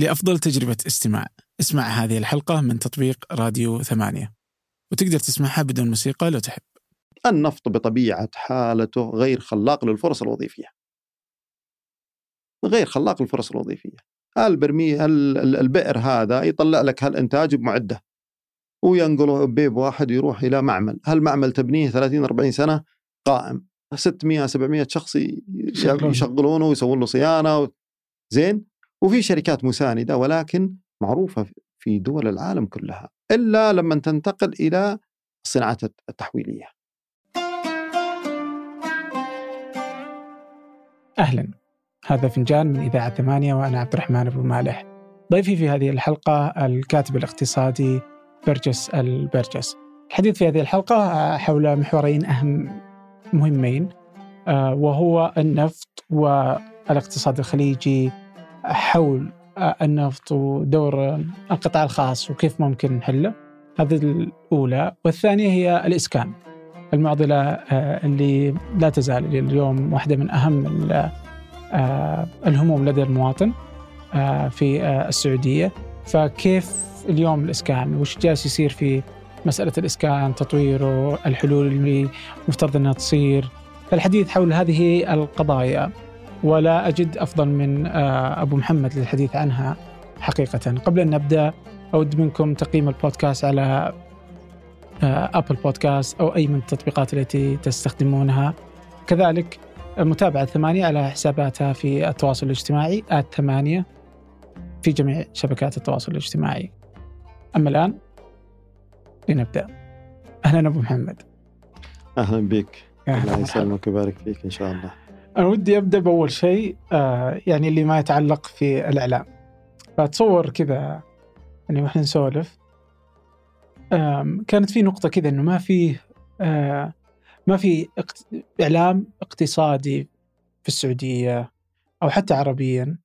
لأفضل تجربة استماع. اسمع هذه الحلقة من تطبيق راديو ثمانية. وتقدر تسمعها بدون موسيقى لو تحب. النفط بطبيعة حالته غير خلاق للفرص الوظيفية. غير خلاق للفرص الوظيفية. البرميل البئر هذا يطلع لك هالإنتاج بمعدة؟ وينقله بيب واحد يروح إلى معمل. هالمعمل تبنيه 30 40 سنة؟ قائم. 600 700 شخص يشغلونه ويسوون له صيانة زين؟ وفي شركات مساندة ولكن معروفة في دول العالم كلها إلا لما تنتقل إلى الصناعات التحويلية. أهلا. هذا فنجان من إذاعة ثمانية وأنا عبد الرحمن أبو مالح. ضيفي في هذه الحلقة الكاتب الاقتصادي برجس البرجس. الحديث في هذه الحلقة حول محورين أهم مهمين آه، وهو النفط والإقتصاد الخليجي حول النفط ودور القطاع الخاص وكيف ممكن نحله. هذه الأولى. والثانية هي الإسكان. المعضلة آه، اللي لا تزال اليوم واحدة من أهم آه، الهموم لدى المواطن آه، في السعودية. فكيف اليوم الإسكان؟ وش جالس يصير في مسألة الإسكان تطويره الحلول اللي مفترض أنها تصير؟ الحديث حول هذه القضايا. ولا أجد أفضل من آه، أبو محمد للحديث عنها حقيقة. قبل أن نبدأ أود منكم تقييم البودكاست على أبل آه، بودكاست أو أي من التطبيقات التي تستخدمونها. كذلك متابعة ثمانية على حساباتها في التواصل الاجتماعي آت ثمانية في جميع شبكات التواصل الاجتماعي. أما الآن لنبدأ. أهلا أبو محمد. أهلا بك. الله يسلمك ويبارك فيك إن شاء الله. أنا ودي أبدأ بأول شيء آه يعني اللي ما يتعلق في الإعلام. فتصور كذا يعني وإحنا نسولف. كانت في نقطة كذا إنه ما في آه ما في إعلام اقتصادي في السعودية أو حتى عربيا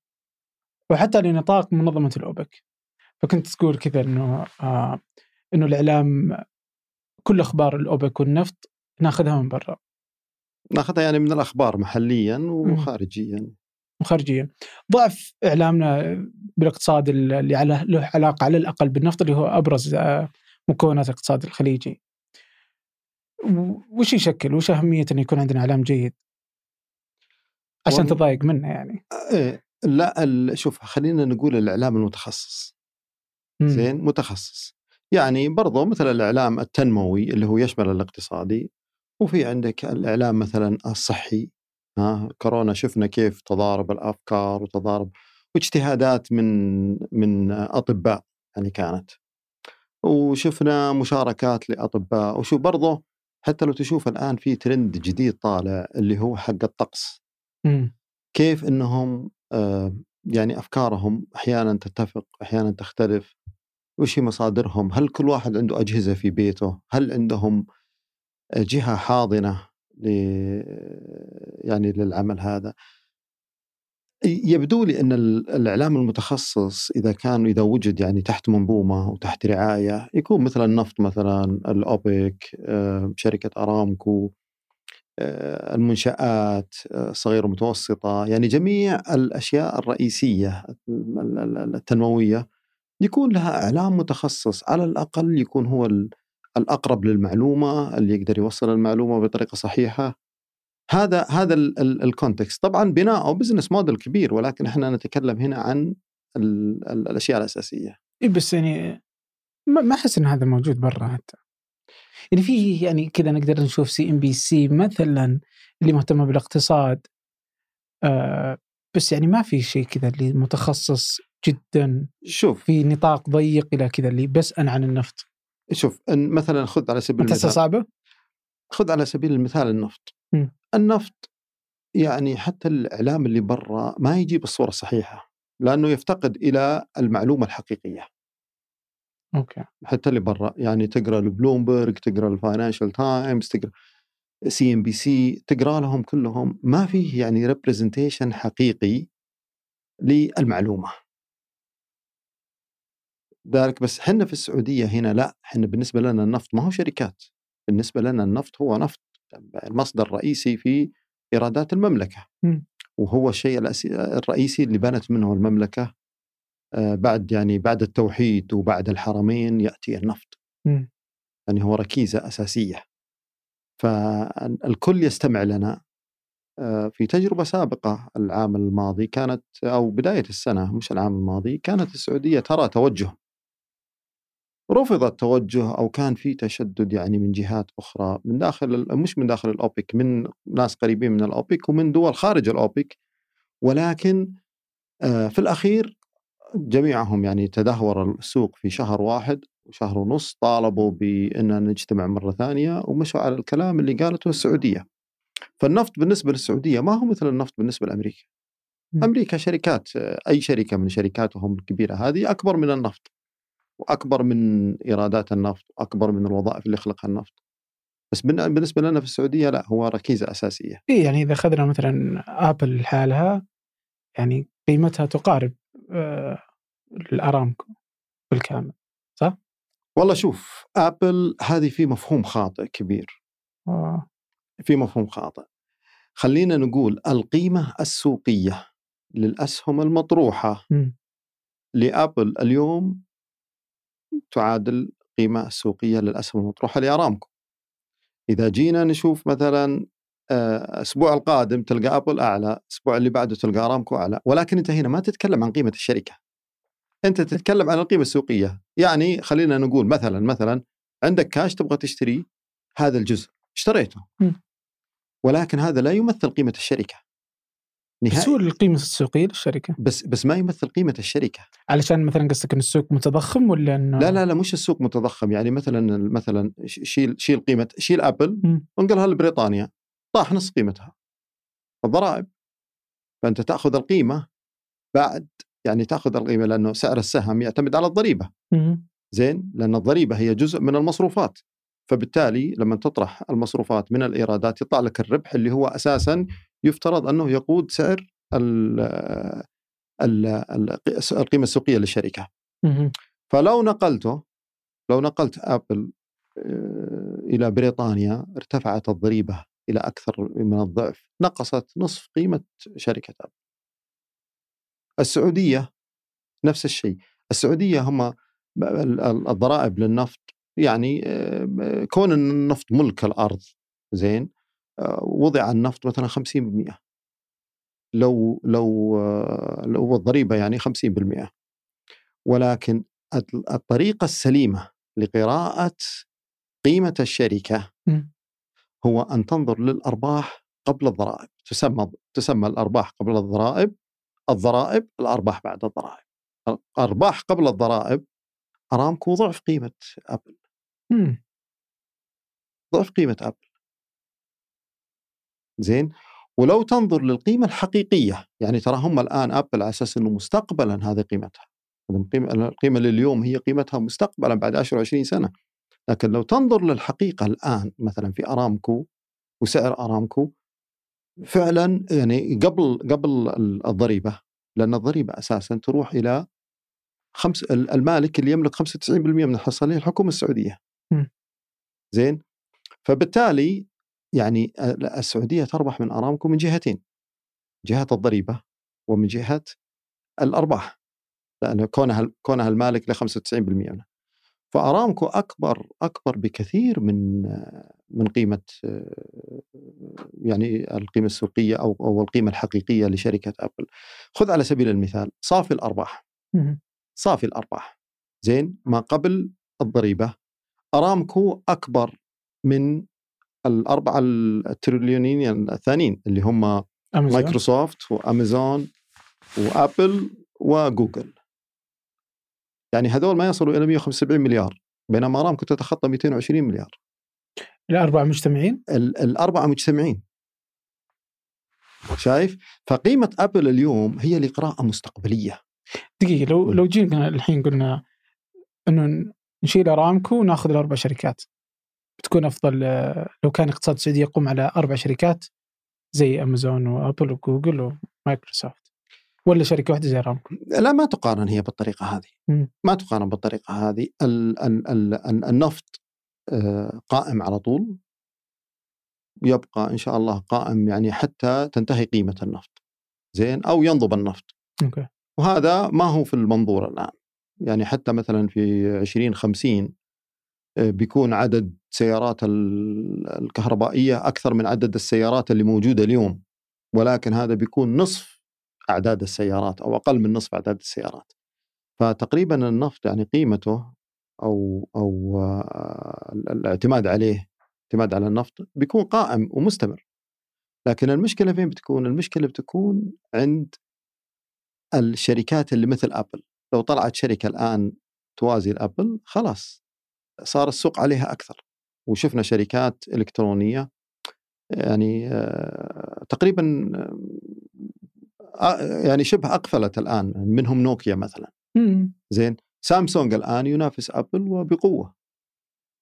وحتى لنطاق منظمة الأوبك. فكنت تقول كذا إنه آه إنه الإعلام كل أخبار الأوبك والنفط ناخذها من برا. ناخذها يعني من الأخبار محليا وخارجيا. وخارجيا. ضعف إعلامنا بالاقتصاد اللي على له علاقة على الأقل بالنفط اللي هو أبرز آه، مكونات الاقتصاد الخليجي. وش يشكل؟ وش أهمية انه يكون عندنا إعلام جيد؟ عشان تضايق منه يعني. إيه لا شوف خلينا نقول الإعلام المتخصص. زين؟ متخصص. يعني برضو مثل الإعلام التنموي اللي هو يشمل الاقتصادي وفي عندك الإعلام مثلا الصحي ها كورونا شفنا كيف تضارب الأفكار وتضارب واجتهادات من من أطباء يعني كانت. وشفنا مشاركات لأطباء وشو برضه حتى لو تشوف الآن في ترند جديد طالع اللي هو حق الطقس. م. كيف إنهم آه يعني أفكارهم أحيانا تتفق أحيانا تختلف. وش هي مصادرهم؟ هل كل واحد عنده أجهزة في بيته؟ هل عندهم جهة حاضنة ل يعني للعمل هذا. يبدو لي أن الإعلام المتخصص إذا كان إذا وجد يعني تحت منظومة وتحت رعاية يكون مثل النفط مثلا الأوبك آه، شركة أرامكو آه، المنشآت الصغيرة آه، والمتوسطة يعني جميع الأشياء الرئيسية التنموية يكون لها إعلام متخصص على الأقل يكون هو الأقرب للمعلومة اللي يقدر يوصل المعلومة بطريقة صحيحة. هذا هذا ال context طبعا بناء business model كبير ولكن إحنا نتكلم هنا عن ال ال الأشياء الأساسية. اي بس يعني ما أحس إن هذا موجود برا حتى. يعني في يعني كذا نقدر نشوف CNBC مثلا اللي مهتمة بالاقتصاد. آه بس يعني ما في شيء كذا اللي متخصص جدا شوف. في نطاق ضيق إلى كذا اللي بس عن النفط. شوف مثلا خذ على سبيل المثال. صعبه؟ خذ على سبيل المثال النفط. م. النفط يعني حتى الإعلام اللي برا ما يجيب الصورة الصحيحه لأنه يفتقد إلى المعلومة الحقيقية. okay. حتى اللي برا يعني تقرأ البلومبرج تقرأ ال Financial Times تقرأ CNBC تقرأ لهم كلهم. ما فيه يعني representation حقيقي للمعلومة. ذلك بس إحنا في السعودية هنا لا إحنا بالنسبة لنا النفط ما هو شركات بالنسبة لنا النفط هو نفط المصدر الرئيسي في إيرادات المملكة م. وهو الشيء الرئيسي اللي بنت منه المملكة آه، بعد يعني بعد التوحيد وبعد الحرمين يأتي النفط. م. يعني هو ركيزة أساسية. فالكل يستمع لنا آه، في تجربة سابقة العام الماضي كانت أو بداية السنة مش العام الماضي كانت السعودية ترى توجه رفض التوجه أو كان في تشدد يعني من جهات أخرى من داخل مش من داخل الأوبك من ناس قريبين من الأوبك ومن دول خارج الأوبك ولكن آه، في الأخير جميعهم يعني تدهور السوق في شهر واحد وشهر ونص طالبوا بإن نجتمع مرة ثانية ومشوا على الكلام اللي قالته السعودية. فالنفط بالنسبة للسعودية ما هو مثل النفط بالنسبة لأمريكا. أمريكا شركات أي شركة من شركاتهم الكبيرة هذه أكبر من النفط. وأكبر من إيرادات النفط واكبر من الوظائف اللي يخلقها النفط. بس بالنسبة لنا في السعودية لا هو ركيزة أساسية. اي يعني إذا أخذنا مثلا ابل لحالها يعني قيمتها تقارب آه الأرامكو بالكامل صح؟ والله شوف ابل هذه في مفهوم خاطئ كبير. آه. في مفهوم خاطئ. خلينا نقول القيمة السوقية للأسهم المطروحة م. لأبل اليوم تعادل القيمه السوقيه للأسهم المطروحه لأرامكو. إذا جينا نشوف مثلا آه، القادم تلقى أبل أعلى، الأسبوع اللي بعده تلقى أرامكو أعلى، ولكن أنت هنا ما تتكلم عن قيمة الشركة. أنت تتكلم عن القيمة السوقية، يعني خلينا نقول مثلا مثلا عندك كاش تبغى تشتري هذا الجزء، اشتريته. ولكن هذا لا يمثل قيمة الشركة. نهائي. بس هو القيمه السوقية للشركة. بس بس ما يمثل قيمة الشركة. علشان مثلا قصدك إن السوق متضخم ولا إنه لا لا لا مش السوق متضخم. يعني مثلا مثلا شيل شيل قيمة شيل آبل وانقلها لبريطانيا. طاح نص قيمتها. الضرائب. فأنت تأخذ القيمة بعد يعني تأخذ القيمة لأنه سعر السهم يعتمد على الضريبة. زين؟ لأن الضريبة هي جزء من المصروفات. فبالتالي لما تطرح المصروفات من الإيرادات يطلع لك الربح اللي هو أساسا يفترض أنه يقود سعر القيمة السوقية للشركة. فلو نقلته لو نقلت ابل آه، إلى بريطانيا ارتفعت الضريبه إلى أكثر من الضعف، نقصت نصف قيمة شركة ابل. السعودية نفس الشيء، السعودية هم الضرائب للنفط يعني آه، كون النفط ملك الأرض زين وضع النفط مثلا 50% لو لو لو الضريبه يعني 50% ولكن الطريقة السليمة لقراءة قيمة الشركة هو أن تنظر للأرباح قبل الضرائب. تسمى تسمى الأرباح قبل الضرائب الضرائب الأرباح بعد الضرائب. الارباح قبل الضرائب أرامكو ضعف قيمة أبل. ضعف قيمة أبل. زين؟ ولو تنظر للقيمة الحقيقية يعني ترى هم الآن أبل على أساس أنه مستقبلا هذه قيمتها. القيمة, لليوم هي قيمتها مستقبلا بعد 10 20 سنة. لكن لو تنظر للحقيقة الآن مثلا في أرامكو وسعر أرامكو فعلا يعني قبل قبل الضريبة لأن الضريبة أساسا تروح إلى خمس المالك اللي يملك 95% من الحصة الحكومة السعودية. زين؟ فبالتالي يعني السعودية تربح من أرامكو من جهتين جهة الضريبة ومن جهة الأرباح لأن كونها كونها المالك ل 95% منها فأرامكو أكبر أكبر بكثير من من قيمة يعني القيمة السوقية أو أو القيمة الحقيقية لشركة أبل. خذ على سبيل المثال صافي الأرباح. صافي الأرباح زين ما قبل الضريبة أرامكو أكبر من الأربعة التريليونين الثانيين اللي هم أمازون. مايكروسوفت وأمازون وأبل وجوجل يعني هذول ما يصلوا إلى 175 مليار بينما ارامكو تتخطى 220 مليار الاربعه مجتمعين؟ الأربعة مجتمعين شايف؟ فقيمة أبل اليوم هي لقراءة مستقبلية دقيقة لو لو جينا الحين قلنا إنه نشيل ارامكو وناخذ الأربع شركات بتكون أفضل لو كان اقتصاد السعوديه يقوم على أربع شركات زي امازون وأبل وجوجل ومايكروسوفت ولا شركة واحدة زي ارامكو؟ لا ما تقارن هي بالطريقة هذه. م. ما تقارن بالطريقة هذه. ال ال ال النفط آه، قائم على طول. يبقى إن شاء الله قائم يعني حتى تنتهي قيمة النفط. زين؟ أو ينضب النفط. أوكي. وهذا ما هو في المنظور الآن. يعني حتى مثلا في 2050 آه، بيكون عدد سيارات الكهربائية أكثر من عدد السيارات اللي موجودة اليوم. ولكن هذا بيكون نصف أعداد السيارات أو أقل من نصف أعداد السيارات. فتقريبا النفط يعني قيمته أو أو آه، الاعتماد عليه الاعتماد على النفط بيكون قائم ومستمر. لكن المشكلة فين بتكون؟ المشكلة بتكون عند الشركات اللي مثل أبل. لو طلعت شركة الآن توازي الأبل خلاص. صار السوق عليها أكثر. وشفنا شركات إلكترونية يعني آه، تقريبا آه، يعني شبه أقفلت الآن منهم نوكيا مثلا. زين؟ سامسونج الآن ينافس أبل وبقوة.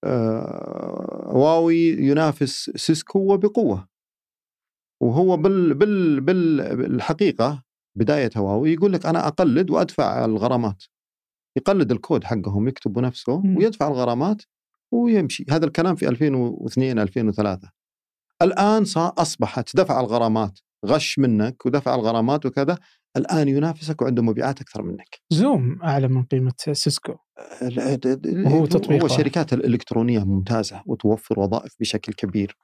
آه، هواوي ينافس سيسكو وبقوة. وهو بال بال بالحقيقة بداية هواوي يقول لك أنا أقلد وأدفع الغرامات. يقلد الكود حقهم يكتبه نفسه م. ويدفع الغرامات ويمشي هذا الكلام في 2002 2003 الآن صار أصبحت دفع الغرامات غش منك ودفع الغرامات وكذا الآن ينافسك وعنده مبيعات أكثر منك. زوم أعلى من قيمة سيسكو. وهو تطبيق هو الشركات الإلكترونية ممتازة وتوفر وظائف بشكل كبير.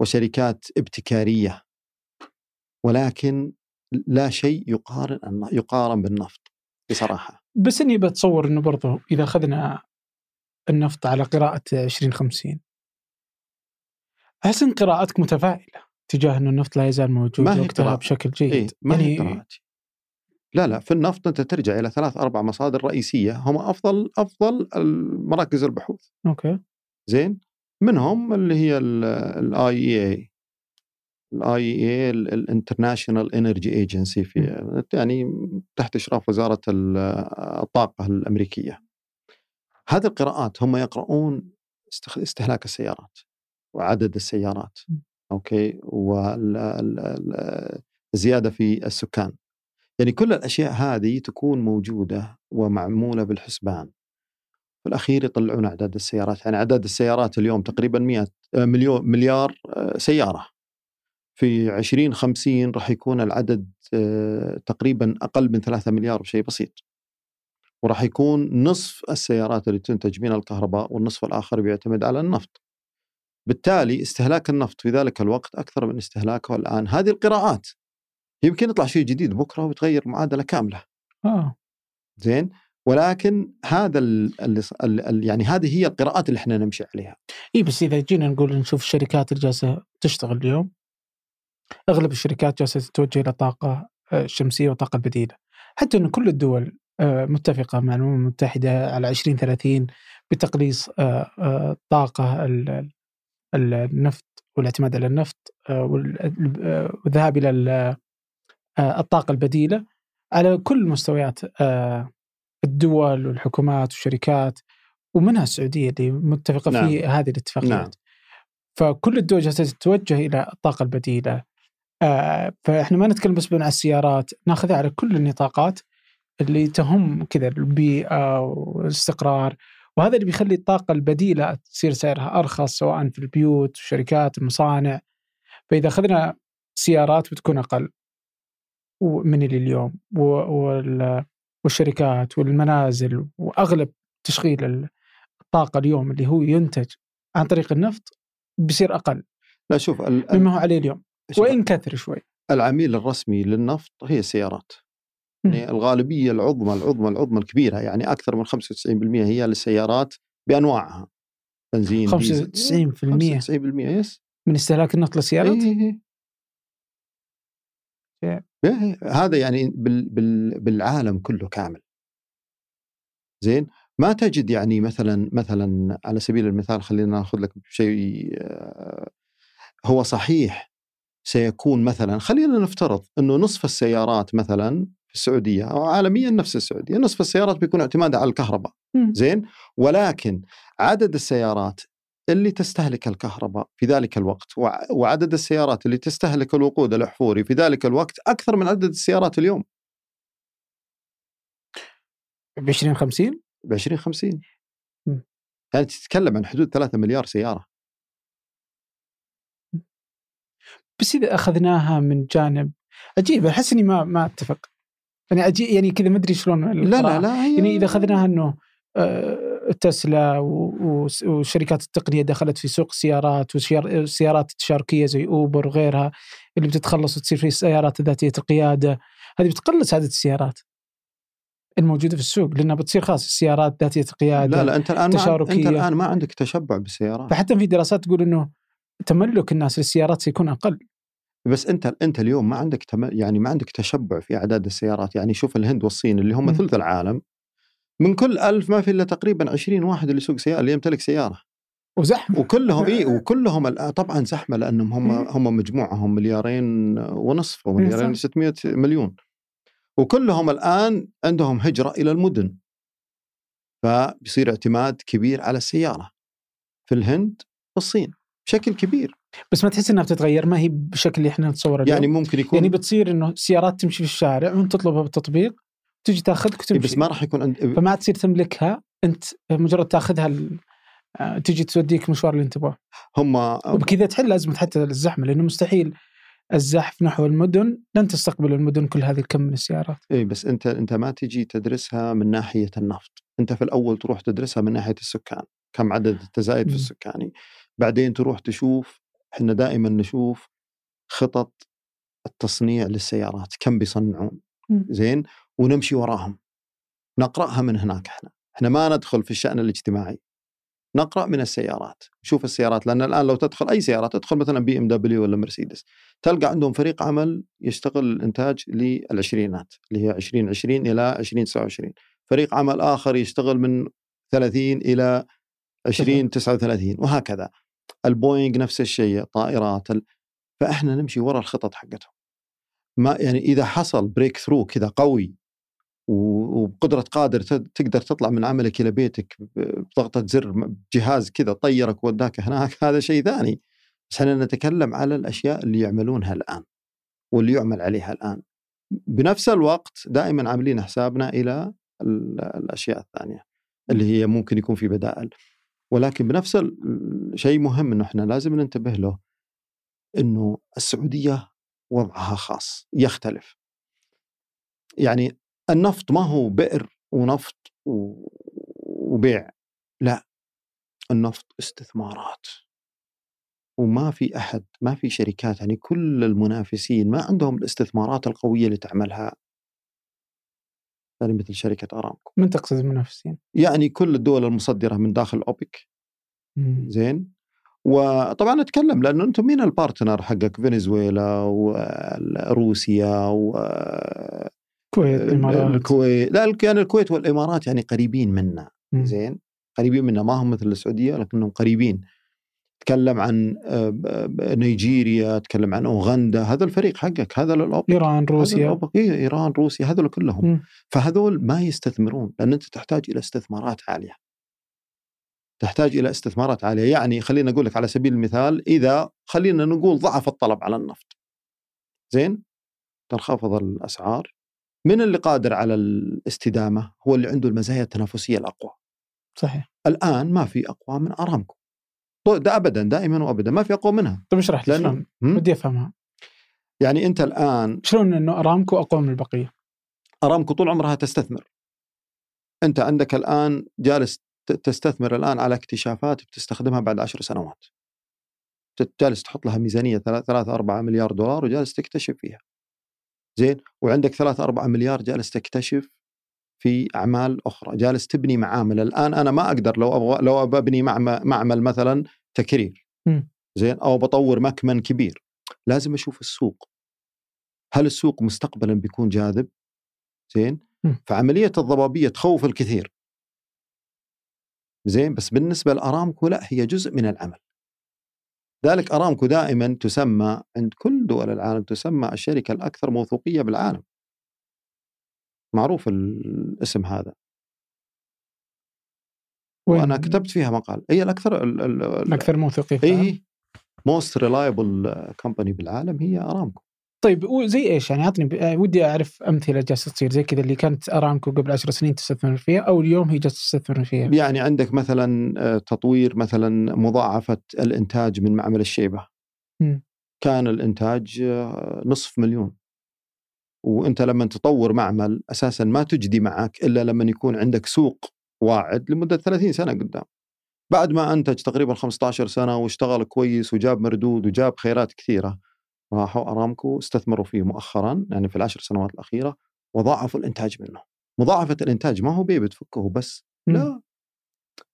وشركات ابتكارية. ولكن لا شيء يقارن يقارن بالنفط بصراحة. بس إني بتصور إنه برضو إذا أخذنا النفط على قراءة 2050 أحس إن قراءتك متفائلة. تجاه إنه النفط لا يزال موجود ما وقتها بشكل جيد. إيه؟ ما يعني... هي قراءتي. لا لا في النفط أنت ترجع إلى ثلاث أربع مصادر رئيسية هم أفضل أفضل مراكز البحوث. أوكي. زين؟ منهم اللي هي ال IEA. ال IEA ال International Energy Agency في يعني تحت إشراف وزارة الطاقة الأمريكية. هذه القراءات هم يقرؤون استهلاك السيارات وعدد السيارات أوكي؟ والزياده في السكان. يعني كل الأشياء هذه تكون موجودة ومعمولة بالحسبان. في الأخير يطلعون أعداد السيارات. يعني أعداد السيارات اليوم تقريبا 100 آه، مليون مليار آه، سيارة. في 2050 راح يكون العدد آه، تقريبا أقل من 3 مليار بشيء بسيط. وراح يكون نصف السيارات اللي تنتج من الكهرباء والنصف الآخر بيعتمد على النفط. بالتالي استهلاك النفط في ذلك الوقت أكثر من استهلاكه الآن. هذه القراءات. يمكن يطلع شيء جديد بكرة وتغير معادلة كاملة. آه. زين؟ ولكن هذا ال ال يعني هذه هي القراءات اللي إحنا نمشي عليها. إي بس إذا جينا نقول نشوف الشركات اللي جالسة تشتغل اليوم أغلب الشركات جالسة تتوجه إلى الطاقه الشمسيه والطاقه البديله حتى إن كل الدول آه، متفقة مع الأمم المتحدة على 2030 بتقليص آه، آه، الطاقه النفط والاعتماد على النفط آه، والذهاب إلى آه، الطاقة البديلة على كل مستويات آه، الدول والحكومات والشركات ومنها السعودية اللي متفقة نعم. في هذه الاتفاقيات. نعم. فكل الدول جالسة تتوجه إلى الطاقة البديلة. فإحنا ما نتكلم بس عن السيارات، ناخذها على كل النطاقات اللي تهم كذا البيئة والاستقرار. وهذا اللي بيخلي الطاقة البديلة تصير سعرها أرخص سواء في البيوت والشركات المصانع. فإذا أخذنا سيارات بتكون أقل من اللي اليوم. والشركات والمنازل وأغلب تشغيل الطاقة اليوم اللي هو ينتج عن طريق النفط بيصير أقل. لا شوف مما هو عليه اليوم. وإن كثر شوي. العميل الرسمي للنفط هي السيارات. يعني الغالبية العظمى العظمى العظمى الكبيرة يعني أكثر من 95% هي للسيارات بأنواعها. بنزين 95% 95% يس. من استهلاك النفط للسيارات؟ إيه إيه. إيه. هذا يعني بال بال بالعالم كله كامل. زين؟ ما تجد يعني مثلا مثلا على سبيل المثال خلينا ناخذ لك شيء آه، هو صحيح سيكون مثلا خلينا نفترض إنه نصف السيارات مثلا في السعودية أو عالميا نفس السعودية نصف السيارات بيكون اعتمادها على الكهرباء. زين؟ ولكن عدد السيارات اللي تستهلك الكهرباء في ذلك الوقت وعدد السيارات اللي تستهلك الوقود الاحفوري في ذلك الوقت أكثر من عدد السيارات اليوم. ب 2050 ب 2050 يعني تتكلم عن حدود 3 مليار سيارة. بس إذا أخذناها من جانب عجيب أحس إني ما ما أتفق. يعني أجي يعني كذا ما أدري شلون لا لا لا هي يعني إذا أخذناها إنه آه، تسلا وشركات التقنية دخلت في سوق السيارات والسيارات التشاركيه زي أوبر وغيرها اللي بتتخلص وتصير في سيارات ذاتية القيادة. هذه بتقلص عدد السيارات الموجودة في السوق لأنها بتصير خلاص السيارات ذاتية القيادة لا لا أنت الآن تشاركية. ما أنت الآن ما عندك تشبع بالسيارات. فحتى في دراسات تقول إنه تملك الناس للسيارات سيكون أقل. بس أنت أنت اليوم ما عندك تم... يعني ما عندك تشبع في أعداد السيارات. يعني شوف الهند والصين اللي هم ثلث العالم من كل ألف ما في إلا تقريبا 20 واحد اللي يسوق سيارة اللي يمتلك سيارة. وزحمة. وكلهم إي وكلهم طبعا زحمة لأنهم هم هم مجموعهم مليارين ونصف ومليارين 600 مليون. وكلهم الآن عندهم هجرة إلى المدن. فبيصير اعتماد كبير على السيارة في الهند والصين بشكل كبير. بس ما تحس إنها بتتغير ما هي بالشكل اللي إحنا نتصوره يعني ممكن يكون يعني بتصير إنه سيارات تمشي في الشارع وأنت تطلبها بالتطبيق تجي تاخذك وتمشي بس ما راح يكون عند... فما تصير تملكها أنت مجرد تاخذها ال... آه، تجي توديك المشوار اللي أنت تبغاه. هم وبكذا تحل أزمة حتى الزحمة لأنه مستحيل الزحف نحو المدن لن تستقبل المدن كل هذه الكم من السيارات. إي بس أنت أنت ما تجي تدرسها من ناحية النفط، أنت في الأول تروح تدرسها من ناحية السكان، كم عدد التزايد في السكاني، بعدين تروح تشوف إحنا دائما نشوف خطط التصنيع للسيارات، كم بيصنعون. زين؟ ونمشي وراهم. نقرأها من هناك إحنا، إحنا ما ندخل في الشأن الاجتماعي. نقرأ من السيارات. نشوف السيارات لأن الآن لو تدخل أي سيارة تدخل مثلا بي إم دبليو ولا مرسيدس تلقى عندهم فريق عمل يشتغل الإنتاج للعشرينات اللي هي 2020 إلى 2029 فريق عمل آخر يشتغل من 30 إلى 2039 وهكذا. البوينغ نفس الشيء طائرات. فإحنا نمشي وراء الخطط حقتهم. ما يعني إذا حصل breakthrough كذا قوي وبقدرة قادر تقدر تطلع من عملك إلى بيتك بضغطة زر جهاز كذا طيرك وداك هناك هذا شيء ثاني. بس إحنا نتكلم على الأشياء اللي يعملونها الآن واللي يعمل عليها الآن. بنفس الوقت دائما عاملين حسابنا إلى الأشياء الثانية اللي هي ممكن يكون في بدائل. ولكن بنفس الشيء مهم إنه إحنا لازم ننتبه له إنه السعودية وضعها خاص يختلف. يعني النفط ما هو بئر ونفط وبيع لا النفط استثمارات. وما في أحد ما في شركات يعني كل المنافسين ما عندهم الاستثمارات القوية اللي تعملها يعني مثل شركة أرامكو. من تقصد المنافسين؟ يعني كل الدول المصدرة من داخل أوبك. زين. وطبعا أتكلم لأنه أنتم مين البارتنر حقك؟ فنزويلا وروسيا و الكويت الإمارات. الكويت. لا يعني الكويت والإمارات يعني قريبين منا. زين. قريبين منا. ما هم مثل السعودية لكنهم قريبين. تكلم عن نيجيريا تكلم عن أوغندا هذا الفريق حقك هذا الأوبك. إيران روسيا. إيه إيران روسيا هذول كلهم. م. فهذول ما يستثمرون لأن أنت تحتاج إلى استثمارات عالية. تحتاج إلى استثمارات عالية. يعني خلينا أقول لك على سبيل المثال إذا خلينا نقول ضعف الطلب على النفط. زين؟ تنخفض الأسعار. من اللي قادر على الاستدامة؟ هو اللي عنده المزايا التنافسية الأقوى. صحيح. الآن ما في أقوى من أرامكو. ده ابدا دائما وابدا ما في أقوى منها. طيب اشرح لي شلون؟ ودي أفهمها. يعني أنت الان شلون إنه أرامكو أقوى من البقية؟ أرامكو طول عمرها تستثمر. أنت عندك الآن جالس تستثمر الآن على اكتشافات بتستخدمها بعد عشر سنوات. جالس تحط لها ميزانية 3 4 مليار دولار وجالس تكتشف فيها. زين؟ وعندك 3 4 مليار جالس تكتشف في أعمال أخرى جالس تبني معامل. الآن أنا ما أقدر لو أبغى لو أبني معمل مثلا تكرير. زين أو بطور مكمن كبير. لازم أشوف السوق. هل السوق مستقبلا بيكون جاذب؟ زين. فعملية الضبابية تخوف الكثير. زين بس بالنسبة لأرامكو لا هي جزء من العمل. ذلك أرامكو دائما تسمى عند كل دول العالم تسمى الشركة الأكثر موثوقية بالعالم. معروف الاسم هذا. وأنا كتبت فيها مقال هي الأكثر الأكثر موثوقيه the most reliable company بالعالم هي أرامكو. طيب زي إيش يعني عطني ودي أعرف أمثلة جالسة تصير زي كذا اللي كانت أرامكو قبل عشر سنين تستثمر فيها أو اليوم هي جالسة تستثمر فيها. يعني عندك مثلا آه، تطوير مثلا مضاعفة الإنتاج من معمل الشيبة. م. كان الإنتاج آه، نصف مليون وانت لما تطور معمل أساسا ما تجدي معك إلا لما يكون عندك سوق واعد لمدة 30 سنة قدام. بعد ما أنتج تقريبا 15 سنة واشتغل كويس وجاب مردود وجاب خيرات كثيرة راحوا أرامكو استثمروا فيه مؤخرا يعني في العشر سنوات الأخيرة وضاعفوا الإنتاج منه. مضاعفة الإنتاج ما هو بيه بتفكه بس لا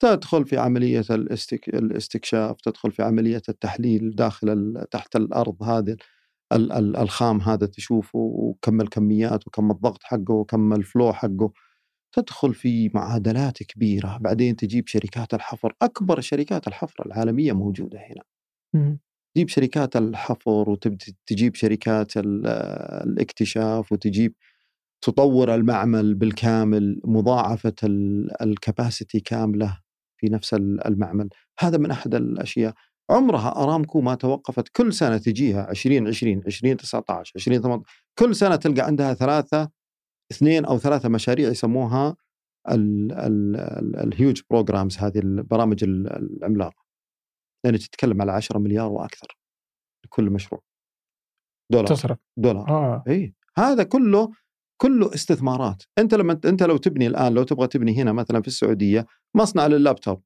تدخل في عملية الاستك... الاستكشاف تدخل في عملية التحليل داخل ال... تحت الأرض هذه. الخام هذا تشوفه وكم الكميات وكم الضغط حقه وكم الفلو حقه تدخل في معادلات كبيرة. بعدين تجيب شركات الحفر أكبر شركات الحفر العالمية موجودة هنا. تجيب شركات الحفر وتجيب شركات الاكتشاف وتجيب تطور المعمل بالكامل مضاعفة ال capacity كاملة في نفس المعمل. هذا من أحد الأشياء. عمرها أرامكو ما توقفت. كل سنة تجيها 2020 2019 2018 كل سنة تلقى عندها ثلاثة اثنين أو ثلاثة مشاريع يسموها ال huge programs هذه البرامج العملاقة. يعني تتكلم على 10 مليار وأكثر لكل مشروع. دولار تصرف. دولار. آه. إي. هذا كله كله استثمارات. أنت لما أنت لو تبني الآن لو تبغى تبني هنا مثلا في السعودية مصنع لللابتوب.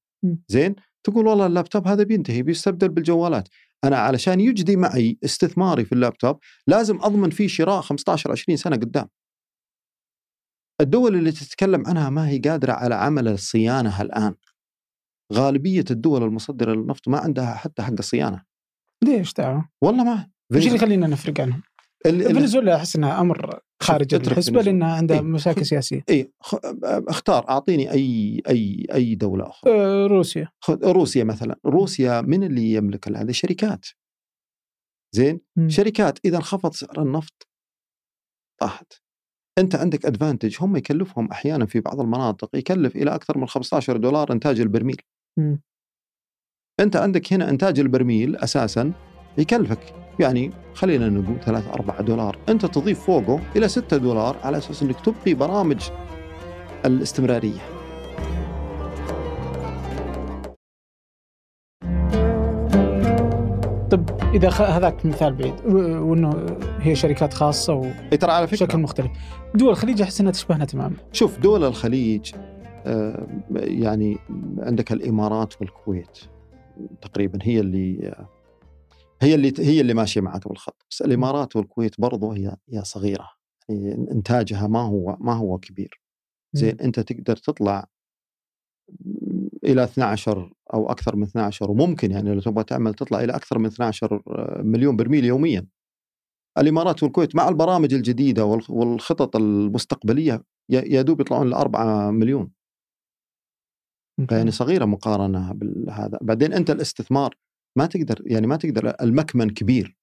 زين؟ تقول والله اللابتوب هذا بينتهي بيستبدل بالجوالات. أنا علشان يجدي معي استثماري في اللابتوب لازم أضمن فيه شراء 15 20 سنة قدام. الدول اللي تتكلم عنها ما هي قادرة على عمل الصيانه الآن. غالبية الدول المصدرة للنفط ما عندها حتى حق الصيانة. ليش تعال؟ والله ما. إيش اللي يخلينا نفرق عنهم؟ فنزويلا أحس إنها أمر خارج الحسبة لأنها عندها إيه؟ مشاكل سياسية. اي أختار أعطيني أي أي أي دولة أخرى. أه روسيا. روسيا مثلا. روسيا من اللي يملك هذه شركات. زين؟ م. شركات. إذا انخفض سعر النفط طاحت. أنت عندك ادفانتج هم يكلفهم أحيانا في بعض المناطق يكلف إلى أكثر من 15 دولار إنتاج البرميل. م. أنت عندك هنا إنتاج البرميل أساسا يكلفك. يعني خلينا نقول 3 4 دولار. أنت تضيف فوقه إلى 6 دولار على أساس إنك تبقي برامج الاستمرارية. طب إذا هذاك مثال بعيد. وإنه هي شركات خاصة و ترى على فكرة بشكل مختلف. دول الخليج أحس إنها تشبهنا تماما. شوف دول الخليج آه، يعني عندك الإمارات والكويت تقريبا هي اللي هي اللي هي اللي ماشية معك بالخط. بس الإمارات والكويت برضو هي هي صغيرة. يعني إنتاجها ما هو ما هو كبير. زين أنت تقدر تطلع إلى 12 أو أكثر من 12 وممكن يعني لو تبغى تعمل تطلع إلى أكثر من 12 مليون برميل يوميا. الإمارات والكويت مع البرامج الجديدة والخطط المستقبلية يا دوب يطلعون ل 4 مليون. يعني صغيرة مقارنة بهذا بعدين أنت الاستثمار ما تقدر يعني ما تقدر المكمن كبير.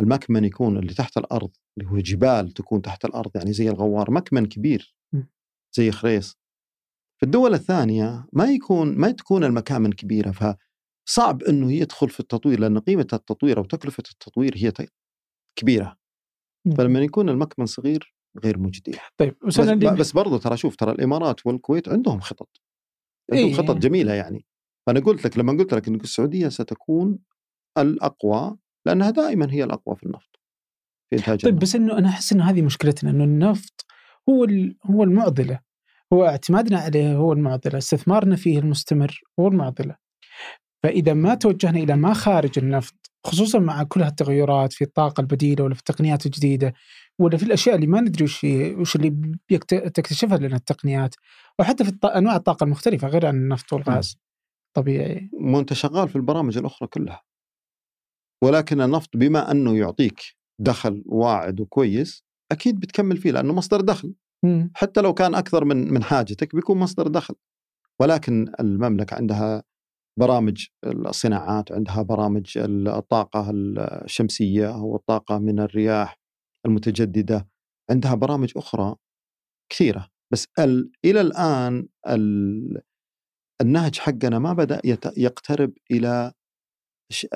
المكمن يكون اللي تحت الأرض اللي هو جبال تكون تحت الأرض يعني زي الغوار مكمن كبير زي خريص. في الدول الثانية ما يكون ما تكون المكامن كبيرة فصعب إنه يدخل في التطوير لأن قيمة التطوير أو تكلفة التطوير هي كبيرة. فلما يكون المكمن صغير غير مجدي. طيب بس, بس برضو ترى شوف ترى الإمارات والكويت عندهم خطط. عندهم إيه. خطط جميلة يعني. فأنا قلت لك لما قلت لك ان السعودية ستكون الأقوى لأنها دائما هي الأقوى في النفط في إنتاج طيب. بس إنه أنا أحس انه هذه مشكلتنا إنه النفط هو هو المعضلة. هو اعتمادنا عليه هو المعضلة استثمارنا فيه المستمر هو المعضلة. فإذا ما توجهنا إلى ما خارج النفط خصوصا مع كل هالتغيرات في الطاقة البديلة ولا في التقنيات الجديدة ولا في الأشياء اللي ما ندري وش وش اللي تكتشفها لنا التقنيات وحتى في أنواع الطاقة المختلفة غير عن النفط والغاز. طبيعي. مو أنت شغال في البرامج الأخرى كلها. ولكن النفط بما أنه يعطيك دخل واعد وكويس أكيد بتكمل فيه لأنه مصدر دخل. م. حتى لو كان أكثر من من حاجتك بيكون مصدر دخل. ولكن المملكة عندها برامج الصناعات عندها برامج الطاقة الشمسية والطاقه من الرياح المتجددة عندها برامج أخرى كثيرة. بس إلى الآن النهج حقنا ما بدأ يقترب إلى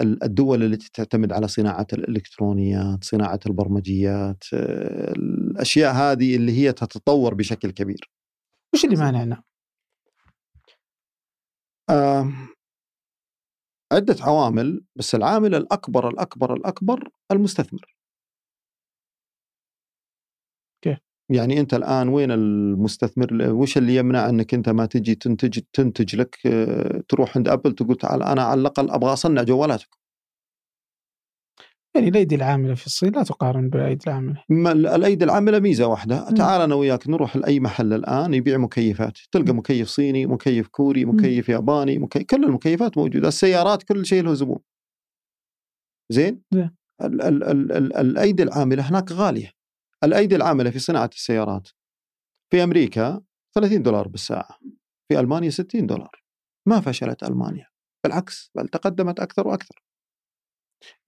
الدول التي تعتمد على صناعة الإلكترونيات، صناعة البرمجيات، الأشياء هذه اللي هي تتطور بشكل كبير. وش اللي مانعنا؟ آه عدة عوامل بس العامل الأكبر الأكبر الأكبر المستثمر يعني أنت الآن وين المستثمر؟ وش اللي يمنع أنك أنت ما تجي تنتج تنتج لك آه، تروح عند أبل تقول تعال أنا على الأقل أبغى أصنع جوالاتكم يعني الأيدي العاملة في الصين لا تقارن بالأيدي العاملة. الأيدي العاملة ميزة واحدة. تعال أنا وياك نروح لأي محل الآن يبيع مكيفات. تلقى مكيف صيني مكيف كوري مكيف ياباني مكيف كل المكيفات موجودة. السيارات كل شيء له زبون. زين؟ ال ال ال ال الأيدي العاملة هناك غالية. الأيدي العاملة في صناعة السيارات في أمريكا 30 دولار بالساعة في ألمانيا 60 دولار. ما فشلت ألمانيا بالعكس بل تقدمت أكثر وأكثر.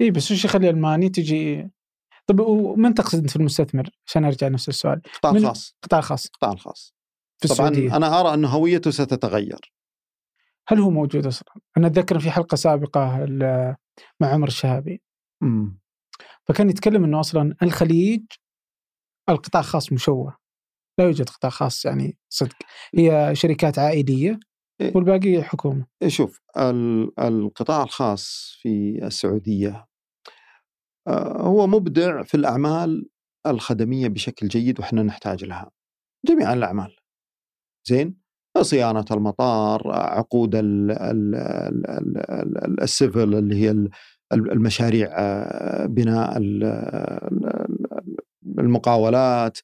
إي بس وش يخلي ألماني تجي؟ طيب ومن تقصد انت في المستثمر؟ عشان أرجع نفس السؤال. القطاع الخاص القطاع الخاص القطاع الخاص. في طبعا السعودية. أنا أرى أن هويته ستتغير. هل هو موجود أصلا؟ أنا أتذكر في حلقة سابقة مع عمر الشهابي. امم فكان يتكلم إنه أصلا الخليج القطاع الخاص مشوه. لا يوجد قطاع خاص يعني صدق. هي شركات عائلية إيه. والباقي حكومة. شوف ال- القطاع الخاص في السعودية آه، هو مبدع في الأعمال الخدمية بشكل جيد وإحنا نحتاج لها. جميع الأعمال. زين؟ صيانة المطار عقود ال- ال- ال- ال- ال- السيفل اللي هي ال- المشاريع آه، بناء المقاولات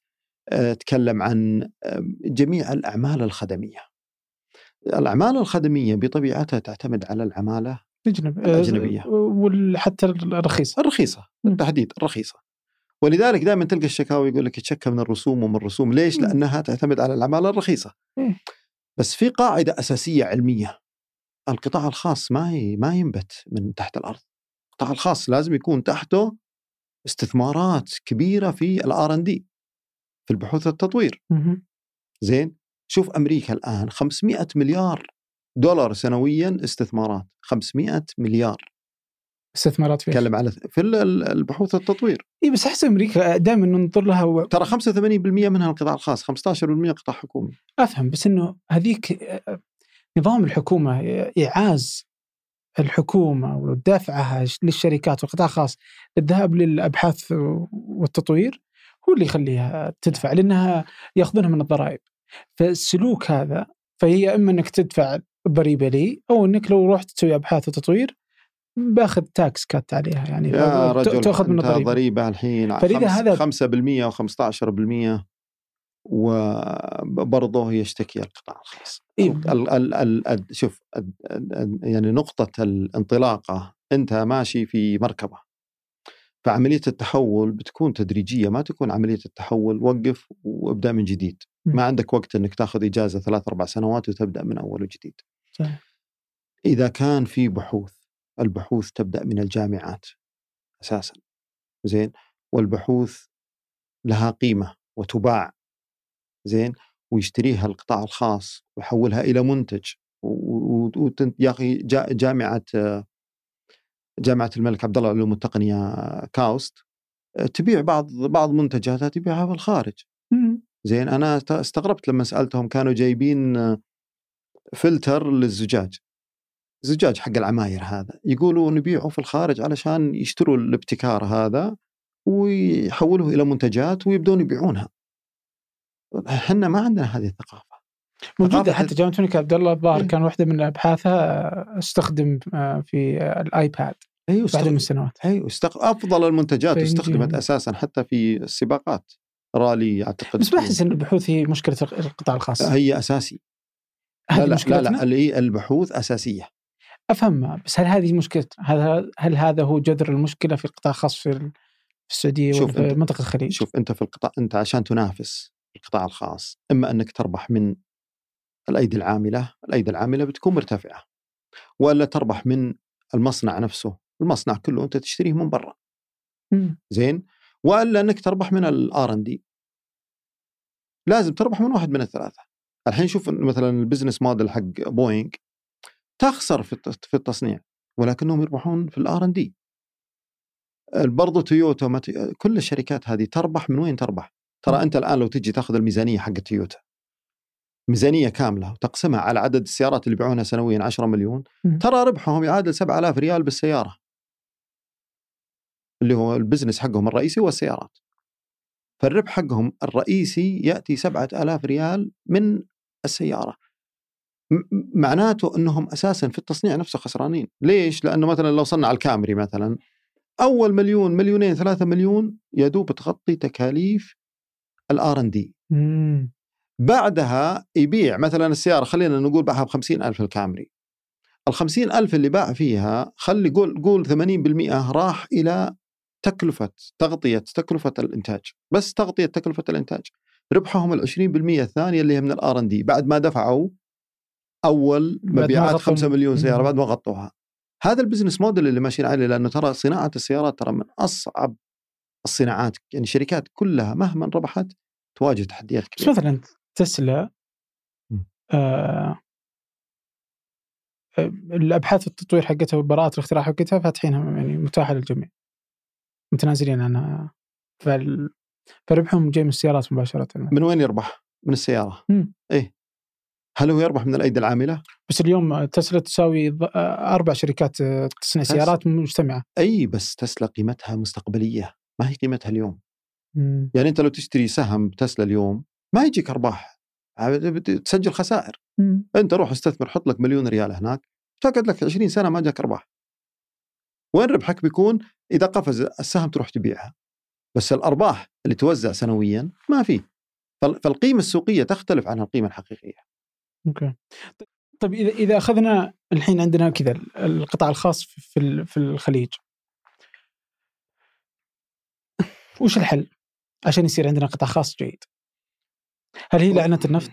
آه، تكلم عن آه، جميع الأعمال الخدمية الأعمال الخدمية بطبيعتها تعتمد على العمالة الأجنبي الأجنبية. وحتى الرخيص الرخيصة مم. بالتحديد الرخيصة ولذلك دائما تلقى الشكاوي يقول لك يتشكى من الرسوم ومن الرسوم ليش؟ مم. لأنها تعتمد على العماله الرخيصة إيه. بس في قاعدة أساسية علمية القطاع الخاص ما ما ينبت من تحت الأرض القطاع الخاص لازم يكون تحته استثمارات كبيرة في الآر إن دي في البحوث والتطوير. زين؟ شوف أمريكا الآن 500 مليار دولار سنويا استثمارات 500 مليار. استثمارات فيها تكلم على في ال- ال- البحوث والتطوير. اي بس أحس أمريكا دائما ننظر لها و... ترى 85% منها القطاع الخاص 15% قطاع حكومي. أفهم بس إنه هذيك نظام الحكومة إعاز الحكومة ودفعها للشركات والقطاع الخاص للذهاب للأبحاث والتطوير هو اللي يخليها تدفع لأنها يأخذونها من الضرائب. فالسلوك هذا فهي إما إنك تدفع ضريبه لي أو إنك لو رحت تسوي أبحاث وتطوير باخذ tax cut عليها يعني يا رجل تأخذ من الضريبة. ضريبة الحين فلذا هذا- 5% و15% وبرضه يشتكي القطاع الخاص إيه. ال ال ال ال شوف ال ال يعني نقطة الانطلاقة أنت ماشي في مركبة فعملية التحول بتكون تدريجية ما تكون عملية التحول وقف وابدأ من جديد. ما عندك وقت أنك تاخذ إجازة ثلاث أربع سنوات وتبدأ من أول وجديد صحيح. إذا كان في بحوث البحوث تبدأ من الجامعات أساسا زين والبحوث لها قيمة وتباع زين ويشتريها القطاع الخاص ويحولها إلى منتج. يا أخي جا- جامعة آه، جامعة الملك عبد الله للعلوم والتقنية آه، كاوست تبيع بعض بعض منتجاتها تبيعها في الخارج. زين أنا است- استغربت لما سألتهم كانوا جايبين فلتر للزجاج. زجاج حق العماير هذا. يقولوا نبيعه في الخارج علشان يشتروا الابتكار هذا ويحولوه إلى منتجات ويبدون يبيعونها. إحنا ما عندنا هذه الثقافة. موجودة حتى جامعة الملك عبد الله الظاهر إيه. كان واحدة من أبحاثها استخدم آه، في الآيباد أيوه بعد استخدم- من السنوات. أيوه استق... أفضل المنتجات. استخدمت أساسا حتى في السباقات. رالي أعتقد بس ما أحس إن البحوث هي مشكلة القطاع الخاص. هي أساسي. لا لا, لا, البحوث أساسية. أفهم بس هل هذه مشكلة هل هل هذا هو جذر المشكلة في القطاع الخاص في ال- في السعودية شوف ولا في أنت- منطقة الخليج؟ شوف أنت في القطاع أنت عشان تنافس. القطاع الخاص إما أنك تربح من الأيدي العاملة، الأيدي العاملة بتكون مرتفعة. ولا تربح من المصنع نفسه، المصنع كله أنت تشتريه من برا، مم. زين؟ وإلا أنك تربح من ال R&D. لازم تربح من واحد من الثلاثة. الحين شوف مثلا ال business model حق بوينغ تخسر في الت- في التصنيع ولكنهم يربحون في ال R&D. برضو تويوتا كل الشركات هذه تربح من وين تربح؟ ترى. أنت الآن لو تجي تاخذ الميزانية حق تويوتا ميزانية كاملة وتقسمها على عدد السيارات اللي يبيعونها سنويا 10 مليون. ترى ربحهم يعادل 7000 ريال بالسيارة اللي هو ال business حقهم الرئيسي هو السيارات فالربح حقهم الرئيسي يأتي 7000 ريال من السيارة معناته أنهم أساسا في التصنيع نفسه خسرانين، ليش؟ لأنه مثلا لو صنع الكامري مثلا أول مليون مليونين ثلاثة مليون يا دوب تغطي تكاليف ال R&D. بعدها يبيع مثلا السيارة خلينا نقول باعها ب ألف الكامري. ال ألف اللي باع فيها خلي قول قول 80% راح إلى تكلفة تغطية تكلفة الإنتاج. بس تغطية تكلفة الإنتاج. ربحهم ال 20% الثانية اللي هي من ال R&D. بعد ما دفعوا أول مبيعات 5 مليون سيارة بعد ما غطوها. هذا ال business model اللي ماشيين عليه لأنه ترى صناعة السيارات ترى من أصعب الصناعات يعني الشركات كلها مهما ربحت تواجه تحديات كبيرة. بس مثلا تسلا آه الأبحاث التطوير حقتها وبراءات الاختراع حقتها فاتحينها يعني متاحة للجميع. متنازلين عنها. فال... فربحهم جاي من السيارات مباشرة من وين يربح؟ من السيارة. مم. إيه. هل هو يربح من الأيدي العاملة؟ بس اليوم تسلا تساوي أربع شركات تصنع سيارات مجتمعة. أي بس تسلا قيمتها مستقبلية. ما هي قيمتها اليوم؟ مم. يعني أنت لو تشتري سهم تسلا اليوم ما يجيك أرباح تسجل خسائر. مم. أنت روح استثمر حط لك مليون ريال هناك تقعد لك 20 سنة ما جاك أرباح. وين ربحك بيكون؟ إذا قفز السهم تروح تبيعها. بس الأرباح اللي توزع سنويا ما في. فالقيمة السوقية تختلف عن القيمة الحقيقية. أوكي. طيب إذا إذا أخذنا الحين عندنا كذا القطاع الخاص في في الخليج. وش الحل عشان يصير عندنا قطاع خاص جيد؟ هل هي لعنة النفط؟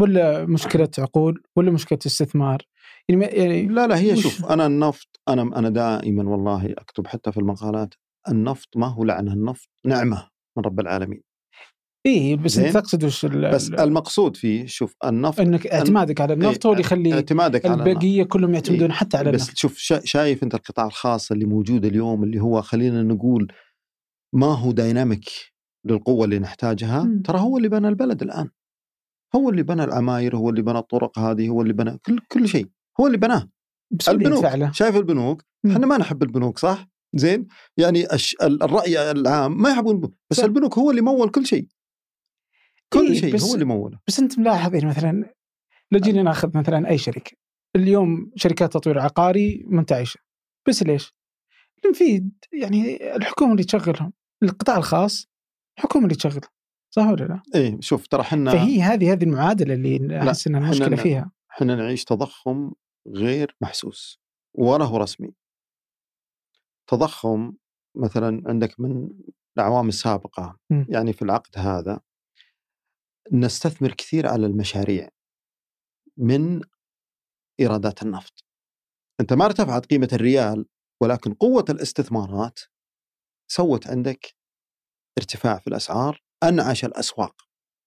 ولا مشكلة عقول؟ ولا مشكلة استثمار؟ يعني, يعني لا لا هي شوف أنا النفط أنا أنا دائما والله أكتب حتى في المقالات النفط ما هو لعنة النفط نعمة من رب العالمين اي بس أنت تقصد وش بس المقصود فيه شوف النفط إنك اعتمادك على النفط هو اللي يخلي اعتمادك على البقية كلهم يعتمدون إيه حتى على بس النفط. شوف شايف أنت القطاع الخاص اللي موجود اليوم اللي هو خلينا نقول ما هو دايناميك للقوة اللي نحتاجها؟ م. ترى هو اللي بنى البلد الآن. هو اللي بنى العماير هو اللي بنى الطرق هذه هو اللي بنى كل كل شيء. هو اللي بناه. البنوك. فعله. شايف البنوك؟ إحنا ما نحب البنوك صح؟ زين؟ يعني الرأي العام ما يحبون بس صح. البنوك هو اللي مول كل شيء. كل إيه شيء هو اللي موله. بس أنت ملاحظ يعني مثلا لو جينا ناخذ مثلا أي شركة. اليوم شركات تطوير عقاري منتعشة. بس ليش؟ لأن في يعني الحكومة اللي تشغلهم. القطاع الخاص الحكومة اللي تشغلهم صح ولا لا؟ إيه شوف ترى إحنا فهي هذه هذه المعادلة اللي أحس ان المشكلة فيها إحنا نعيش تضخم غير محسوس ولا هو رسمي تضخم مثلا عندك من الاعوام السابقة م. يعني في العقد هذا نستثمر كثير على المشاريع من إيرادات النفط. أنت ما ارتفعت قيمة الريال ولكن قوة الاستثمارات سوت عندك ارتفاع في الأسعار أنعش الأسواق.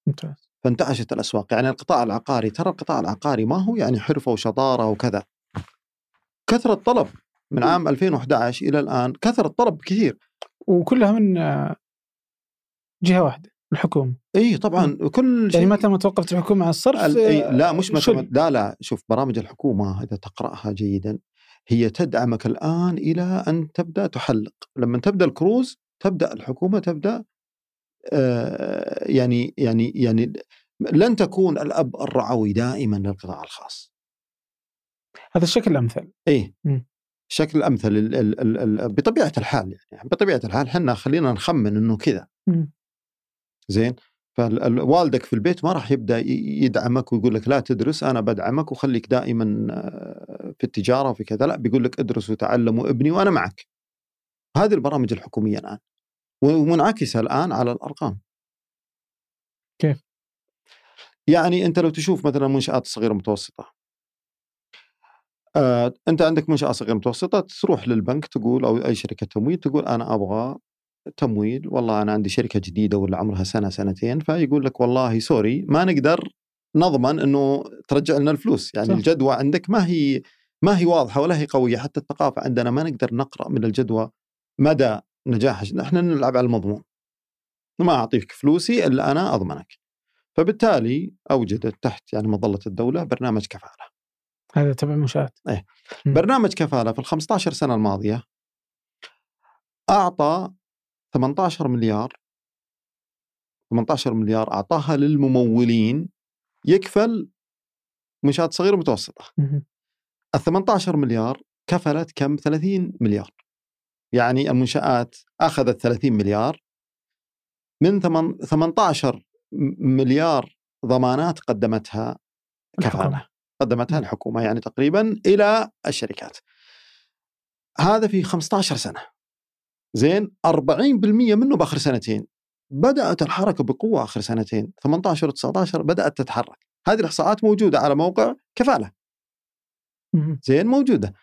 ممتاز. فانتعشت الأسواق، يعني القطاع العقاري ترى القطاع العقاري ما هو يعني حرفة وشطارة وكذا. كثرة طلب من عام 2011 إلى الآن كثر الطلب كثير. وكلها من جهة واحدة. الحكومة إي طبعا كل يعني شيء يعني متى ما توقفت الحكومة عن الصرف لا مش متى لا لا شوف برامج الحكومة إذا تقرأها جيدا هي تدعمك الآن إلى أن تبدأ تحلق. لما تبدأ الكروز تبدأ الحكومة تبدأ آه يعني يعني يعني لن تكون الأب الرعوي دائما للقطاع الخاص. هذا الشكل الأمثل. إيه. الشكل الأمثل ال ال ال بطبيعة الحال يعني بطبيعة الحال إحنا خلينا نخمن إنه كذا. زين؟ فوالدك في البيت ما راح يبدأ يدعمك ويقول لك لا تدرس أنا بدعمك وخليك دائما آه، في التجارة وفي كذا لا بيقول لك ادرس وتعلم وابني وأنا معك. هذه البرامج الحكومية الآن ومنعكسة الآن على الأرقام. كيف؟ يعني أنت لو تشوف مثلا منشآت صغيرة متوسطة آه، أنت عندك منشاه صغيرة متوسطة تروح للبنك تقول أو أي شركة تمويل تقول أنا أبغى تمويل والله أنا عندي شركة جديدة ولا عمرها سنة سنتين فيقول لك والله سوري ما نقدر نضمن إنه ترجع لنا الفلوس. يعني صح. الجدوى عندك ما هي ما هي واضحة ولا هي قوية حتى الثقافة عندنا ما نقدر نقرأ من الجدوى مدى نجاح إحنا نلعب على المضمون. ما أعطيك فلوسي إلا أنا أضمنك. فبالتالي أوجدت تحت يعني مظلة الدولة برنامج كفالة. هذا تبع منشات إيه. برنامج كفالة في ال 15 سنة الماضية أعطى 18 مليار 18 مليار أعطاها للممولين يكفل منشات صغيرة ومتوسطة. ال 18 مليار كفلت كم؟ 30 مليار. يعني المنشآت أخذت 30 مليار. من 18 مليار ضمانات قدمتها كفالة قدمتها الحكومة يعني تقريبا إلى الشركات. هذا في 15 سنة. زين 40% منه بآخر سنتين. بدأت الحركة بقوة آخر سنتين 18 و 19 بدأت تتحرك. هذه الإحصاءات موجودة على موقع كفالة. زين موجودة.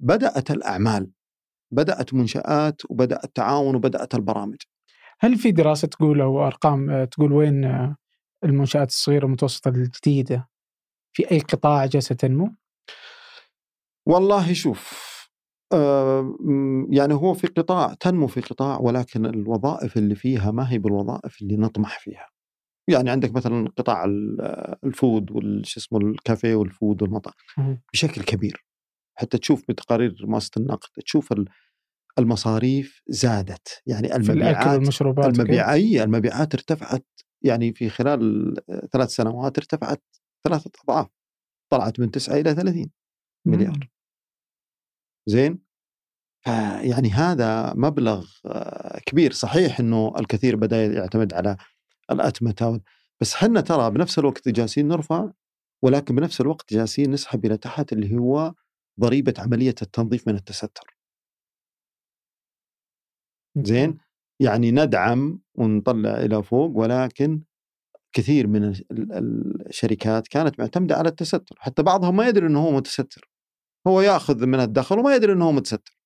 بدأت الأعمال بدأت منشآت وبدأ التعاون وبدأت البرامج. هل في دراسة تقول أو أرقام آه، تقول وين آه، المنشآت الصغيرة والمتوسطة الجديدة؟ في أي قطاع جالسة تنمو؟ والله شوف يعني هو في قطاع تنمو في قطاع ولكن الوظائف اللي فيها ما هي بالوظائف اللي نطمح فيها. يعني عندك مثلا قطاع الفود والش اسمه الكافيه والفود والمطاعم بشكل كبير. حتى تشوف بتقارير مؤسسه النقد تشوف المصاريف زادت. يعني المبيعات والمشروبات المبيعات المبيعات ارتفعت. يعني في خلال ثلاث سنوات ارتفعت ثلاثة أضعاف. طلعت من 9 إلى 30 مليار. زين؟ يعني هذا مبلغ آه، كبير صحيح إنه الكثير بدأ يعتمد على الاتمته بس حنا ترى بنفس الوقت جالسين نرفع ولكن بنفس الوقت جالسين نسحب إلى تحت اللي هو ضريبة عملية التنظيف من التستر. زين؟ يعني ندعم ونطلع إلى فوق ولكن كثير من الشركات كانت معتمدة على التستر، حتى بعضهم ما يدري إنه هو متستر. هو ياخذ من الدخل وما يدري إنه هو متستر.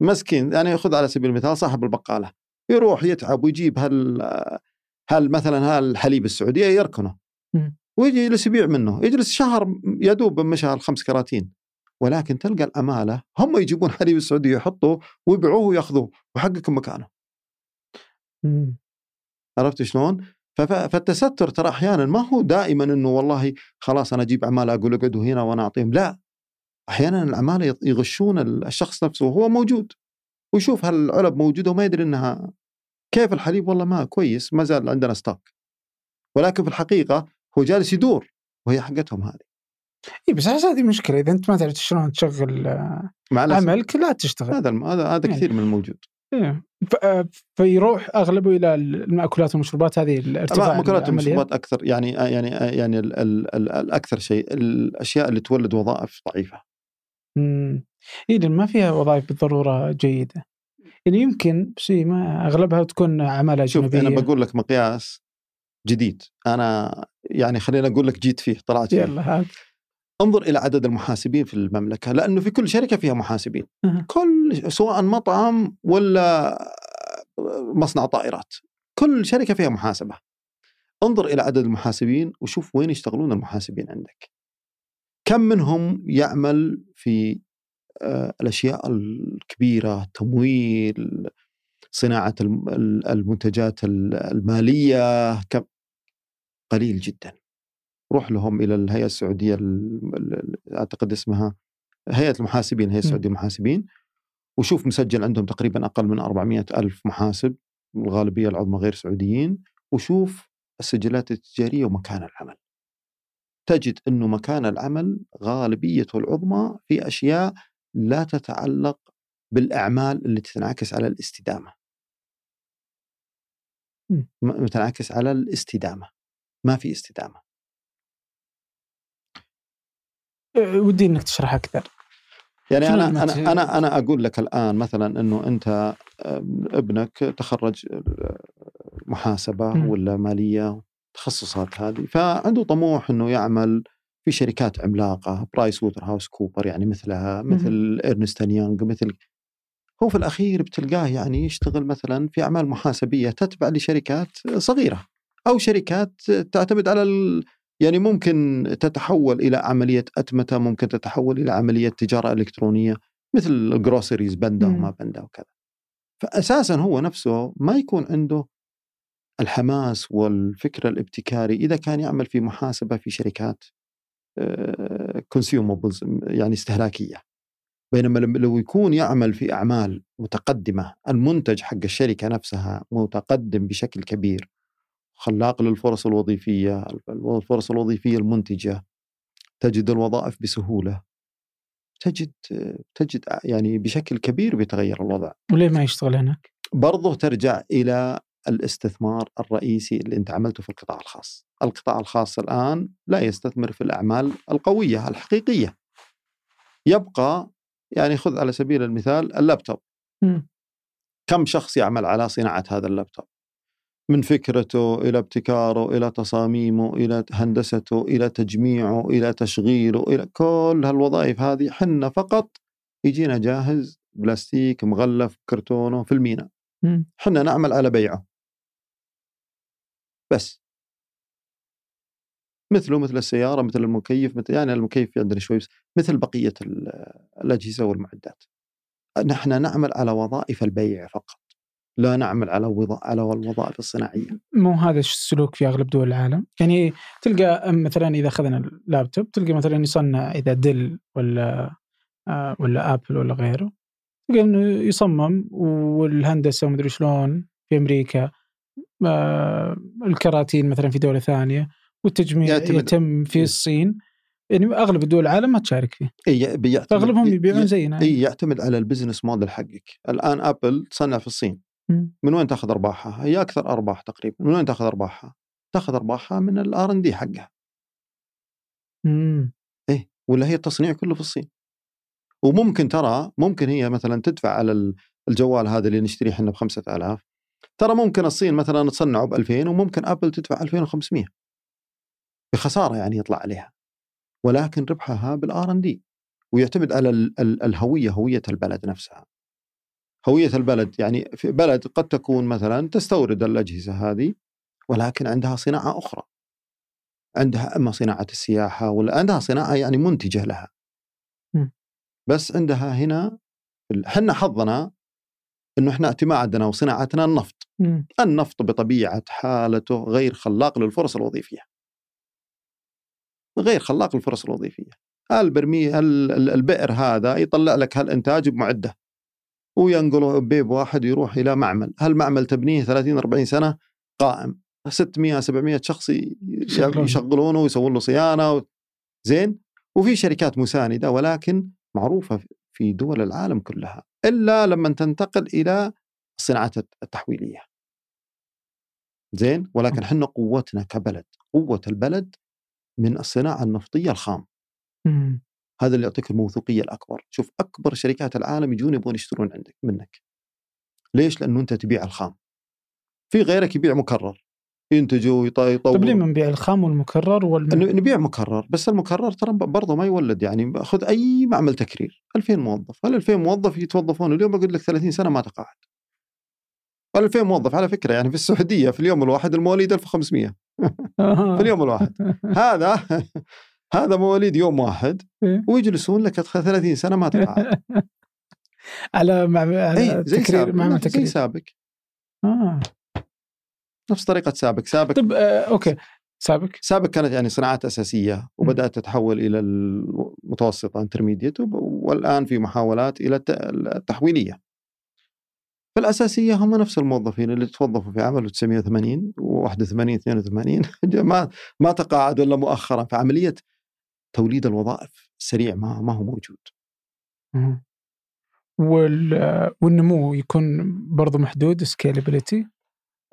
مسكين يعني خذ على سبيل المثال صاحب البقالة يروح يتعب ويجيب هال هل مثلا هالحليب السعودية يركنه. ويجي يجلس يبيع منه يجلس شهر يدوب مشى الخمس كراتين. ولكن تلقى العماله هم يجيبون حليب السعودية يحطوه ويبيعوه ويأخذوه وحقكم مكانه. عرفت شلون؟ فالتستر ترى أحيانا ما هو دائما إنه والله خلاص أنا أجيب عماله أقول اقعدوا هنا وأنا أعطيهم. لا. أحيانا العماله يغشون الشخص نفسه وهو موجود ويشوف هالعلب موجودة وما يدري إنها كيف الحليب؟ والله ما كويس ما زال عندنا ستوك ولكن في الحقيقة هو جالس يدور وهي حقتهم هذه. اي بس هذه مشكلة إذا أنت ما تعرف شلون تشغل عملك لا تشتغل. هذا هذا هذا كثير من الموجود. إيه. فيروح أغلبه إلى المأكولات والمشروبات هذه الارتفاع المأكولات والمشروبات أكثر يعني يعني يعني ال ال ال الأكثر شيء الأشياء اللي تولد وظائف ضعيفة. امم اي ما فيها وظائف بالضرورة جيدة. يعني يمكن شيء ما أغلبها تكون عماله اجنبيه شوف أنا بقول لك مقياس جديد. أنا يعني خليني أقول لك جيت فيه طلعت فيه. يلا هات. انظر إلى عدد المحاسبين في المملكة لأنه في كل شركة فيها محاسبين. كل سواء مطعم ولا مصنع طائرات كل شركة فيها محاسبة. انظر إلى عدد المحاسبين وشوف وين يشتغلون المحاسبين عندك. كم منهم يعمل في آه، الأشياء الكبيرة تمويل صناعة المنتجات المالية؟ كم؟ قليل جدا. روح لهم إلى الهيئة السعودية أعتقد اسمها هيئة المحاسبين الهيئه السعوديه للمحاسبين وشوف مسجل عندهم تقريبا أقل من 400 ألف محاسب الغالبية العظمى غير سعوديين. وشوف السجلات التجارية ومكان العمل. تجد إنه مكان العمل غالبيته العظمى في أشياء لا تتعلق بالأعمال اللي تنعكس على الاستدامة. تنعكس على الاستدامة. ما في استدامة. ودي إنك تشرح أكثر. يعني أنا أنا أنا أنا أقول لك الآن مثلا إنه أنت ابنك تخرج محاسبة م. ولا مالية تخصصات هذه فعنده طموح إنه يعمل في شركات عملاقة برايس ووتر هاوس كوبر يعني مثلها مثل Ernst & Young مثل هو في الأخير بتلقاه يعني يشتغل مثلا في أعمال محاسبية تتبع لشركات صغيرة أو شركات تعتمد على ال... يعني ممكن تتحول إلى عملية أتمتة ممكن تتحول إلى عملية تجارة إلكترونية مثل ال groceries بندا وما بندا وكذا. فاساسا هو نفسه ما يكون عنده الحماس والفكر الابتكاري إذا كان يعمل في محاسبة في شركات consumables يعني استهلاكية بينما لو يكون يعمل في أعمال متقدمة المنتج حق الشركة نفسها متقدم بشكل كبير خلاق للفرص الوظيفية الفرص الوظيفية المنتجة تجد الوظائف بسهولة تجد تجد يعني بشكل كبير بيتغير الوضع وليه ما يشتغل هناك؟ برضه ترجع إلى الاستثمار الرئيسي اللي انت عملته في القطاع الخاص، القطاع الخاص الآن لا يستثمر في الأعمال القوية الحقيقية. يبقى يعني خذ على سبيل المثال اللابتوب. م. كم شخص يعمل على صناعة هذا اللابتوب؟ من فكرته إلى ابتكاره إلى تصاميمه إلى هندسته إلى تجميعه إلى تشغيله إلى كل هالوظائف هذه حنا فقط يجينا جاهز بلاستيك مغلف كرتونه في المينا حنا نعمل على بيعه بس. مثله مثل السيارة مثل المكيف مثل يعني المكيف عندنا شوي مثل بقية الأجهزة والمعدات. نحن نعمل على وظائف البيع فقط لا نعمل على وضع على الوظائف الصناعية. مو هذا السلوك في أغلب دول العالم، يعني تلقى مثلا إذا أخذنا اللابتوب تلقى مثلا يصنع إذا ديل ولا آه ولا آبل ولا غيره تلقى إنه يصمم والهندسة ومدري شلون في أمريكا. الكراتين مثلا في دولة ثانية والتجميع يتم في الصين. يعني أغلب الدول العالم ما تشارك فيه. اي أغلبهم يبيعون زينا اي يعتمد على ال business model حقك. الآن أبل تصنع في الصين. من وين تأخذ أرباحها؟ هي أكثر أرباح تقريبا، من وين تأخذ أرباحها؟ تأخذ أرباحها من ال R&D حقها. امم إيه ولا هي التصنيع كله في الصين. وممكن ترى ممكن هي مثلا تدفع على الجوال هذا اللي نشتريه إحنا ب 5000 ترى ممكن الصين مثلا تصنعه ب 2000 وممكن أبل تدفع 2500 بخسارة يعني يطلع عليها. ولكن ربحها بالآر إن دي. ويعتمد على الهوية هوية البلد نفسها. هوية البلد يعني في بلد قد تكون مثلا تستورد الأجهزة هذه ولكن عندها صناعة أخرى. عندها أما صناعة السياحة ولا عندها صناعة يعني منتجة لها. بس عندها هنا إحنا حظنا إنه إحنا اعتمادنا وصناعتنا النفط. النفط بطبيعة حالته غير خلاق للفرص الوظيفية. غير خلاق للفرص الوظيفية. البرميل البئر هذا يطلع لك هالإنتاج بمعدة. وينقلوا بيب واحد يروح إلى معمل، هالمعمل تبنيه 30 40 سنة قائم. 600 700 شخص يشغلونه ويسوون له صيانة و... زين. وفي شركات مساندة ولكن معروفة في دول العالم كلها. إلا لما تنتقل إلى الصناعات التحويلية. زين؟ ولكن إحنا قوتنا كبلد قوة البلد من الصناعة النفطية الخام. هذا اللي يعطيك الموثوقية الأكبر. شوف أكبر شركات العالم يجون يبغون يشترون عندك منك. ليش؟ لأنه أنت تبيع الخام. في غيرك يبيع مكرر. ينتجوا ويطور طيب ليه ما نبيع الخام والمكرر والم... نبيع مكرر بس المكرر ترى برضه ما يولد يعني خذ أي معمل تكرير 2000 موظف هل 2000 موظف يتوظفون؟ اليوم أقول لك 30 سنة ما تقاعد. 2000 موظف؟ على فكرة يعني في السعودية في اليوم الواحد المواليد 1500 في اليوم الواحد. هذا هذا مواليد يوم واحد إيه. ويجلسون لك 30 سنة ما تقاعد. على مع على زي تكرير مع تكرير زي سابك. آه. نفس طريقة سابك. سابك طيب آه، أوكي. سابك. سابك كانت يعني صناعات أساسية وبدأت تتحول إلى المتوسطه intermediate والآن في محاولات إلى التحويلية. فالأساسية هم نفس الموظفين اللي توظفوا في عام 1980 و81 82 ما ما تقاعدوا إلا مؤخرا. فعملية توليد الوظائف سريع ما ما هو موجود. والنمو يكون برضه محدود scalability؟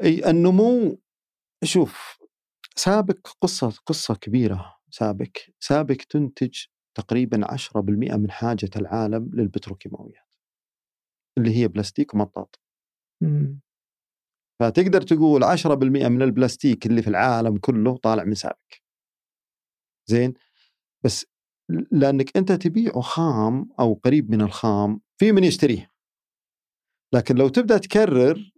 أي النمو شوف سابك قصة قصة كبيرة سابك سابك تنتج تقريبا 10% من حاجة العالم للبتروكيماويات اللي هي بلاستيك ومطاط. فتقدر تقول 10% من البلاستيك اللي في العالم كله طالع من سابك. زين بس لأنك أنت تبيعه خام أو قريب من الخام في من يشتريه لكن لو تبدأ تكرر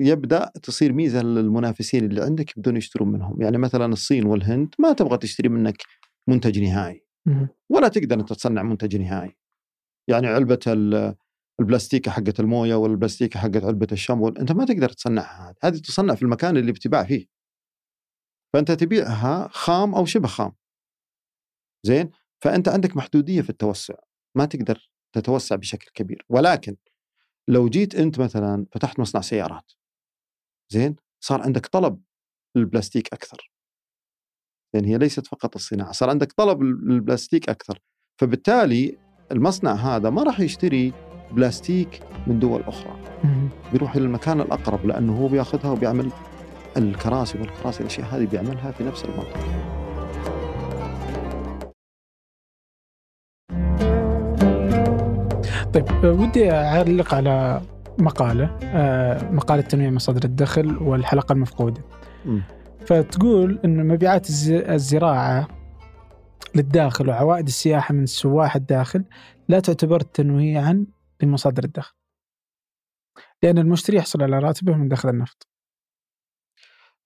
يبدأ تصير ميزة للمنافسين اللي عندك بدون يشترون منهم. يعني مثلا الصين والهند ما تبغى تشتري منك منتج نهائي. ولا تقدر أنت تصنع منتج نهائي. يعني علبة البلاستيكه حقت الموية والبلاستيكه حقت علبة الشامبو أنت ما تقدر تصنعها هذه تصنع في المكان اللي بتباع فيه. فأنت تبيعها خام أو شبه خام. زين؟ فأنت عندك محدودية في التوسع. ما تقدر تتوسع بشكل كبير. ولكن لو جيت أنت مثلا فتحت مصنع سيارات. زين؟ صار عندك طلب للبلاستيك أكثر. يعني هي ليست فقط الصناعة صار عندك طلب للبلاستيك أكثر. فبالتالي المصنع هذا ما راح يشتري بلاستيك من دول أخرى. بيروح إلى المكان الأقرب لأنه هو بياخذها وبيعمل الكراسي والكراسي الأشياء هذه بيعملها في نفس المنطقة. طيب ودي أعلق على مقالة آه، مقالة تنويع مصادر الدخل والحلقة المفقودة. م. فتقول إن مبيعات الزراعة للداخل وعوائد السياحة من السواح الداخل لا تعتبر تنويعا لمصادر الدخل. لأن المشتري يحصل على راتبه من دخل النفط.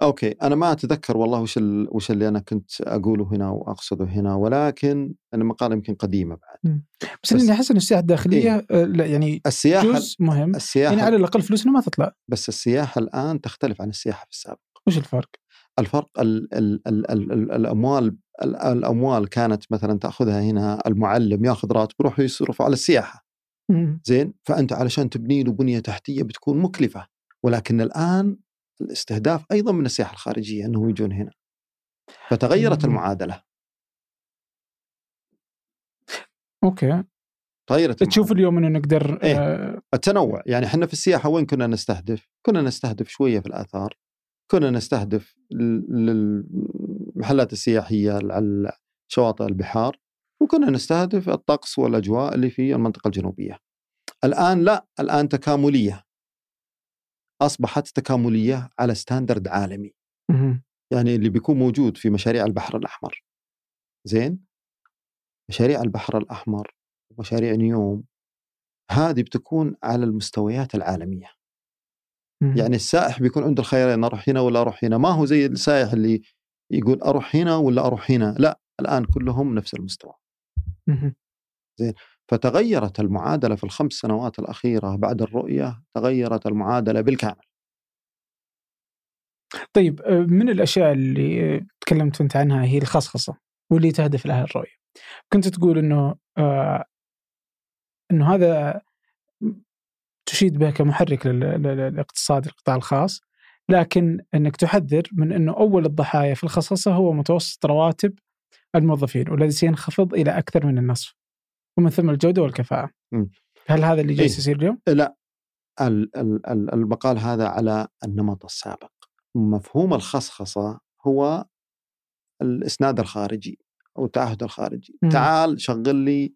أوكي أنا ما أتذكر والله وش وش اللي أنا كنت أقوله هنا وأقصده هنا ولكن المقالة يمكن قديمة بعد. بس, بس إني أحس إن السياحة الداخلية إيه؟ لا يعني السياحة جزء مهم. السياحة يعني على الأقل فلوسنا ما تطلع. بس السياحة الآن تختلف عن السياحة في السابق. وش الفرق؟ الفرق ال ال ال ال ال الأموال الأموال كانت مثلا تأخذها هنا المعلم يأخذ راتب يروح يصرف على السياحة. زين؟ فأنت علشان تبني له بنية تحتية بتكون مكلفة. ولكن الآن الاستهداف أيضا من السياحة الخارجية إنهم يجون هنا. فتغيرت المعادلة. أوكي. تغيرت تشوف اليوم إنه نقدر إيه؟ آه. التنوع يعني إحنا في السياحة وين كنا نستهدف؟ كنا نستهدف شوية في الآثار. كنا نستهدف المحلات السياحية على شواطئ البحار وكنا نستهدف الطقس والأجواء اللي في المنطقة الجنوبية. الآن لا الآن تكاملية. أصبحت تكاملية على ستاندرد عالمي. يعني اللي بيكون موجود في مشاريع البحر الأحمر. زين؟ مشاريع البحر الأحمر ومشاريع نيوم هذه بتكون على المستويات العالمية. يعني السائح بيكون عنده الخيار ان أروح هنا ولا أروح هنا؟ ما هو زي السائح اللي يقول أروح هنا ولا أروح هنا؟ لا الآن كلهم نفس المستوى. زين؟ فتغيرت المعادلة في الخمس سنوات الأخيرة بعد الرؤية تغيرت المعادلة بالكامل. طيب آه، من الأشياء اللي تكلمت أنت عنها هي الخصخصة واللي تهدف لها الرؤية. كنت تقول إنه آه إنه هذا تشيد به كمحرك للاقتصاد القطاع الخاص لكن إنك تحذر من إنه أول الضحايا في الخصخصة هو متوسط رواتب الموظفين والذي سينخفض إلى أكثر من النصف. ومن ثم الجودة والكفاءة. م. هل هذا اللي جالس إيه. يصير اليوم؟ لا المقال هذا على النمط السابق. مفهوم الخصخصة هو الإسناد الخارجي أو التعهد الخارجي، م. تعال شغل لي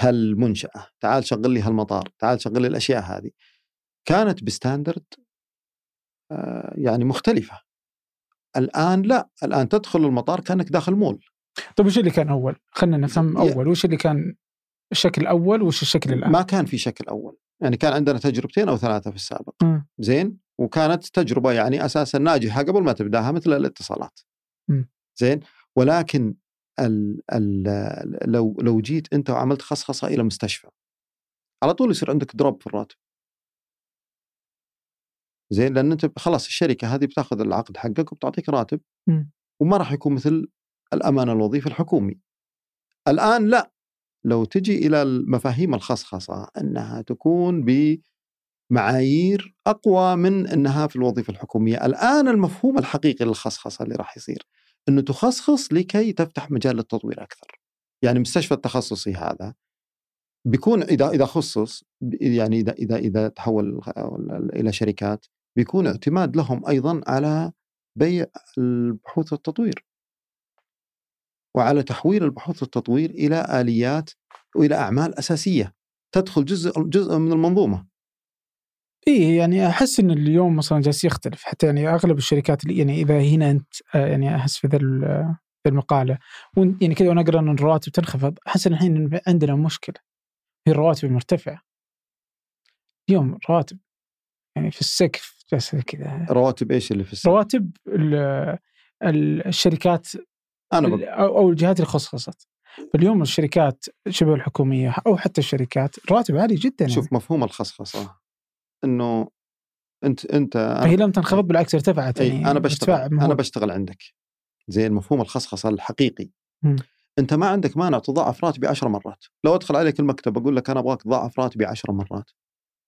هالمنشأة، تعال شغل لي هالمطار، تعال شغل لي الأشياء هذه. كانت بستاندرد آه، يعني مختلفة. الآن لا، الآن تدخل المطار كأنك داخل مول. طيب وش اللي كان أول؟ خلينا نفهم أول، وش اللي كان الشكل الأول وش الشكل الان؟ ما كان في شكل أول. يعني كان عندنا تجربتين أو ثلاثة في السابق. م. زين؟ وكانت تجربة يعني أساسا ناجحة قبل ما تبدأها مثل الاتصالات. م. زين؟ ولكن ال ال لو لو جيت أنت وعملت خصخصة إلى مستشفى على طول يصير عندك دروب في الراتب. زين؟ لأن أنت خلاص الشركة هذه بتأخذ العقد حقك وبتعطيك راتب. م. وما راح يكون مثل الأمان الوظيفي الحكومي. الآن لا. لو تجي إلى المفاهيم الخصخصة أنها تكون بمعايير أقوى من أنها في الوظيفة الحكومية، الآن المفهوم الحقيقي للخصخصة اللي راح يصير إنه تخصخص لكي تفتح مجال للتطوير أكثر. يعني مستشفى التخصصي هذا بيكون إذا إذا خصص يعني إذا إذا إذا تحول إلى شركات بيكون اعتماد لهم أيضا على بيع البحوث والتطوير. وعلى تحويل البحوث والتطوير إلى آليات وإلى أعمال أساسية تدخل جزء جزء من المنظومة. إيه يعني أحس إن اليوم مثلا جالس يختلف حتى يعني أغلب الشركات اللي يعني إذا هنا أنت آه، يعني أحس في ذا في المقالة يعني كذا وأنا اقرا إن الرواتب تنخفض أحس إن الحين عندنا مشكلة هي الرواتب المرتفعة. اليوم رواتب يعني في السقف بس كذا رواتب إيش اللي في السقف؟ رواتب الشركات أنا أو الجهات اللي خصصت فاليوم الشركات شبه الحكومية أو حتى الشركات رواتب عاليه جدا شوف يعني. مفهوم الخصخصة إنه أنت أنت فهي لم تنخفض بالعكس ارتفعت يعني أنا بشتغل أنا بشتغل عندك. زي المفهوم الخصخصة الحقيقي. م. أنت ما عندك مانع تضاعف راتبي 10 مرات. لو أدخل عليك المكتب أقول لك أنا أبغاك تضاعف راتبي 10 مرات.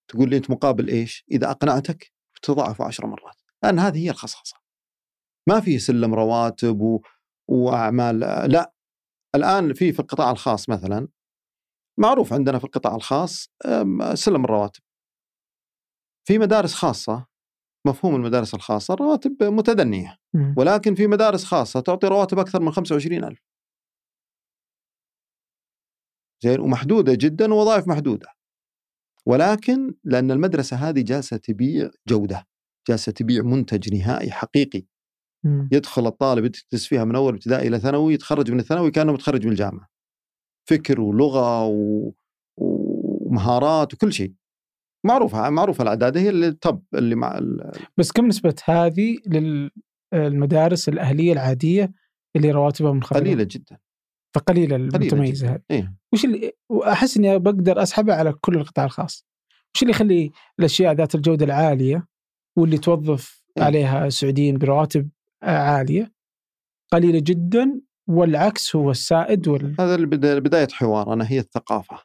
تقول لي أنت مقابل إيش؟ إذا أقنعتك تضاعفه 10 مرات. لأن هذه هي الخصخصة. ما في سلم رواتب و... وأعمال لا الآن في في القطاع الخاص مثلا معروف عندنا في القطاع الخاص سلم الرواتب. في مدارس خاصة مفهوم المدارس الخاصة الرواتب متدنية ولكن في مدارس خاصة تعطي رواتب أكثر من 25000 زين ومحدودة جدا ووظائف محدودة. ولكن لأن المدرسة هذه جالسة تبيع جودة جالسة تبيع منتج نهائي حقيقي. يدخل الطالب يدرس فيها من أول ابتدائي إلى ثانوي يتخرج من الثانوي كأنه متخرج من الجامعة فكر ولغة و... ومهارات وكل شيء معروفة معروفة الأعداد هي التوب اللي مع ال... بس كم نسبة هذه للمدارس الأهلية العادية اللي رواتبها منخفضه؟ قليلة جدا فقليلة المتميزة هذه إيه؟ وش اللي وأحس إني بقدر أسحبها على كل القطاع الخاص وش اللي يخلي الأشياء ذات الجودة العالية واللي توظف إيه؟ عليها سعوديين برواتب عالية قليلة جدا والعكس هو السائد وال... هذا بداية حوارنا هي الثقافة.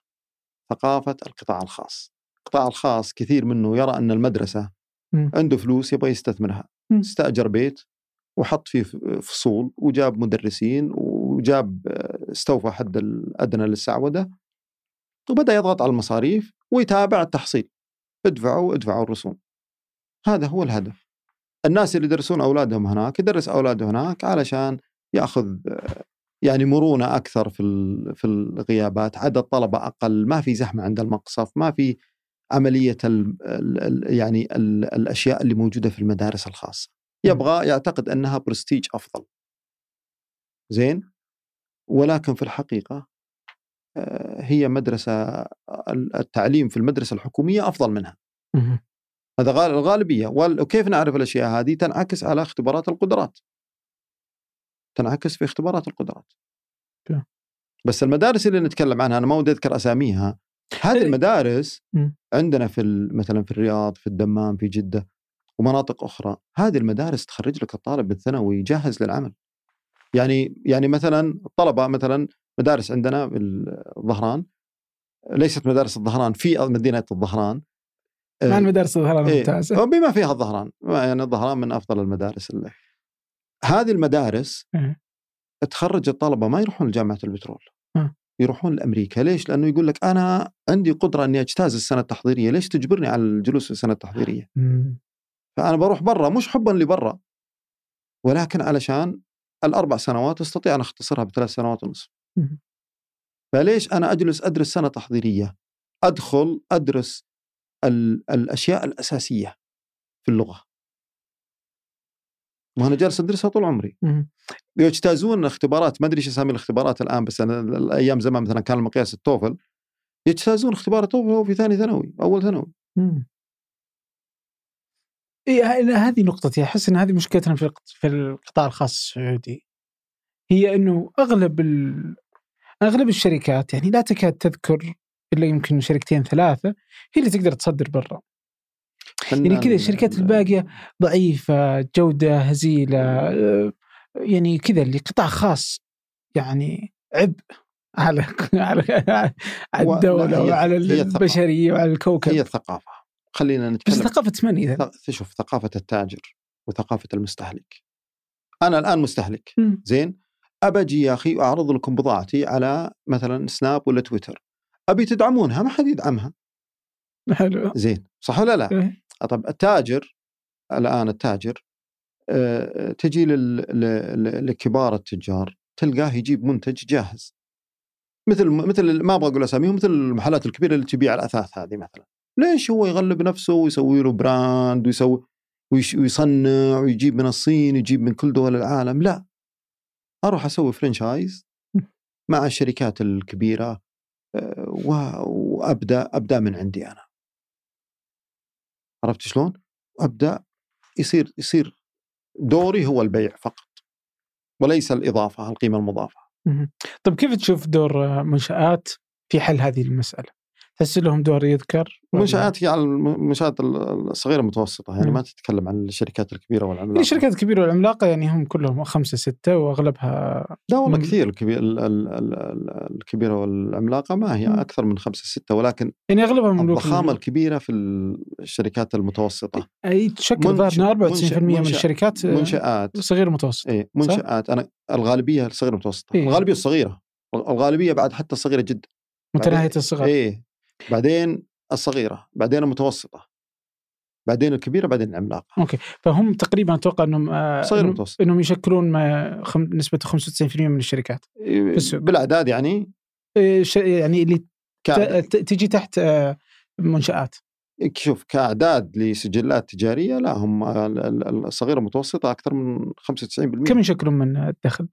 ثقافة القطاع الخاص. القطاع الخاص كثير منه يرى أن المدرسة م. عنده فلوس يبغى يستثمرها. م. استأجر بيت وحط فيه فصول وجاب مدرسين وجاب استوفى حد الادنى للسعوده وبدأ يضغط على المصاريف ويتابع التحصيل. ادفعوا ادفعوا الرسوم. هذا هو الهدف. الناس اللي يدرسون أولادهم هناك يدرس اولاده هناك علشان يأخذ يعني مرونة أكثر في في الغيابات، عدد طلبه أقل، ما في زحمة عند المقصف، ما في عملية ال ال يعني ال الأشياء اللي موجودة في المدارس الخاصة. يبغى يعتقد أنها برستيج أفضل. زين؟ ولكن في الحقيقة آه، هي مدرسة التعليم في المدرسة الحكومية أفضل منها. هذا الغالبية. وكيف نعرف الأشياء هذه؟ تنعكس على اختبارات القدرات. تنعكس في اختبارات القدرات. بس المدارس اللي نتكلم عنها أنا ما ودي أذكر أساميها. هذه المدارس عندنا في مثلا في الرياض في الدمام في جدة ومناطق أخرى. هذه المدارس تخرج لك الطالب بالثانوي جاهز للعمل. يعني يعني مثلا الطلبة مثلا مدارس عندنا في الظهران. ليست مدارس الظهران في مدينة الظهران. مع المدارس الظهران إيه. ممتازه بما فيها الظهران. يعني الظهران من أفضل المدارس اللي. هذه المدارس تخرج الطلبة ما يروحون لجامعة البترول. يروحون لأمريكا. ليش؟ لأنه يقول لك أنا عندي قدرة إني أجتاز السنة التحضيرية، ليش تجبرني على الجلوس في السنة التحضيرية؟ فأنا بروح برا مش حبا لبرا. ولكن علشان الأربع سنوات أستطيع أن أختصرها بثلاث سنوات ونصف. فليش أنا أجلس أدرس سنة تحضيرية؟ أدخل أدرس الأشياء الأساسية في اللغة. وأنا جالس أدرسها طول عمري. يجتازون اختبارات ما أدري إيش أسامي الاختبارات الآن بس أنا الأيام زمان مثلا كان المقياس التوفل يجتازون اختبار التوفل في ثاني ثانوي أول ثانوي. إيه هذه نقطتي أحس إن هذه مشكلتنا في في القطاع الخاص السعودي هي إنه أغلب ال... أغلب الشركات يعني لا تكاد تذكر إلا يمكن شركتين ثلاثة هي اللي تقدر تصدر برا. يعني كذا الشركات الباقية ضعيفة جودة هزيلة آه، يعني كذا اللي قطاع خاص يعني عبء على على الدولة وعلى البشرية وعلى الكوكب. هي الثقافه خلينا نتكلم بس ثقافة من إذا؟ شوف ثقافة التاجر وثقافة المستهلك. أنا الآن مستهلك. م. زين؟ أبجي يا أخي واعرض لكم بضاعتي على مثلا سناب ولا تويتر. أبي تدعمونها؟ ما حد يدعمها. حلو. زين صح ولا لا؟ إيه. طب التاجر الآن التاجر آه، تجي لكبار التجار تلقاه يجيب منتج جاهز. مثل مثل ما أبغى أقول اساميهم مثل المحلات الكبيرة اللي تبيع الأثاث هذه مثلا. ليش هو يغلب نفسه ويسوي له brand ويسوي ويصنع ويجيب من الصين ويجيب من كل دول العالم؟ لا. أروح أسوي franchise مع الشركات الكبيرة آه، وأبدأ أبدأ من عندي أنا عرفت شلون؟ أبدأ يصير يصير دوري هو البيع فقط وليس الإضافة القيمة المضافة طيب كيف تشوف دور منشآت في حل هذه المسألة؟ تحس لهم دور يذكر؟ منشآت هي على المنشآت الصغيرة المتوسطة يعني ما تتكلم عن الشركات الكبيرة والعملاقة. الشركات الكبيره والعملاقة يعني هم كلهم خمسة ستة وأغلبها لا والله من... كثير الكبير الكبيرة والعملاقة ما هي أكثر من خمسة ستة ولكن يعني أغلبها من الضخامة الكبيرة في الشركات المتوسطة. اي تشكل منش... 94% من الشركات منشآت. صغيره متوسطه اي منشآت. أنا الغالبية صغيره متوسطه إيه؟ الغالبية الصغيرة. الغالبية بعد حتى صغيره جدا متناهية الصغر إيه. بعدين الصغيرة بعدين المتوسطة. بعدين الكبيرة بعدين العملاقة. أوكي. فهم تقريبا أتوقع إنهم آه صغير متوسط. إنهم يشكلون ما خم... نسبة 95% من الشركات. في بالأعداد يعني؟ إيه يعني اللي ت... تجي تحت آه منشآت. شوف كأعداد لسجلات تجارية لا هم الصغيرة المتوسطه أكثر من 95% كم يشكلون من الدخل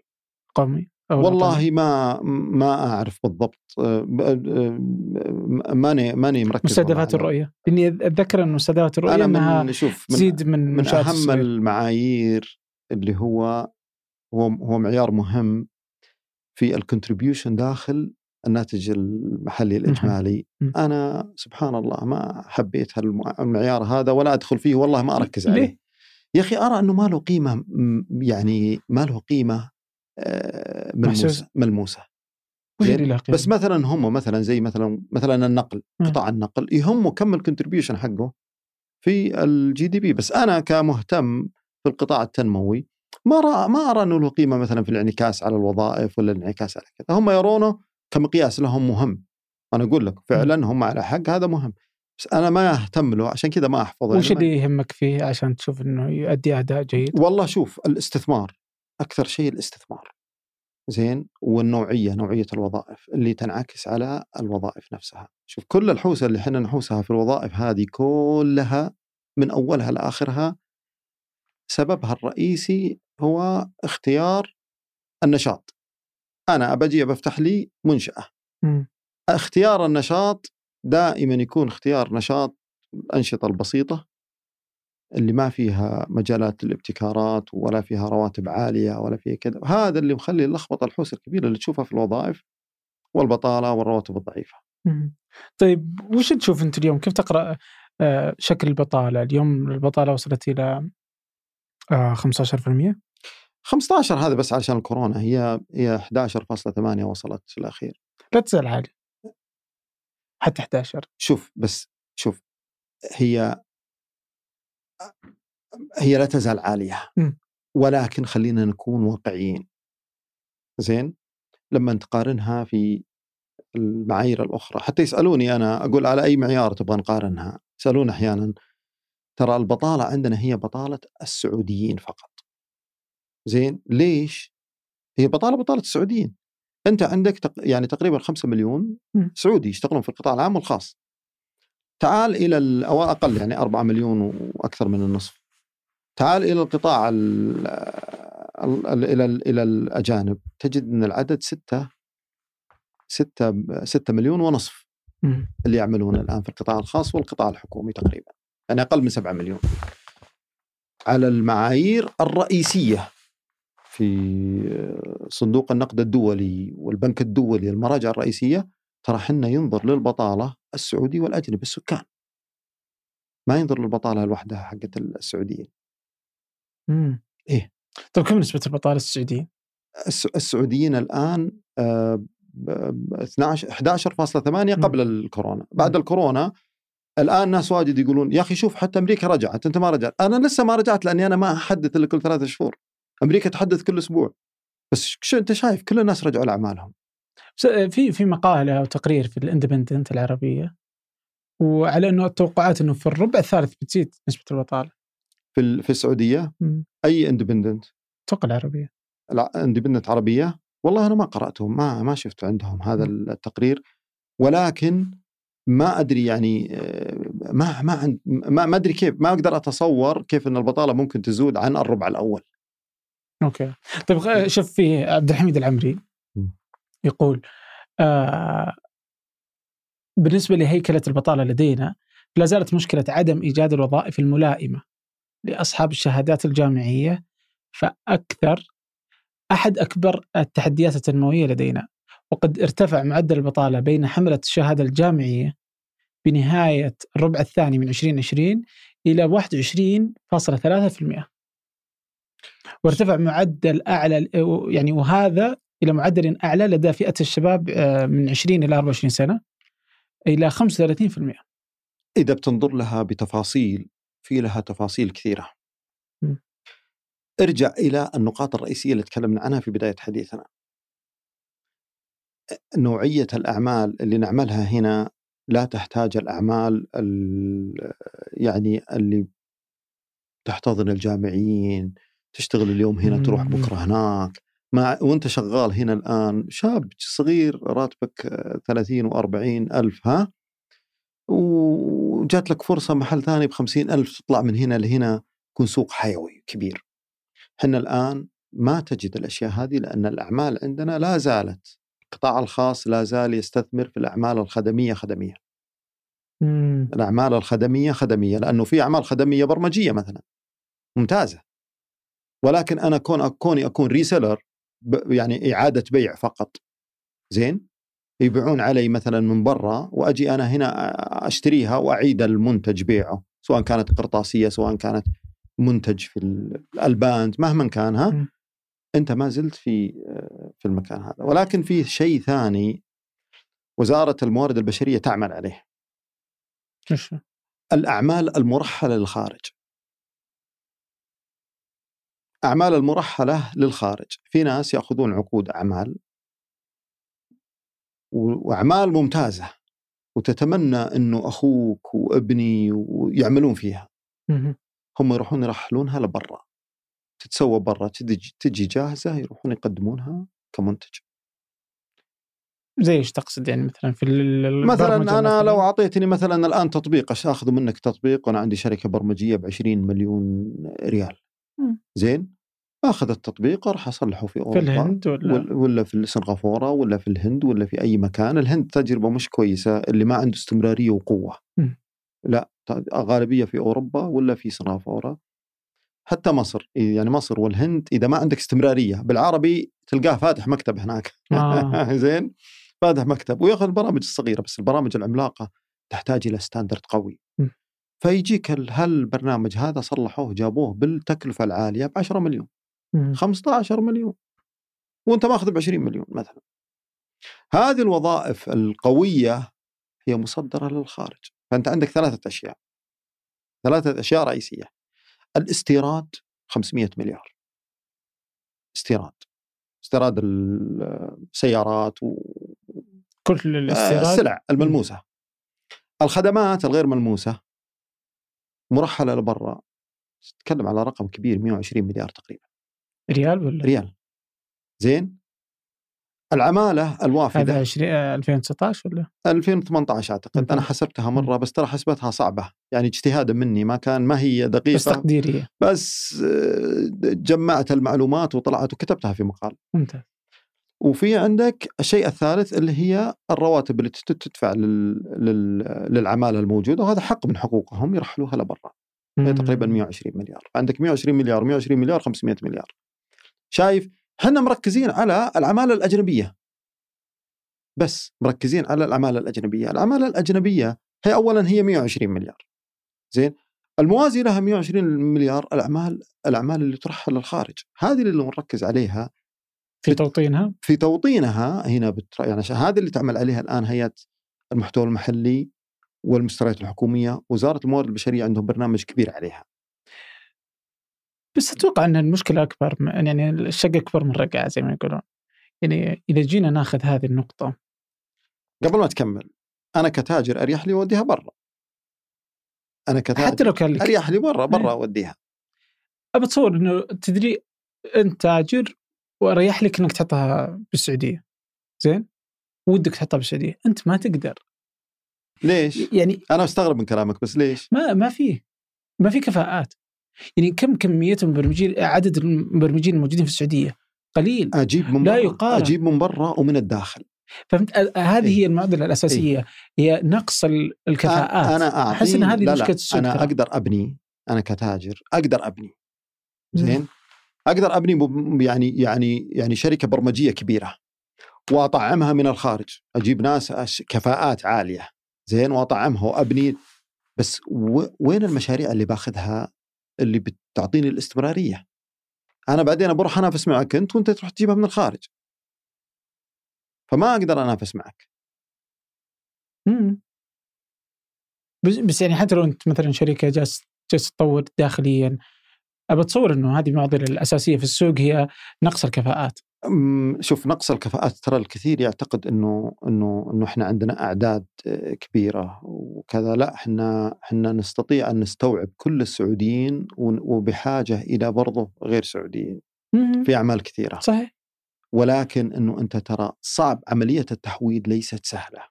القومي؟ والله ما ما أعرف بالضبط. آه، آه، ماني ماني مركز مستهدفات الرؤية. إني أتذكر انه مستهدفات الرؤية أنا أنها شوف تزيد من من, من أهم الصغير. المعايير اللي هو هو هو معيار مهم في ال contribution داخل الناتج المحلي الإجمالي. أنا سبحان الله ما حبيت المعيار هذا ولا أدخل فيه والله ما أركز عليه. ليه؟ يا أخي أرى أنه ما له قيمة يعني ما له قيمة آه، ملموسة. ملموسة. بس مثلا هم مثلا زي مثلا مثلا النقل قطاع النقل يهمه كم ال contribution حقه في ال GDP بس أنا كمهتم في القطاع التنموي ما أرى ما أرى إنه له قيمة مثلا في الانعكاس على الوظائف ولا الانعكاس على كذا. هم يرونه كمقياس لهم مهم. أنا أقول لك فعلا هم على حق هذا مهم. بس أنا ما أهتم له عشان كذا ما أحفظه. وش اللي يهمك فيه عشان تشوف إنه يؤدي أداء جيد؟ والله شوف الاستثمار. أكثر شيء الاستثمار. زين؟ والنوعية نوعية الوظائف اللي تنعكس على الوظائف نفسها. شوف كل الحوسة اللي إحنا نحوسها في الوظائف هذه كلها من أولها لآخرها سببها الرئيسي هو اختيار النشاط. أنا بجي بفتح لي منشأة. م. اختيار النشاط دائما يكون اختيار نشاط الأنشطة البسيطة اللي ما فيها مجالات للابتكارات ولا فيها رواتب عالية ولا فيها كذا هذا اللي مخلي اللخبطة الحوسه الكبيرة اللي تشوفها في الوظائف والبطالة والرواتب الضعيفة. طيب وش تشوف أنت اليوم؟ كيف تقرأ آه، شكل البطالة؟ اليوم البطالة وصلت إلى 15% 15 هذا بس عشان الكورونا هي هي 11.8 وصلت في الأخير. لا تزال عالي حتى 11 شوف بس شوف هي هي لا تزال عالية ولكن خلينا نكون واقعيين. زين؟ لما تقارنها في المعايير الأخرى. حتى يسألوني أنا أقول على أي معيار تبغى نقارنها؟ يسألون أحيانا. ترى البطالة عندنا هي بطالة السعوديين فقط. زين؟ ليش؟ هي بطالة بطالة السعوديين. أنت عندك تق... يعني تقريبا 5 مليون سعودي يشتغلون في القطاع العام والخاص. تعال إلى أو أقل يعني 4 مليون وأكثر من النصف. تعال إلى القطاع ال ال إلى ال إلى الأجانب. تجد إن العدد 6 6 6 مليون ونصف اللي يعملون الآن في القطاع الخاص والقطاع الحكومي تقريبا. يعني أقل من 7 مليون. على المعايير الرئيسية في صندوق النقد الدولي والبنك الدولي المراجع الرئيسية ترى حنا ينظر للبطالة السعودي والأجنبي السكان. ما ينظر للبطالة لوحدها حقت السعوديين. امم إيه. طيب كم نسبة البطالة السعوديين؟ السعوديين الآن 12 11.8 قبل الكورونا. بعد الكورونا الآن ناس واجد يقولون يا أخي شوف حتى أمريكا رجعت أنت ما رجعت. أنا لسه ما رجعت لأني أنا ما أحدث إلا كل ثلاثة شهور. أمريكا تحدث كل أسبوع. بس شو أنت شايف كل الناس رجعوا لأعمالهم. في في مقالة أو تقرير في الإندبندنت العربية وعلى أنه التوقعات أنه في الربع الثالث بتزيد نسبة البطالة. في في السعودية؟ م. أي إندبندنت؟ أتوقع العربية. لا إندبندنت عربية؟ والله أنا ما قراته ما ما شفت عندهم هذا. التقرير ولكن ما أدري يعني آه، ما ما عند ما, ما أدري كيف ما أقدر أتصور كيف أن البطالة ممكن تزود عن الربع الأول. أوكي. طيب شوف في عبد الحميد العمري يقول آه بالنسبة لهيكلة البطالة لدينا لا زالت مشكلة عدم إيجاد الوظائف الملائمة لأصحاب الشهادات الجامعية فأكثر أحد أكبر التحديات التنموية لدينا. وقد ارتفع معدل البطالة بين حملة الشهادة الجامعية بنهاية الربع الثاني من 2020 إلى 21.3% وارتفع معدل أعلى يعني وهذا إلى معدل أعلى لدى فئة الشباب آه، من 20 إلى 24 سنة إلى 35% إذا بتنظر لها بتفاصيل في لها تفاصيل كثيرة. م. ارجع إلى النقاط الرئيسية اللي تكلمنا عنها في بداية حديثنا. نوعية الأعمال اللي نعملها هنا لا تحتاج الأعمال يعني اللي تحتضن الجامعيين تشتغل اليوم هنا تروح بكرة هناك. مع وأنت شغال هنا الآن شاب صغير راتبك 30 و40 ألف ها؟ وجات لك فرصة محل ثاني ب ألف تطلع من هنا لهنا يكون سوق حيوي كبير. إحنا الآن ما تجد الأشياء هذه لأن الأعمال عندنا لا زالت القطاع الخاص لا زال يستثمر في الأعمال الخدمية خدمية. مم. الأعمال الخدمية خدمية لأنه في أعمال خدمية برمجية مثلا ممتازة. ولكن أنا كون كوني أكون reseller يعني إعادة بيع فقط. زين؟ يبيعون علي مثلا من برا وأجي أنا هنا أشتريها وأعيد المنتج بيعه سواء كانت قرطاسية سواء كانت منتج في الألبان مهما كان ها؟ أنت ما زلت في في المكان هذا. ولكن في شيء ثاني وزارة الموارد البشرية تعمل عليه. الأعمال المرحلة للخارج. أعمال المرحلة للخارج. في ناس يأخذون عقود أعمال وأعمال ممتازة وتتمنى إنه أخوك وابني ويعملون فيها. هم يروحون يرحلونها لبرا. تتسوى برا تجي, تجي جاهزة يروحون يقدمونها كمنتج. زي إيش تقصد يعني مثلا في مثلا أنا مثلاً؟ لو أعطيتني مثلا الآن تطبيق أخذ منك تطبيق وأنا عندي شركة برمجية ب 20 مليون ريال. زين آخذ التطبيق راح أصلحه في أوروبا في الهند ولا ولا في سنغافورة ولا في الهند ولا في أي مكان، الهند تجربة مش كويسة اللي ما عنده استمرارية وقوة. م. لا غالبية في أوروبا ولا في سنغافورة حتى مصر يعني مصر والهند إذا ما عندك استمرارية بالعربي تلقاه فاتح مكتب هناك آه. زين فاتح مكتب وياخذ البرامج الصغيرة بس البرامج العملاقة تحتاج إلى standard قوي م. فيجيك هالبرنامج هذا صلحوه جابوه بالتكلفة العالية ب 10 مليون 15 مليون. وأنت ماخذ ب 20 مليون مثلا. هذه الوظائف القوية هي مصدرة للخارج. فأنت عندك ثلاثة أشياء. ثلاثة أشياء رئيسية. الاستيراد 500 مليار. استيراد. استيراد السيارات و كل الاستيراد. السلع الملموسة. الخدمات الغير ملموسة. مرحلة لبرا. تتكلم على رقم كبير 120 مليار تقريبا. ريال ولا؟ ريال. زين. العمالة الوافدة. هذا 20 2019 ولا؟ 2018 أعتقد. أنا حسبتها مرة بس ترى حسبتها صعبة. يعني اجتهادا مني ما كان ما هي دقيقة. بس تقديرية. بس آه، جمعت المعلومات وطلعت وكتبتها في مقال. ممتاز. وفي عندك الشيء الثالث اللي هي الرواتب اللي تدفع لل... لل... للعمالة الموجودة وهذا حق من حقوقهم يرحلوها لبرا. هي تقريبا 120 مليار. عندك 120 مليار 120 مليار 500 مليار. شايف إحنا مركزين على العمالة الأجنبية. بس مركزين على العمالة الأجنبية. العمالة الأجنبية هي اولا هي 120 مليار. زين؟ الموازي لها 120 مليار الاعمال الاعمال اللي ترحل للخارج. هذه اللي نركز عليها في توطينها؟ في توطينها هنا بتر... يعني هذه اللي تعمل عليها الآن هيئه المحتوى المحلي والمستريات الحكومية وزارة الموارد البشرية عندهم برنامج كبير عليها. بس أتوقع أن المشكلة أكبر يعني الشق أكبر من رقعه زي ما يقولون. يعني إذا جينا ناخذ هذه النقطة. قبل ما تكمل أنا كتاجر أريح لي اوديها برا. أنا كتاجر حتى لو كان لك أريح لي برا برا أوديها. أبى أتصور إنه تدري أنت تاجر واريح لك إنك تحطها بالسعودية. زين؟ ودك تحطها بالسعودية. أنت ما تقدر. ليش؟ يعني أنا أستغرب من كلامك بس ليش؟ ما ما فيه ما في كفاءات. يعني كم كمية المبرمجين عدد المبرمجين الموجودين في السعودية؟ قليل. أجيب من لا يقارن. أجيب من برا ومن الداخل. فهمت؟ هذه إيه؟ هي المعضلة الأساسية. إيه؟ هي نقص الكفاءات. أنا أحس إن هذه مشكله السوق أنا أقدر أبني. أنا كتاجر أقدر أبني. زين؟ أقدر أبني يعني يعني يعني شركة برمجية كبيرة وأطعمها من الخارج. أجيب ناس كفاءات عالية. زين وأطعمها وأبني. بس وين المشاريع اللي باخذها؟ اللي بتعطيني الاستمرارية. أنا بعدين بروح أنافس معك أنت وأنت تروح تجيبها من الخارج. فما أقدر أنافس معك. مم. بس يعني حتى لو أنت مثلا شركة جالس تطور داخليا أبى أتصور إنه هذه المعضلة الأساسية في السوق هي نقص الكفاءات. شوف نقص الكفاءات ترى الكثير يعتقد إنه إنه إنه إحنا عندنا أعداد كبيرة وكذا. لا إحنا إحنا نستطيع أن نستوعب كل السعوديين وبحاجة إلى برضه غير سعوديين في أعمال كثيرة. صحيح. ولكن إنه أنت ترى صعب عملية التحويل ليست سهلة.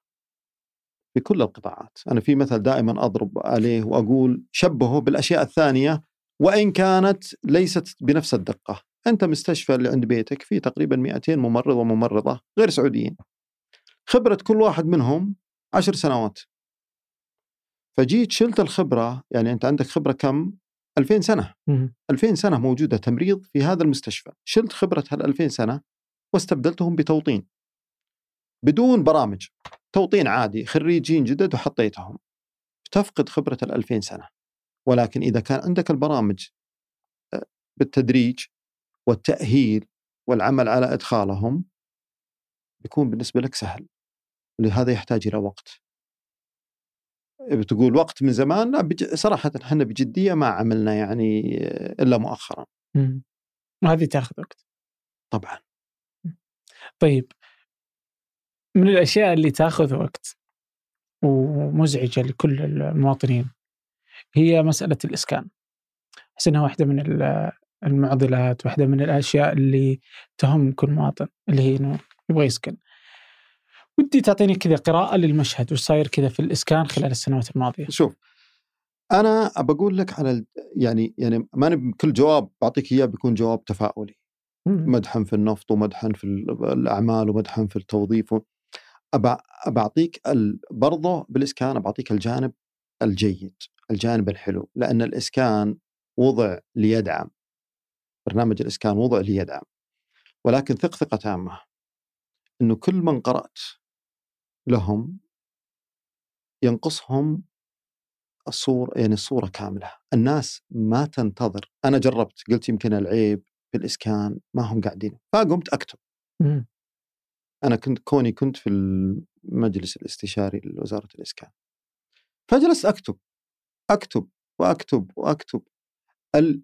في كل القطاعات. أنا في مثل دائما أضرب عليه وأقول شبهه بالأشياء الثانية وإن كانت ليست بنفس الدقة. أنت مستشفى اللي عند بيتك فيه تقريبا 200 ممرض وممرضة غير سعوديين. خبرة كل واحد منهم عشر سنوات. فجيت شلت الخبرة يعني أنت عندك خبرة كم؟ 2000 سنة. 2000 سنة موجودة تمريض في هذا المستشفى. شلت خبرة هال 2000 سنة واستبدلتهم بتوطين. بدون برامج. توطين عادي خريجين جدد وحطيتهم. تفقد خبرة ال 2000 سنة. ولكن إذا كان عندك البرامج آه، بالتدريج والتأهيل والعمل على إدخالهم بيكون بالنسبة لك سهل. لهذا يحتاج إلى وقت. بتقول وقت من زمان لا بج... صراحة إحنا بجدية ما عملنا يعني إلا مؤخرا. وهذه تاخذ وقت. طبعا. طيب. من الأشياء اللي تاخذ وقت ومزعجة لكل المواطنين هي مسألة الإسكان. أحس أنها واحدة من المعضلات واحدة من الأشياء اللي تهم كل مواطن اللي هي إنه يبغى يسكن. ودي تعطيني كذا قراءة للمشهد وش صاير كذا في الإسكان خلال السنوات الماضية؟ شوف أنا بقول لك على يعني يعني ما بكل جواب بعطيك إياه بيكون جواب تفاؤلي. مدحا في النفط ومدحا في الأعمال ومدحا في التوظيف أبعطيك برضه بالإسكان بعطيك الجانب الجيد. الجانب الحلو لأن الإسكان وضع ليدعم. برنامج الإسكان وضع ليدعم. ولكن ثق ثقة تامة. أنه كل من قرأت لهم ينقصهم الصورة يعني الصورة كاملة. الناس ما تنتظر. أنا جربت قلت يمكن العيب في الإسكان ما هم قاعدين. فقمت أكتب. أنا كنت كوني كنت في المجلس الإستشاري لوزارة الإسكان. فجلست أكتب. أكتب وأكتب وأكتب.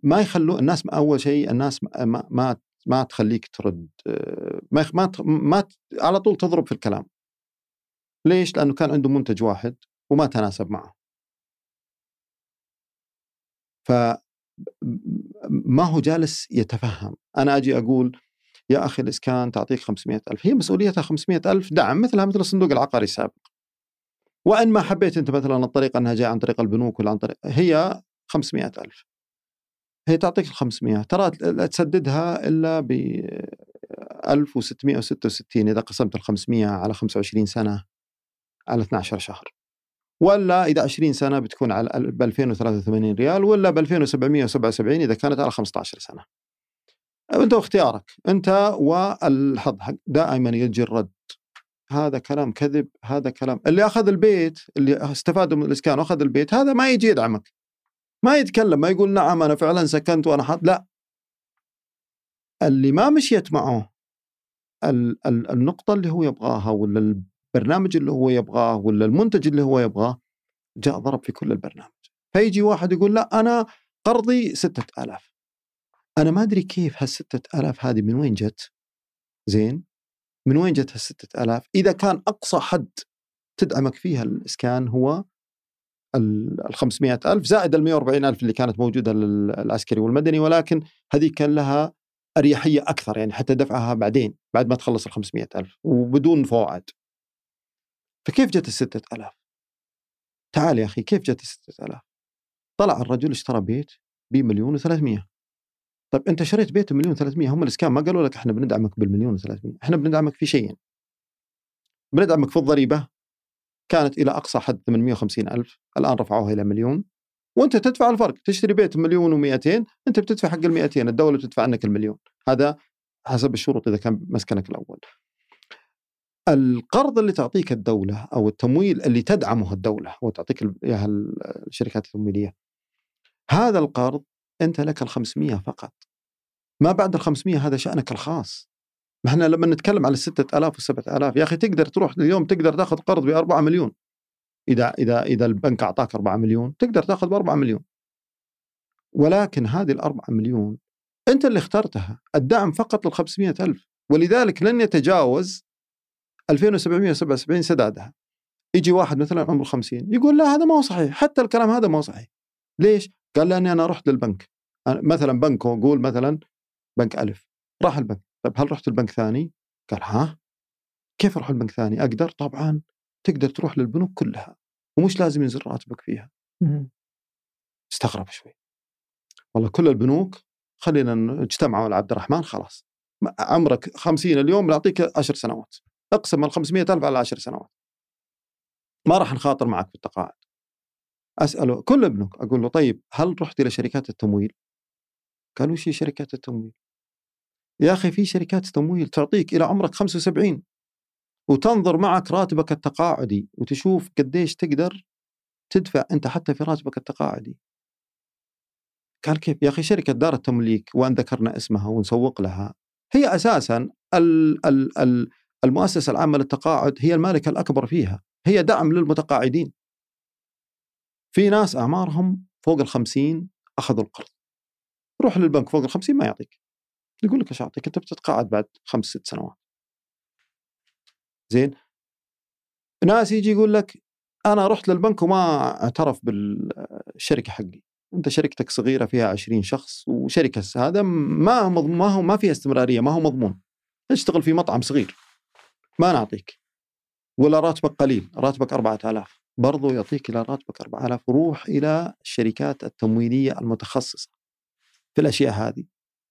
ما يخلوا الناس أول شيء الناس ما ما ما تخليك ترد ما ما ما على طول تضرب في الكلام. ليش؟ لأنه كان عنده منتج واحد وما تناسب معه. ف ما هو جالس يتفهم. أنا أجي أقول يا أخي الإسكان تعطيك 500 ألف. هي مسؤوليتها 500 ألف دعم مثلها مثل الصندوق العقاري السابق. وإن ما حبيت أنت مثلا الطريقة أنها جاية عن طريق البنوك ولا عن طريق هي 500 ألف. هي تعطيك ال 500 ترى لا تسددها إلا ب 1666 إذا قسمت ال 500 على 25 سنة على 12 شهر. ولا إذا 20 سنة بتكون على ب 2083 ريال ولا ب 2777 إذا كانت على 15 سنة. أنت واختيارك. أنت والحظ دائما يجي الرد. هذا كلام كذب هذا كلام. اللي أخذ البيت اللي استفادوا من الإسكان وأخذ البيت هذا ما يجي يدعمك. ما يتكلم ما يقول نعم أنا فعلا سكنت وأنا حط لا. اللي ما مشيت معه النقطة اللي هو يبغاها ولا البرنامج اللي هو يبغاه ولا المنتج اللي هو يبغاه جاء ضرب في كل البرنامج. فيجي واحد يقول لا أنا قرضي ستة ألاف. أنا ما أدري كيف هالستة ألاف هذه من وين جت؟ زين؟ من وين جت هالستة ألاف؟ إذا كان أقصى حد تدعمك فيها الإسكان هو ال 500 ألف زائد ال 140 ألف اللي كانت موجودة للعسكري والمدني ولكن هذه كان لها أريحية أكثر يعني حتى دفعها بعدين بعد ما تخلص ال 500 ألف وبدون فوائد. فكيف جت ال 6000 تعال يا أخي كيف جت ال 6000 طلع الرجل اشترى بيت بمليون و300 طيب أنت شريت بيت بمليون و300 هم الإسكان ما قالوا لك إحنا بندعمك بالمليون و300 إحنا بندعمك في شيئين بندعمك في الضريبة كانت إلى أقصى حد 850 ألف الآن رفعوها إلى مليون. وأنت تدفع الفرق تشتري بيت مليون و200 أنت بتدفع حق ال 200 الدولة بتدفع عنك المليون. هذا حسب الشروط إذا كان مسكنك الأول. القرض اللي تعطيك الدولة أو التمويل اللي تدعمه الدولة وتعطيك إياها الشركات التمويلية هذا القرض أنت لك ال 500 فقط. ما بعد ال 500 هذا شأنك الخاص. ما إحنا لما نتكلم على 6000 و 7000 يا أخي تقدر تروح اليوم تقدر تأخذ قرض ب 4 مليون. إذا إذا إذا البنك أعطاك 4 مليون تقدر تأخذ ب 4 مليون. ولكن هذه ال 4 مليون أنت اللي اخترتها الدعم فقط لل 500 ألف. ولذلك لن يتجاوز 2777 سدادها. يجي واحد مثلا عمره 50 يقول لا هذا ما هو صحيح. حتى الكلام هذا ما هو صحيح. ليش؟ قال لأني أنا رحت للبنك. مثلا بنك قول مثلا بنك ألف راح البنك. طيب هل رحت البنك ثاني؟ قال ها. كيف أروح البنك ثاني؟ أقدر طبعا تقدر تروح للبنوك كلها ومش لازم ينزل راتبك فيها. استغرب شوي. والله كل البنوك خلينا اجتمعوا على عبد الرحمن خلاص. عمرك 50 اليوم نعطيك 10 سنوات. اقسم ال 500 ألف على 10 سنوات. ما راح نخاطر معك في التقاعد. اساله كل ابنك أقول له طيب هل رحت إلى شركات التمويل؟ قال وش هي شركات التمويل؟ يا أخي في شركات تمويل تعطيك إلى عمرك 75 وتنظر معك راتبك التقاعدي وتشوف قديش تقدر تدفع أنت حتى في راتبك التقاعدي. قال كيف؟ يا أخي شركة دار التمليك وأن ذكرنا اسمها ونسوق لها هي أساسا ال ال ال المؤسسة العامة للتقاعد هي المالك الأكبر فيها، هي دعم للمتقاعدين. في ناس أعمارهم فوق ال 50 أخذوا القرض. روح للبنك فوق ال 50 ما يعطيك. يقول لك إيش اعطيك؟ انت بتتقاعد بعد خمس ست سنوات. زين؟ ناس يجي يقول لك أنا رحت للبنك وما اعترف بالشركة حقي. أنت شركتك صغيرة فيها 20 شخص وشركة هذا ما ما هو ما فيها استمرارية ما هو مضمون. تشتغل في مطعم صغير. ما نعطيك. ولا راتبك قليل، راتبك 4000 برضو يعطيك إلى راتبك 4000 روح إلى الشركات التمويلية المتخصصة في الأشياء هذه.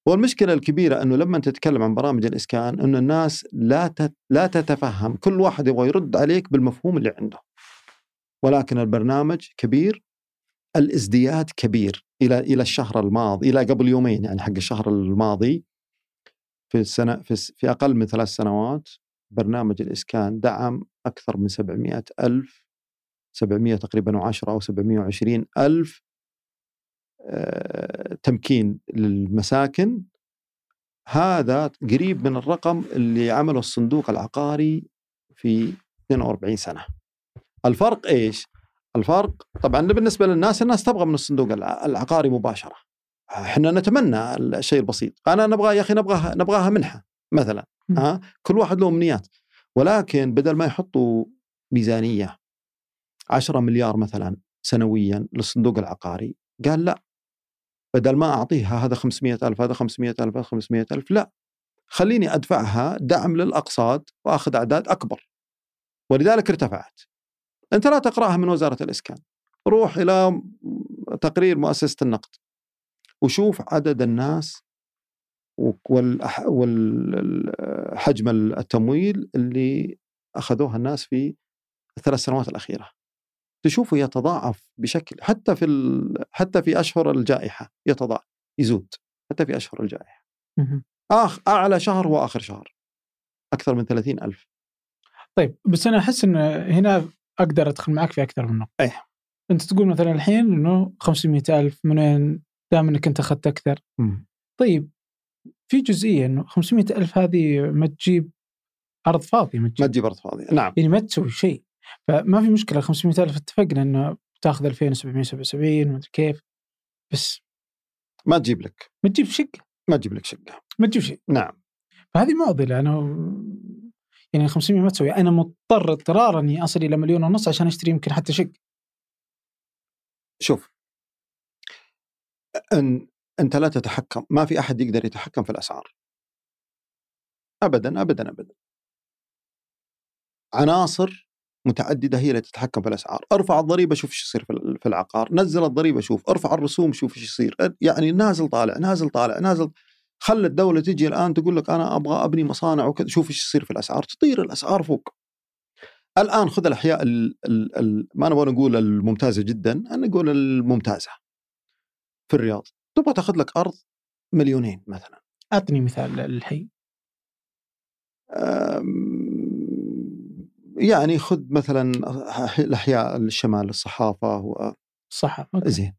والمشكلة الكبيرة إنه لما تتكلم عن برامج الإسكان إنه الناس لا لا تتفهم، كل واحد يبغى يرد عليك بالمفهوم اللي عنده. ولكن البرنامج كبير الإزدياد كبير إلى إلى الشهر الماضي إلى قبل يومين يعني حق الشهر الماضي في السنة في, في أقل من ثلاث سنوات برنامج الإسكان دعم أكثر من 700 ألف 700 تقريبا و10 أو 720 ألف آه، تمكين للمساكن هذا قريب من الرقم اللي عمله الصندوق العقاري في 42 سنة. الفرق إيش؟ الفرق طبعا بالنسبة للناس الناس تبغى من الصندوق العقاري مباشرة. إحنا نتمنى الشيء البسيط، أنا نبغى يا أخي نبغاها نبغاها منحة مثلا ها كل واحد له أمنيات ولكن بدل ما يحطوا ميزانية 10 مليار مثلا سنويا للصندوق العقاري قال لا بدل ما أعطيها هذا 500 ألف هذا 500 ألف هذا 500 ألف لا. خليني أدفعها دعم للأقساط وأخذ أعداد أكبر. ولذلك ارتفعت. أنت لا تقرأها من وزارة الإسكان. روح إلى تقرير مؤسسة النقد. وشوف عدد الناس والحجم التمويل اللي أخذوها الناس في الثلاث سنوات الأخيرة. تشوفه يتضاعف بشكل حتى في حتى في أشهر الجائحة يتضاعف يزود حتى في أشهر الجائحة. آخ أعلى شهر هو اخر شهر. أكثر من 30 ألف طيب بس أنا أحس إن هنا أقدر أدخل معك في أكثر من نقطة. إيه أنت تقول مثلا الحين إنه 500 ألف من وين دام إنك أنت أخذت أكثر. م. طيب في جزئية إنه 500 ألف هذه ما تجيب أرض فاضية ما تجيب, ما تجيب أرض فاضية نعم يعني ما تسوي شيء فما في مشكلة 500 ألف اتفقنا إنه تاخذ 2777 ما ادري كيف بس ما تجيب لك. ما تجيب شقة. ما تجيب لك شقة. ما تجيب شيء نعم. فهذه معضلة. أنا يعني 500 ما تسوي. أنا مضطر اضطرارا إني أصل إلى مليون ونص عشان أشتري يمكن حتى شقة. شوف. أن أنت لا تتحكم. ما في أحد يقدر يتحكم في الأسعار. ابدا ابدا ابدا. عناصر متعددة هي اللي تتحكم في الأسعار، أرفع الضريبة شوف إيش يصير في العقار، نزل الضريبة شوف، أرفع الرسوم شوف إيش يصير، يعني نازل طالع نازل طالع نازل خلى الدولة تجي الآن تقول لك أنا أبغى أبني مصانع وكذا شوف إيش يصير في الأسعار، تطير الأسعار فوق. الآن خذ الأحياء ال ال ال ما نبغى نقول الممتازة جدا، نقول الممتازة. في الرياض، تبغى تاخذ لك أرض مليونين مثلا. أعطني مثال الحي. يعني خذ مثلا الأحياء الشمال الصحافة و صح زين.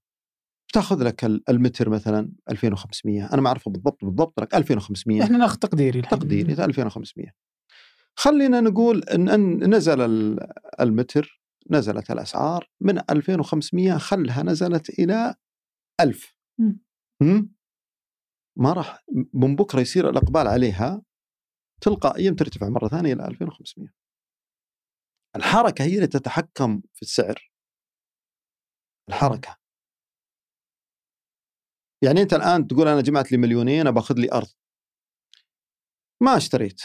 تاخذ لك المتر مثلا 2500 أنا ما أعرفه بالضبط بالضبط لك 2500 إحنا ناخذ تقديري تقديري 2500 خلينا نقول إن, نزل المتر نزلت الأسعار من 2500 خلها نزلت إلى 1000 ما راح من بكرة يصير الإقبال عليها تلقائيا ترتفع مرة ثانية إلى 2500 الحركة هي اللي تتحكم في السعر. الحركة. يعني أنت الآن تقول أنا جمعت لي مليونين باخذ لي أرض. ما اشتريت.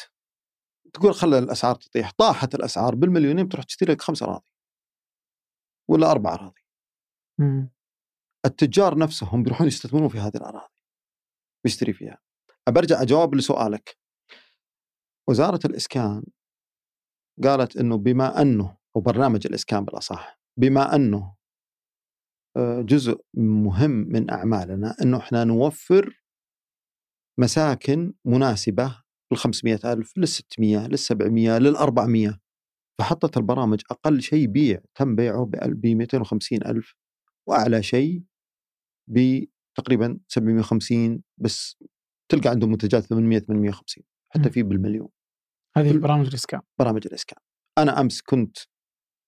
تقول خلى الأسعار تطيح. طاحت الأسعار بالمليونين بتروح تشتري لك خمس أراضي. ولا أربع أراضي. التجار نفسهم بيروحون يستثمرون في هذه الأراضي. بيشتري فيها. برجع أجاوب لسؤالك. وزارة الإسكان قالت إنه بما أنه وبرنامج الإسكان بالأصح بما أنه آه، جزء مهم من أعمالنا إنه إحنا نوفر مساكن مناسبة لل 500 ألف لل 600 لل 700 لل 400 فحطت البرامج أقل شيء بيع تم بيعه ب 250 ألف وأعلى شيء بتقريبا 750 بس تلقى عندهم منتجات 800 850 حتى في بالمليون. هذه برامج الإسكان. برامج الإسكان. أنا أمس كنت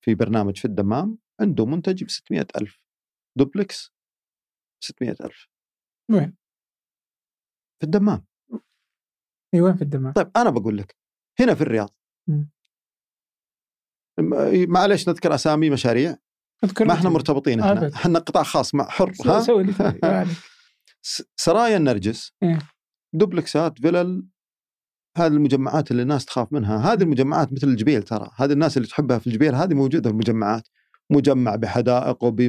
في برنامج في الدمام عنده منتج ب 600 ألف. دوبلكس 600 ألف. وين؟ في الدمام. إي وين في الدمام؟ طيب أنا بقول لك هنا في الرياض. معلش نذكر أسامي مشاريع. أذكر ما إحنا مرتبطين إحنا إحنا قطاع خاص مع حر ها؟ سوي. سرايا النرجس. إيه؟ دوبلكسات فيلل هذه المجمعات اللي الناس تخاف منها هذه المجمعات مثل الجبيل ترى هذه الناس اللي تحبها في الجبيل هذه موجودة في المجمعات مجمع بحدائق وب...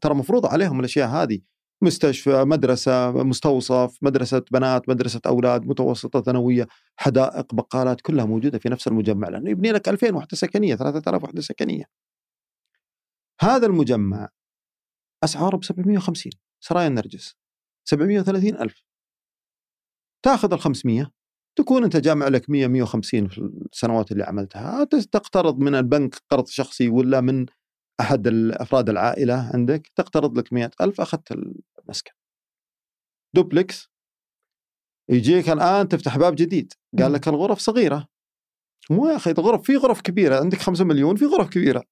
ترى مفروض عليهم الأشياء هذه مستشفى مدرسة مستوصف مدرسة بنات مدرسة أولاد متوسطة ثانوية حدائق بقالات كلها موجودة في نفس المجمع لأنه يبني لك 2000 وحدة سكنية 3000 وحدة سكنية. هذا المجمع أسعاره ب 750 سرايا النرجس 730 ألف. تاخذ ال 500 تكون أنت جامع لك 100 150 في السنوات اللي عملتها. تقترض من البنك قرض شخصي ولا من أحد أفراد العائلة عندك تقترض لك مئة ألف أخذت المسكن. دوبلكس يجيك الآن تفتح باب جديد. قال لك الغرف صغيرة. مو يا أخي غرف في غرف كبيرة. عندك خمسة مليون في غرف كبيرة.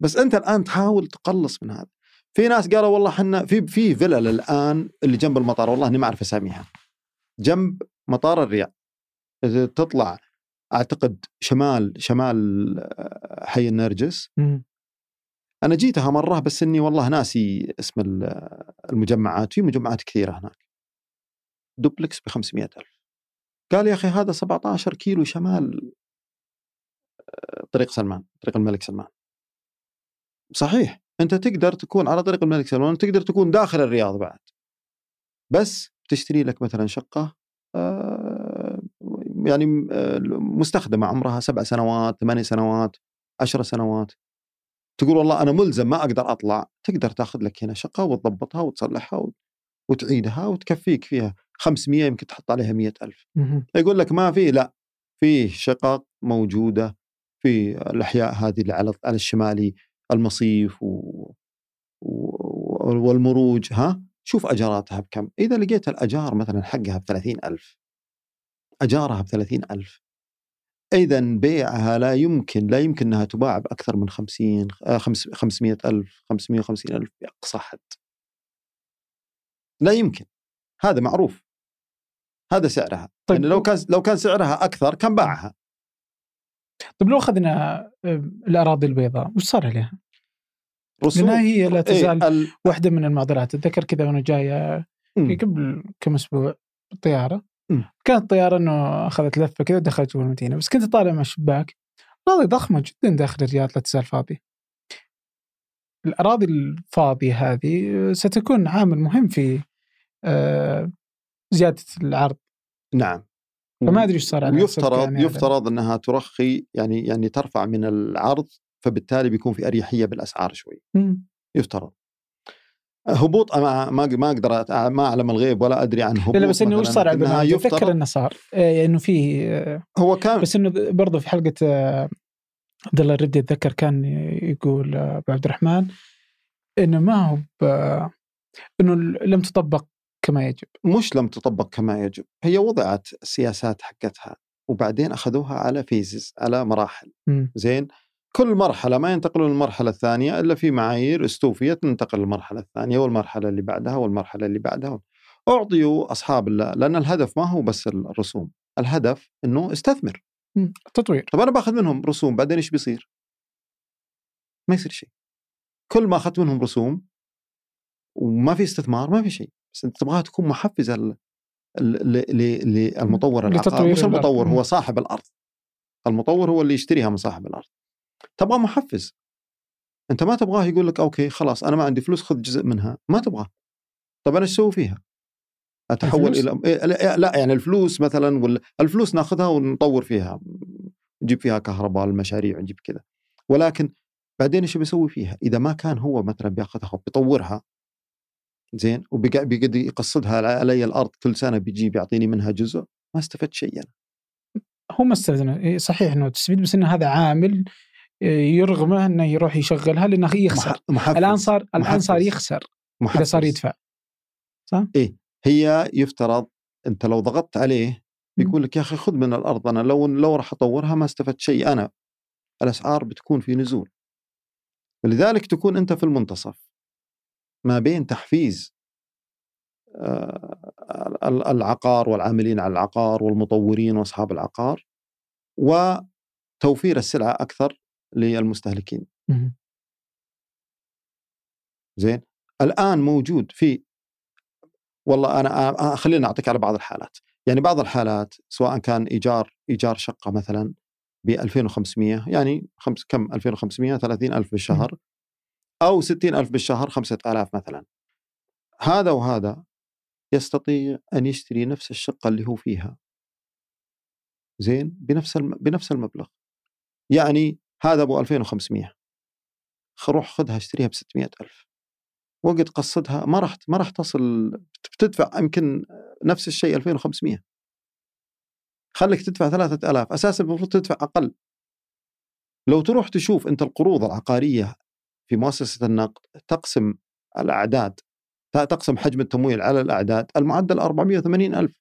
بس أنت الآن تحاول تقلص من هذا. في ناس قالوا والله إحنا في في فيلل الآن اللي جنب المطار. والله إني ما أعرف أساميها. جنب مطار الرياض. تطلع أعتقد شمال شمال آه، حي النرجس. أنا جيتها مرة بس إني والله ناسي اسم المجمعات. في مجمعات كثيرة هناك. دوبلكس ب 500 ألف. قال يا أخي هذا 17 كيلو شمال آه، طريق سلمان طريق الملك سلمان. صحيح. أنت تقدر تكون على طريق الملك سلمان تقدر تكون داخل الرياض بعد. بس تشتري لك مثلا شقة آه، يعني آه، مستخدمة عمرها سبع سنوات ثمانية سنوات عشر سنوات. تقول والله أنا ملزم ما أقدر أطلع. تقدر تاخذ لك هنا شقة وتضبطها وتصلحها وتعيدها وتكفيك فيها 500 يمكن تحط عليها 100 ألف. يقول لك ما في لا. في شقق موجودة في الأحياء هذه اللي على على الشمالي المصيف و... والمروج ها؟ شوف أجاراتها بكم. إذا لقيت الأجار مثلا حقها ب 30 ألف أجارها ب 30 ألف اذا بيعها لا يمكن لا يمكن إنها تباع بأكثر من 50 500 ألف 550 ألف باقصى حد لا يمكن. هذا معروف. هذا سعرها. طيب يعني لو كان لو كان سعرها أكثر كان باعها. طيب لو أخذنا الأراضي البيضاء وش صار عليها؟ لانها هي لا إيه، تزال ال... واحدة من المعضلات. أتذكر كذا وأنا جاي قبل كم أسبوع بالطياره كانت الطياره إنه أخذت لفة كذا ودخلت جوا المدينة بس كنت طالع من الشباك أراضي ضخمة جدا داخل الرياض لا تزال فاضية. الأراضي الفاضية هذه ستكون عامل مهم في آه، زيادة العرض. نعم. فما أدري إيش صار على يفترض يعني يفترض إنها ترخي يعني يعني ترفع من العرض فبالتالي بيكون في أريحية بالأسعار شوي. يفترض. هبوط ما ما ما أقدر ما أعلم الغيب ولا أدري عن هبوط لا بس إنه وش صار عندنا اتذكر إنه صار. إيه، إنه في هو كان بس إنه برضه في حلقة عبد الله الردي أتذكر كان يقول ابو عبد الرحمن إنه ما هو إنه لم تطبق كما يجب. مش لم تطبق كما يجب. هي وضعت السياسات حقتها وبعدين أخذوها على فيزز على مراحل. م. زين؟ كل مرحلة ما ينتقلون للمرحلة الثانية إلا في معايير استوفيت ننتقل للمرحلة الثانية والمرحلة اللي بعدها والمرحلة اللي بعدها. أعطيوا أصحاب لأن الهدف ما هو بس الرسوم. الهدف إنه استثمر. تطوير طب أنا باخذ منهم رسوم بعدين إيش بيصير؟ ما يصير شيء. كل ما أخذت منهم رسوم وما في استثمار ما في شيء. بس أنت تبغاها تكون محفزة للمطور العقاري مش المطور هو صاحب الأرض. المطور هو اللي يشتريها من صاحب الأرض. تبغى محفز أنت ما تبغاه يقول لك أوكي خلاص أنا ما عندي فلوس خذ جزء منها ما تبغاه طب أنا إيش أسوي فيها؟ أتحول؟ إلى إيه، لا يعني الفلوس مثلا ولا الفلوس ناخذها ونطور فيها نجيب فيها كهرباء المشاريع نجيب كذا ولكن بعدين إيش بيسوي فيها؟ إذا ما كان هو مثلا بياخذها وبيطورها زين وبيقعد يقصدها علي الأرض كل سنة بيجي بيعطيني منها جزء ما استفدت شيء أنا. هو ما استفدنا صحيح إنه تستفيد بس إنه هذا عامل يرغمه إنه يروح يشغلها لأنه يخسر محفز. الآن صار الآن صار يخسر محفز. اذا صار يدفع صح؟ إيه هي يفترض أنت لو ضغطت عليه بيقول لك يا أخي خذ من الأرض أنا لو لو راح أطورها ما استفدت شيء أنا الأسعار بتكون في نزول ولذلك تكون أنت في المنتصف ما بين تحفيز آه، العقار والعاملين على العقار والمطورين وأصحاب العقار وتوفير السلعة أكثر للمستهلكين. زين. الآن موجود في والله أنا خلينا اعطيك على بعض الحالات، يعني بعض الحالات سواء كان إيجار إيجار شقة مثلا ب 2500 يعني خمس كم؟ 2500 30000 بالشهر أو ستين ألف بالشهر خمسة آلاف مثلا. هذا وهذا يستطيع أن يشتري نفس الشقة اللي هو فيها. زين؟ بنفس الم... بنفس المبلغ. يعني هذا أبو 2500 روح خذها اشتريها ب 600 ألف. وقت قصدها ما راح ما راح تصل بتدفع يمكن نفس الشيء 2500 خليك تدفع 3000 أساسا المفروض تدفع أقل. لو تروح تشوف أنت القروض العقارية في مؤسسة النقد تقسم الأعداد تقسم حجم التمويل على الأعداد المعدل 480 ألف.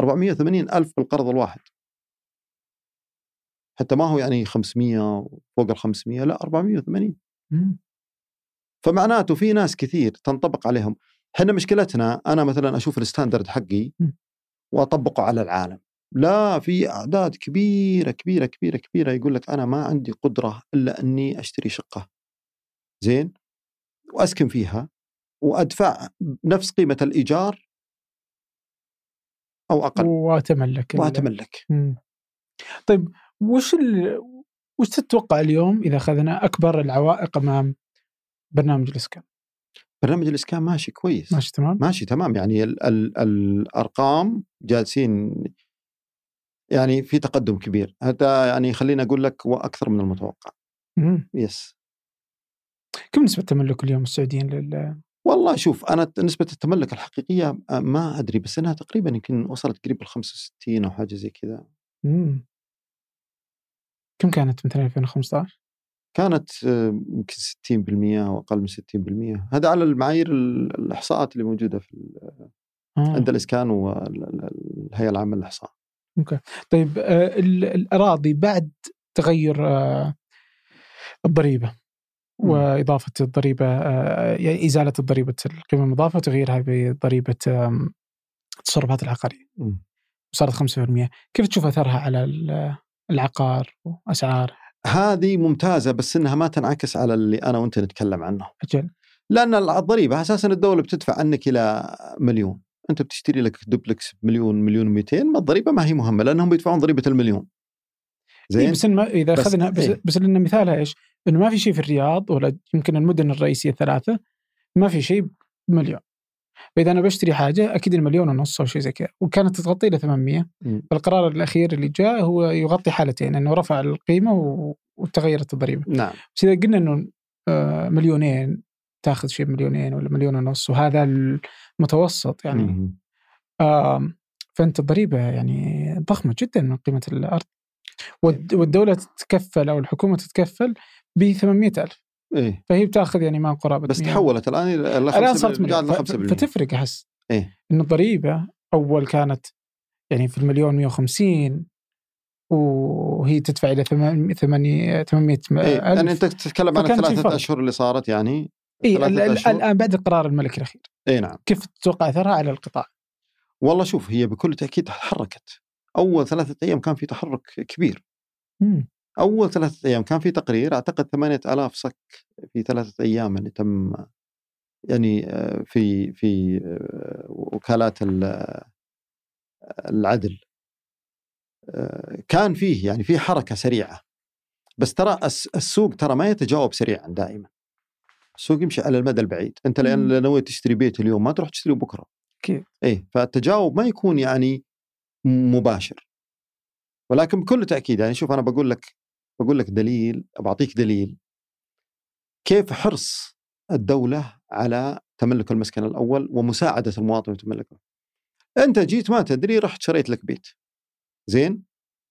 480 ألف بالقرض الواحد. حتى ما هو يعني 500 فوق ال 500 لا 480 فمعناته في ناس كثير تنطبق عليهم. إحنا مشكلتنا أنا مثلا أشوف الستاندرد حقي وأطبقه على العالم. لا في أعداد كبيرة كبيرة كبيرة كبيرة يقول لك أنا ما عندي قدرة إلا إني أشتري شقة. زين؟ وأسكن فيها وأدفع نفس قيمة الإيجار أو أقل. وأتملك وأتملك. طيب وش ال... وش تتوقع اليوم إذا أخذنا أكبر العوائق أمام برنامج الإسكان؟ برنامج الإسكان ماشي كويس. ماشي تمام. ماشي تمام. يعني ال ال الأرقام جالسين يعني في تقدم كبير. هذا يعني خليني أقول لك هو أكثر من المتوقع. مم. يس. كم نسبة تملك اليوم السعوديين لل والله شوف أنا نسبة التملك الحقيقية آه، ما أدري بس أنها تقريبا يمكن وصلت قريب ال 65 أو حاجة زي كذا. كم كانت مثلا 2015؟ كانت آه، يمكن 60% أو أقل من 60% هذا على المعايير الإحصاءات اللي موجودة في آه. عند الاسكان والهيئة العامة للإحصاء. أوكي طيب الأراضي بعد تغير الضريبة وإضافة الضريبة آه، يعني إزالة الضريبة القيمة المضافة وتغييرها بضريبة التصرفات العقارية. صارت 5% كيف تشوف أثرها على العقار وأسعار؟ هذه ممتازة بس إنها ما تنعكس على اللي أنا وأنت نتكلم عنه. أجل لأن الضريبة أساسا الدولة بتدفع عنك إلى مليون، أنت بتشتري لك دوبلكس بمليون مليون و200 ما الضريبة ما هي مهمة لأنهم بيدفعون ضريبة المليون. زين إيه بس ما إذا اخذنا بس, إيه؟ بس لأن مثالها إيش؟ إنه ما في شيء في الرياض ولا يمكن المدن الرئيسية الثلاثة ما في شيء بمليون فإذا أنا بشتري حاجة أكيد المليون ونص أو شيء زي كذا. وكانت تغطي إلى 800 فالقرار الأخير اللي جاء هو يغطي حالتين إنه رفع القيمة وتغيرت الضريبة. نعم. بس إذا قلنا إنه آه، مليونين تأخذ شيء مليونين ولا مليون ونص وهذا المتوسط يعني. آه فأنت الضريبة يعني ضخمة جدا من قيمة الأرض. والدولة تتكفل أو الحكومة تتكفل ب 800000 إيه فهي بتاخذ يعني ما قرابة بس تحولت الآن الآن صارت مليون فتفرق أحس. إيه إنه الضريبة أول كانت يعني في المليون 150 وهي تدفع إلى 800 800 إيه؟ يعني أنت تتكلم عن الثلاثة أشهر اللي صارت يعني إي الآن بعد قرار الملك الأخير. إي نعم. كيف تتوقع أثرها على القطاع؟ والله شوف هي بكل تأكيد تحركت أول ثلاثة أيام كان في تحرك كبير. مم. أول ثلاثة أيام كان في تقرير أعتقد 8000 صك في ثلاثة أيام اللي تم يعني آه، في في آه، وكالات العدل. آه، كان فيه يعني في حركة سريعة. بس ترى السوق ترى ما يتجاوب سريعا دائما. السوق يمشي على المدى البعيد. أنت لأن نويت تشتري بيت اليوم ما تروح تشتريه بكرة. أكيد. إيه فالتجاوب ما يكون يعني مباشر. ولكن بكل تأكيد يعني شوف أنا بقول لك بقول لك دليل بعطيك دليل. كيف حرص الدولة على تملك المسكن الأول ومساعدة المواطن في تملكه؟ أنت جيت ما تدري رحت شريت لك بيت. زين؟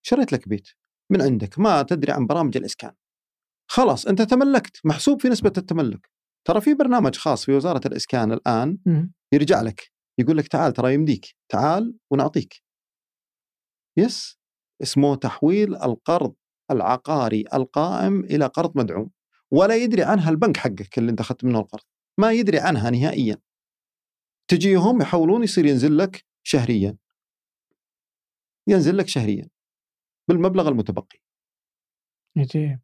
شريت لك بيت. من عندك؟ ما تدري عن برامج الإسكان. خلاص أنت تملكت. محسوب في نسبة التملك. ترى في برنامج خاص في وزارة الإسكان الآن يرجع لك. يقول لك تعال ترى يمديك. تعال ونعطيك. يس؟ اسمه تحويل القرض العقاري القائم إلى قرض مدعوم ولا يدري عنها البنك حقك اللي أنت أخذت منه القرض ما يدري عنها نهائيا. تجيهم يحولون يصير ينزل لك شهريا. ينزل لك شهريا بالمبلغ المتبقي. عجيب.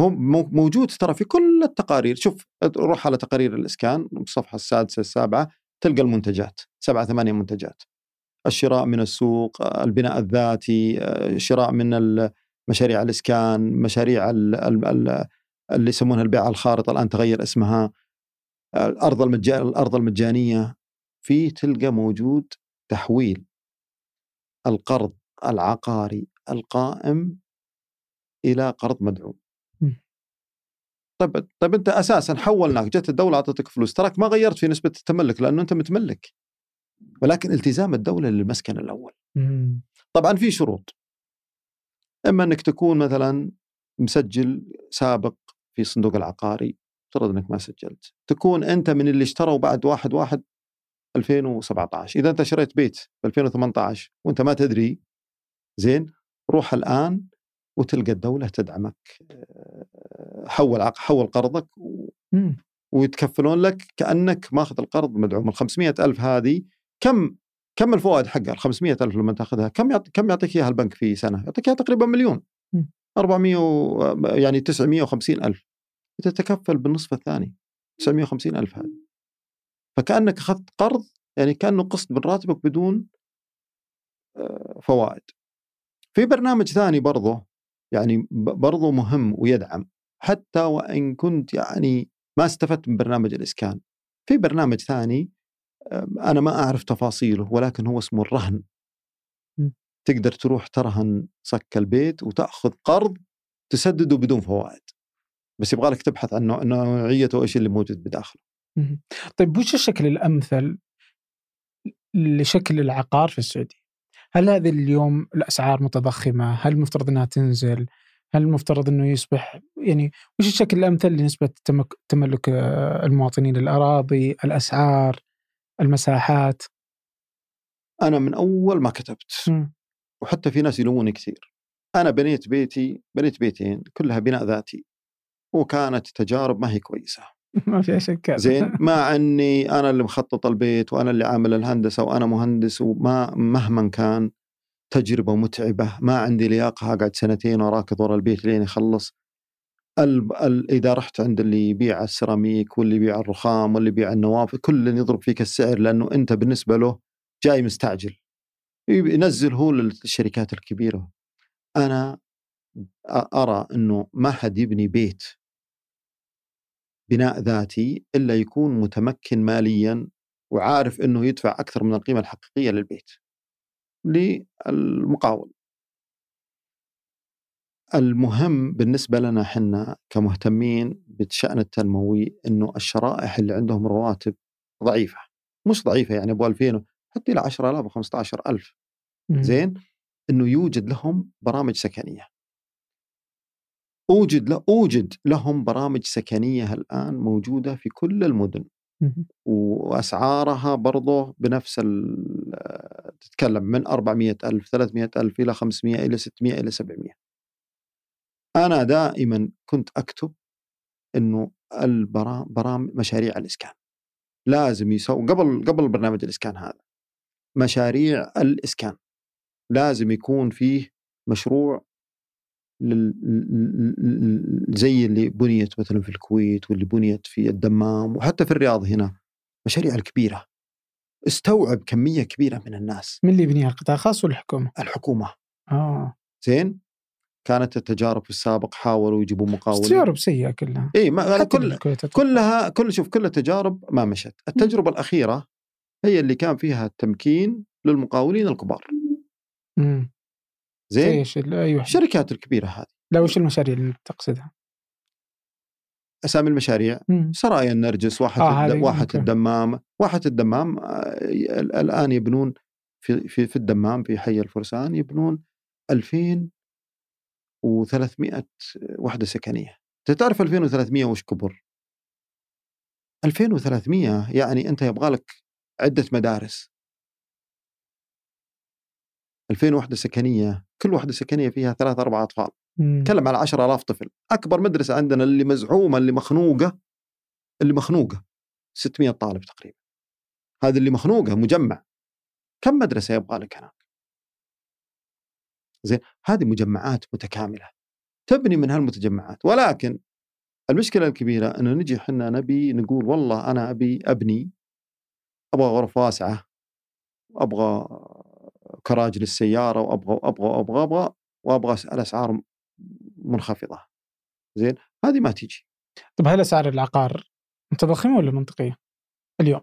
هو موجود ترى في كل التقارير. شوف روح على تقارير الإسكان الصفحه السادسة السابعة تلقى المنتجات سبعة ثمانية منتجات. الشراء من السوق البناء الذاتي شراء من مشاريع الإسكان مشاريع اللي يسمونها البيع الخارطة الآن تغير اسمها الأرض المجانيه الأرض المجانية في تلقى موجود تحويل القرض العقاري القائم إلى قرض مدعوم. طيب طيب أنت أساسا حولناك جت الدولة أعطتك فلوس تراك ما غيرت في نسبة التملك لأنه أنت متملك. ولكن التزام الدولة للمسكن الأول. طبعا في شروط. أما أنك تكون مثلا مسجل سابق في الصندوق العقاري افترض أنك ما سجلت. تكون أنت من اللي اشتروا بعد واحد واحد 2017 إذا أنت شريت بيت في 2018 وأنت ما تدري زين روح الآن وتلقى الدولة تدعمك آه، حول حول قرضك و... ويتكفلون لك كأنك ماخذ القرض مدعوم. ال 500 ألف هذه كم كم الفوائد حقها؟ ال 500 ألف لما تاخذها. كم يعطي كم يعطيك إياها البنك في سنة؟ يعطيك إياها تقريبا مليون. 400 و... يعني 950 ألف. تتكفل بالنصف الثاني 950 ألف هذه. فكأنك أخذت قرض يعني كأنه قسط من راتبك بدون آه، فوائد. في برنامج ثاني برضه يعني برضه مهم ويدعم. حتى وإن كنت يعني ما استفدت من برنامج الإسكان. في برنامج ثاني أنا ما أعرف تفاصيله ولكن هو اسمه الرهن تقدر تروح ترهن صك البيت وتأخذ قرض تسدده بدون فوائد بس يبغى لك تبحث عن نوعيته وإيش اللي موجود بداخله طيب وش الشكل الأمثل لشكل العقار في السعودية؟ هل هذه اليوم الأسعار متضخمة؟ هل المفترض إنها تنزل؟ هل المفترض إنه يصبح يعني وش الشكل الأمثل لنسبة تملك آه، المواطنين الأراضي، الأسعار، المساحات؟ أنا من أول ما كتبت م. وحتى في ناس يلوموني كثير. أنا بنيت بيتي بنيت بيتين كلها بناء ذاتي وكانت تجارب ما هي كويسة. ما في شك زين مع اني أنا اللي مخطط البيت وأنا اللي عامل الهندسة وأنا مهندس وما مهما كان تجربة متعبة ما عندي لياقه اقعد سنتين وراكض ورا البيت لين يخلص إذا رحت عند اللي يبيع السيراميك واللي يبيع الرخام واللي يبيع النوافذ كل يضرب فيك السعر لأنه أنت بالنسبة له جاي مستعجل. ينزل هو للشركات الكبيرة. أنا أرى إنه ما حد يبني بيت بناء ذاتي إلا يكون متمكن ماليا وعارف إنه يدفع أكثر من القيمة الحقيقية للبيت. للمقاول. المهم بالنسبة لنا إحنا كمهتمين بالشان التنموي إنه الشرائح اللي عندهم رواتب ضعيفة مش ضعيفة يعني أبو 2000 حتى إلى 10000 و15000 زين؟ إنه يوجد لهم برامج سكنية. أوجد له أوجد لهم برامج سكنية الان موجودة في كل المدن. وأسعارها برضه بنفس تتكلم من 400 ألف 300 ألف إلى 500 إلى 600 إلى 700 أنا دائما كنت أكتب أنه البرامج مشاريع الإسكان. لازم يسوي قبل قبل برنامج الإسكان هذا. مشاريع الإسكان. لازم يكون فيه مشروع زي اللي بنيت مثلا في الكويت واللي بنيت في الدمام وحتى في الرياض هنا مشاريع الكبيرة. استوعب كمية كبيرة من الناس. من اللي يبنيها القطاع الخاص ولا الحكومة؟ الحكومة. آه. زين؟ كانت التجارب في السابق حاولوا يجيبوا مقاولين. تجارب سيئة كلها. إي ما كل كلها كل شوف كل التجارب ما مشت. التجربة م. الأخيرة هي اللي كان فيها التمكين للمقاولين الكبار. امم زين؟ إيش أيوه. الشركات الكبيرة هذه. لا وش المشاريع اللي تقصدها؟ أسامي المشاريع. مم. سرايا النرجس واحة آه الد... واحة الدمام. واحة الدمام آه، الآن يبنون في في في الدمام في حي الفرسان يبنون 2300 وحده سكنية. انت تعرف 2300 وش كبر؟ 2300 يعني أنت يبغى لك عدة مدارس. 2000 وحده سكنية كل وحده سكنية فيها ثلاث أربع أطفال. نتكلم على 10000 طفل. أكبر مدرسة عندنا اللي مزعومة اللي مخنوقة اللي مخنوقة. 600 طالب تقريبا. هذه اللي مخنوقة مجمع. كم مدرسة يبغى لك هناك زين؟ هذه مجمعات متكاملة تبني من هالمتجمعات. ولكن المشكلة الكبيرة إنه نجي إحنا نبي نقول والله أنا أبي أبني أبغى غرف واسعة أبغى كراج للسيارة وأبغى وابغى وابغى أبغى وأبغى الأسعار منخفضة. زين؟ هذه ما تيجي طيب هل أسعار العقار متضخمه ولا منطقية اليوم؟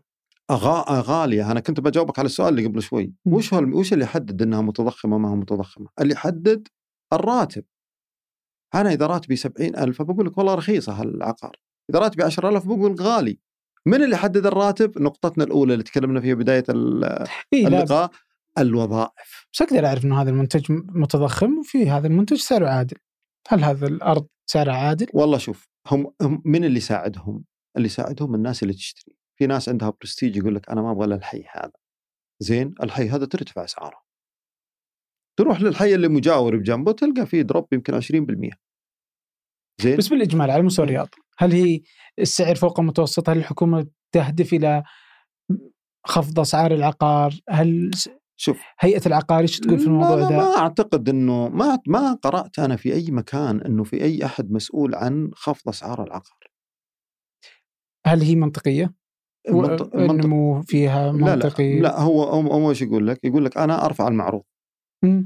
أغا... غالية. أنا كنت بجاوبك على السؤال اللي قبل شوي. وش هو وش اللي يحدد إنها متضخمة ما هو متضخمة؟ اللي يحدد الراتب. أنا إذا راتبي سبعين ألف بقول لك والله رخيصة هالعقار. إذا راتبي 10000 بقول غالي. من اللي يحدد الراتب؟ نقطتنا الأولى اللي تكلمنا فيها بداية اللقاء الوظائف. بس أقدر أعرف انه هذا المنتج متضخم وفي هذا المنتج سعره عادل. هل هذا الأرض سعرها عادل؟ والله شوف هم, هم من اللي يساعدهم؟ اللي يساعدهم الناس اللي تشتري. في ناس عندها برستيج يقول لك أنا ما أبغى إلا الحي هذا. زين؟ الحي هذا ترتفع أسعاره. تروح للحي اللي مجاور بجنبه تلقى فيه دروب يمكن 20% زين؟ بس بالاجمال على مستوى الرياض هل هي السعر فوق المتوسط؟ هل الحكومة تهدف إلى خفض أسعار العقار؟ هل شوف. هيئة العقار إيش تقول في الموضوع لا ده؟ ما أعتقد إنه ما ما قرأت أنا في أي مكان إنه في أي أحد مسؤول عن خفض أسعار العقار. هل هي منطقية؟ المنطق... النمو فيها منطقي؟ لا لا, لا هو هو إيش يقول لك؟ يقول لك أنا أرفع المعروض. م.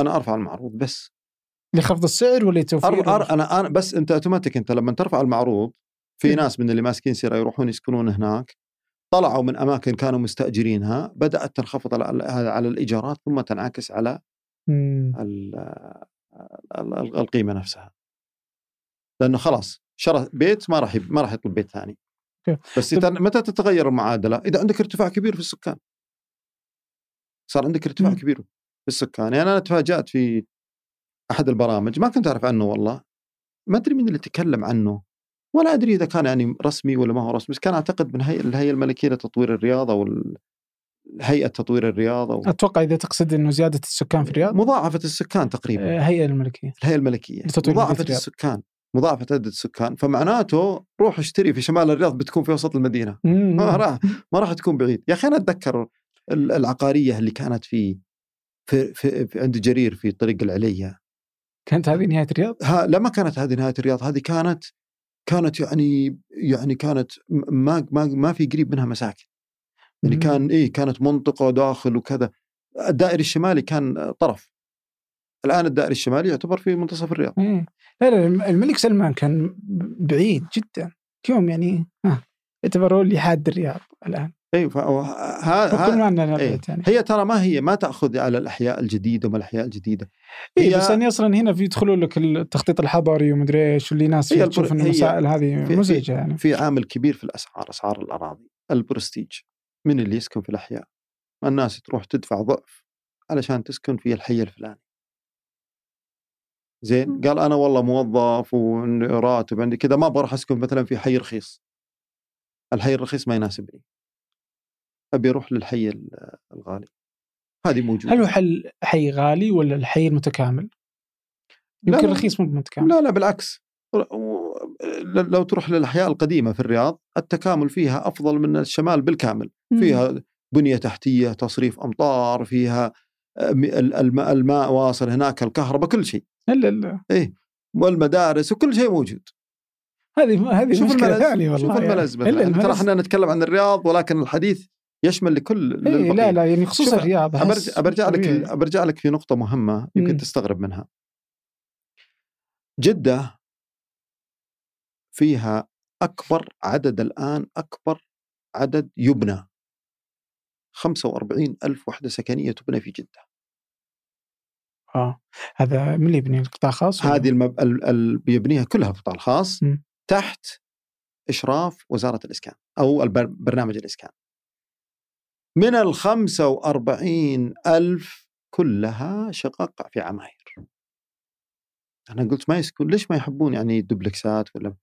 أنا أرفع المعروض بس. لخفض السعر ولا لتوفير؟ أر... أر... أنا أنا بس أنت أوتوماتيك أنت لما ترفع المعروض في م. ناس من اللي ماسكين سيره يروحون يسكنون هناك طلعوا من أماكن كانوا مستأجرينها بدأت تنخفض على الإيجارات ثم تنعكس على القيمة نفسها لأنه خلاص شرى بيت ما راح ما راح يطلب بيت ثاني بس متى تتغير المعادلة؟ إذا عندك ارتفاع كبير في السكان. صار عندك ارتفاع كبير في السكان. يعني أنا تفاجأت في أحد البرامج ما كنت أعرف عنه والله. ما أدري مين اللي تكلم عنه. ولا أدري إذا كان يعني رسمي ولا ما هو رسمي بس كان أعتقد من هيئه الهيئة الملكية لتطوير الرياضة أو هيئة تطوير الرياضة و... أتوقع إذا تقصد إنه زيادة السكان في الرياض؟ مضاعفة السكان تقريبا. الهيئه الملكية. الهيئة الملكية. مضاعفة السكان. مضاعفة عدد السكان فمعناته روح اشتري في شمال الرياض بتكون في وسط المدينة. ما راح ما راح تكون بعيد. يا أخي أنا أتذكر العقارية اللي كانت في في, في, في عند جرير في طريق العليا. كانت هذه نهاية الرياض؟ ها لا ما كانت هذه نهاية الرياض. هذه كانت كانت يعني يعني كانت ما ما ما في قريب منها مساكن. يعني كان اي كانت منطقة داخل وكذا. الدائري الشمالي كان طرف. الآن الدائري الشمالي يعتبر في منتصف الرياض. إيه. لا لا الملك سلمان كان بعيد جدا. اليوم يعني ها يعتبروا اللي حاد الرياض الآن. أيوه ها إيه. يعني. هي ترى ما هي ما تأخذ على الأحياء الجديدة وما الأحياء الجديدة. اي بس يعني أصلا هنا في يدخلوا لك التخطيط الحضري ومدري إيش واللي ناس تشوف إن المسائل هذه مزعجة يعني. في عامل كبير في الأسعار أسعار الأراضي. البرستيج من اللي يسكن في الأحياء؟ الناس تروح تدفع ضعف علشان تسكن في الحي الفلاني. زين؟ قال أنا والله موظف وراتب عندي كذا ما بروح أسكن مثلا في حي رخيص. الحي الرخيص ما يناسبني أبي أروح للحي الغالي. هذه موجودة. هل هو حل حي غالي ولا الحي المتكامل؟ يمكن رخيص مو متكامل لا لا بالعكس. لو تروح للأحياء القديمة في الرياض التكامل فيها أفضل من الشمال بالكامل. فيها بنية تحتية تصريف أمطار فيها الماء, الماء واصل هناك الكهرباء كل شيء. إلا إلا. إيه. والمدارس وكل شيء موجود. هذه هذه شوف مشكلة ثانية والله شوف الملز يعني. ترى إحنا نتكلم عن الرياض ولكن الحديث يشمل لكل إيه لا لا يعني خصوصا الرياض برجع, برجع لك برجع لك في نقطة مهمة يمكن. تستغرب منها. جدة فيها أكبر عدد الآن أكبر عدد يبنى. 45 ألف وحدة سكنية تبنى في جدة. آه هذا من اللي يبني القطاع الخاص؟ هذه المب... ال... ال... بيبنيها كلها القطاع الخاص م. تحت إشراف وزارة الإسكان أو البر... برنامج الإسكان من ال 45 ألف كلها شقق في عماير أنا قلت ما يسكن ليش ما يحبون يعني دوبلكسات ولا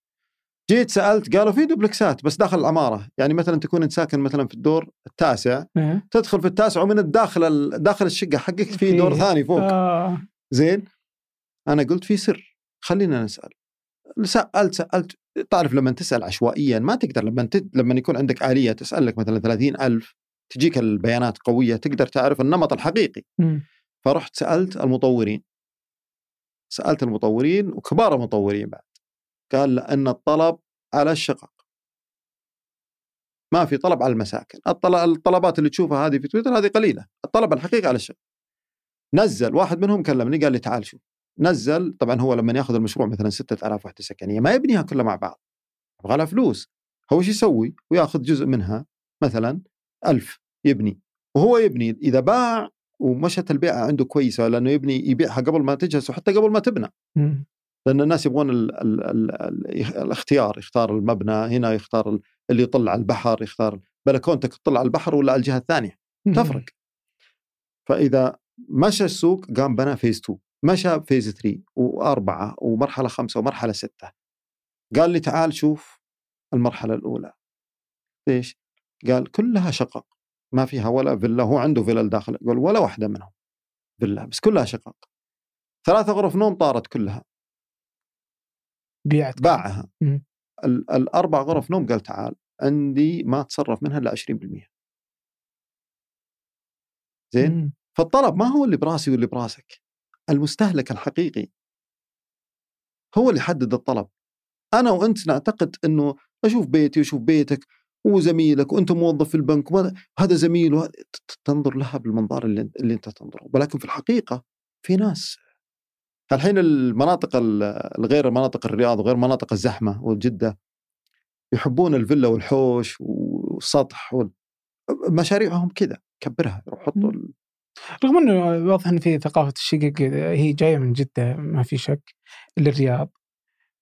جيت سألت قالوا في دوبلكسات بس داخل العماره يعني مثلا تكون إنت ساكن مثلا في الدور التاسع إيه. تدخل في التاسع ومن الداخل داخل الشقة حقك في دور ثاني فوق. آه. زين. أنا قلت في سر خلينا نسأل. سألت سألت. تعرف لما تسأل عشوائيا ما تقدر لما ت... لما يكون عندك آلية تسال لك مثلا 30000 تجيك البيانات قوية تقدر تعرف النمط الحقيقي. م. فرحت سألت المطورين. سألت المطورين وكبار المطورين بعد. قال لأن الطلب على الشقق. ما في طلب على المساكن. الطلبات اللي تشوفها هذه في تويتر هذه قليلة. الطلب الحقيقي على الشقق. نزل واحد منهم كلمني قال لي تعال شوف. نزل طبعا هو لما يأخذ المشروع مثلا 6000 وحدة سكنية ما يبنيها كلها مع بعض. يبغى لها فلوس. هو إيش يسوي؟ وياخذ جزء منها مثلا ألف يبني. وهو يبني إذا باع ومشت البيعة عنده كويسة لأنه يبني يبيعها قبل ما تجهز وحتى قبل ما تبنى. لأن الناس يبغون ال ال ال ال الاختيار يختار المبنى هنا يختار اللي يطل على البحر يختار بلكونتك تطل على البحر ولا على الجهة الثانية. تفرق. فإذا مشى السوق قام بنى phase 2 مشى phase 3 وأربعة ومرحلة خمسة ومرحلة ستة. قال لي تعال شوف المرحلة الأولى. ليش؟ قال كلها شقق. ما فيها ولا فيلا. هو عنده فيلا داخل قال ولا واحدة منهم. فيلا بس كلها شقق. ثلاثة غرف نوم طارت كلها. بيعت باعها. الأربع غرف نوم قال تعال عندي ما أتصرف منها إلا 20% زين؟ مم. فالطلب ما هو اللي براسي واللي براسك. المستهلك الحقيقي. هو اللي يحدد الطلب. أنا وأنت نعتقد إنه أشوف بيتي وأشوف بيتك وزميلك وأنت موظف في البنك وهذا زميل تنظر لها بالمنظار اللي, اللي أنت تنظره. ولكن في الحقيقة في ناس الحين المناطق الغير مناطق الرياض وغير مناطق الزحمة وجدة يحبون الفيلا والحوش والسطح وال... مشاريعهم كذا كبرها حطوا ال... رغم إنه واضح إن في ثقافة الشقق هي جاية من جدة ما في شك للرياض.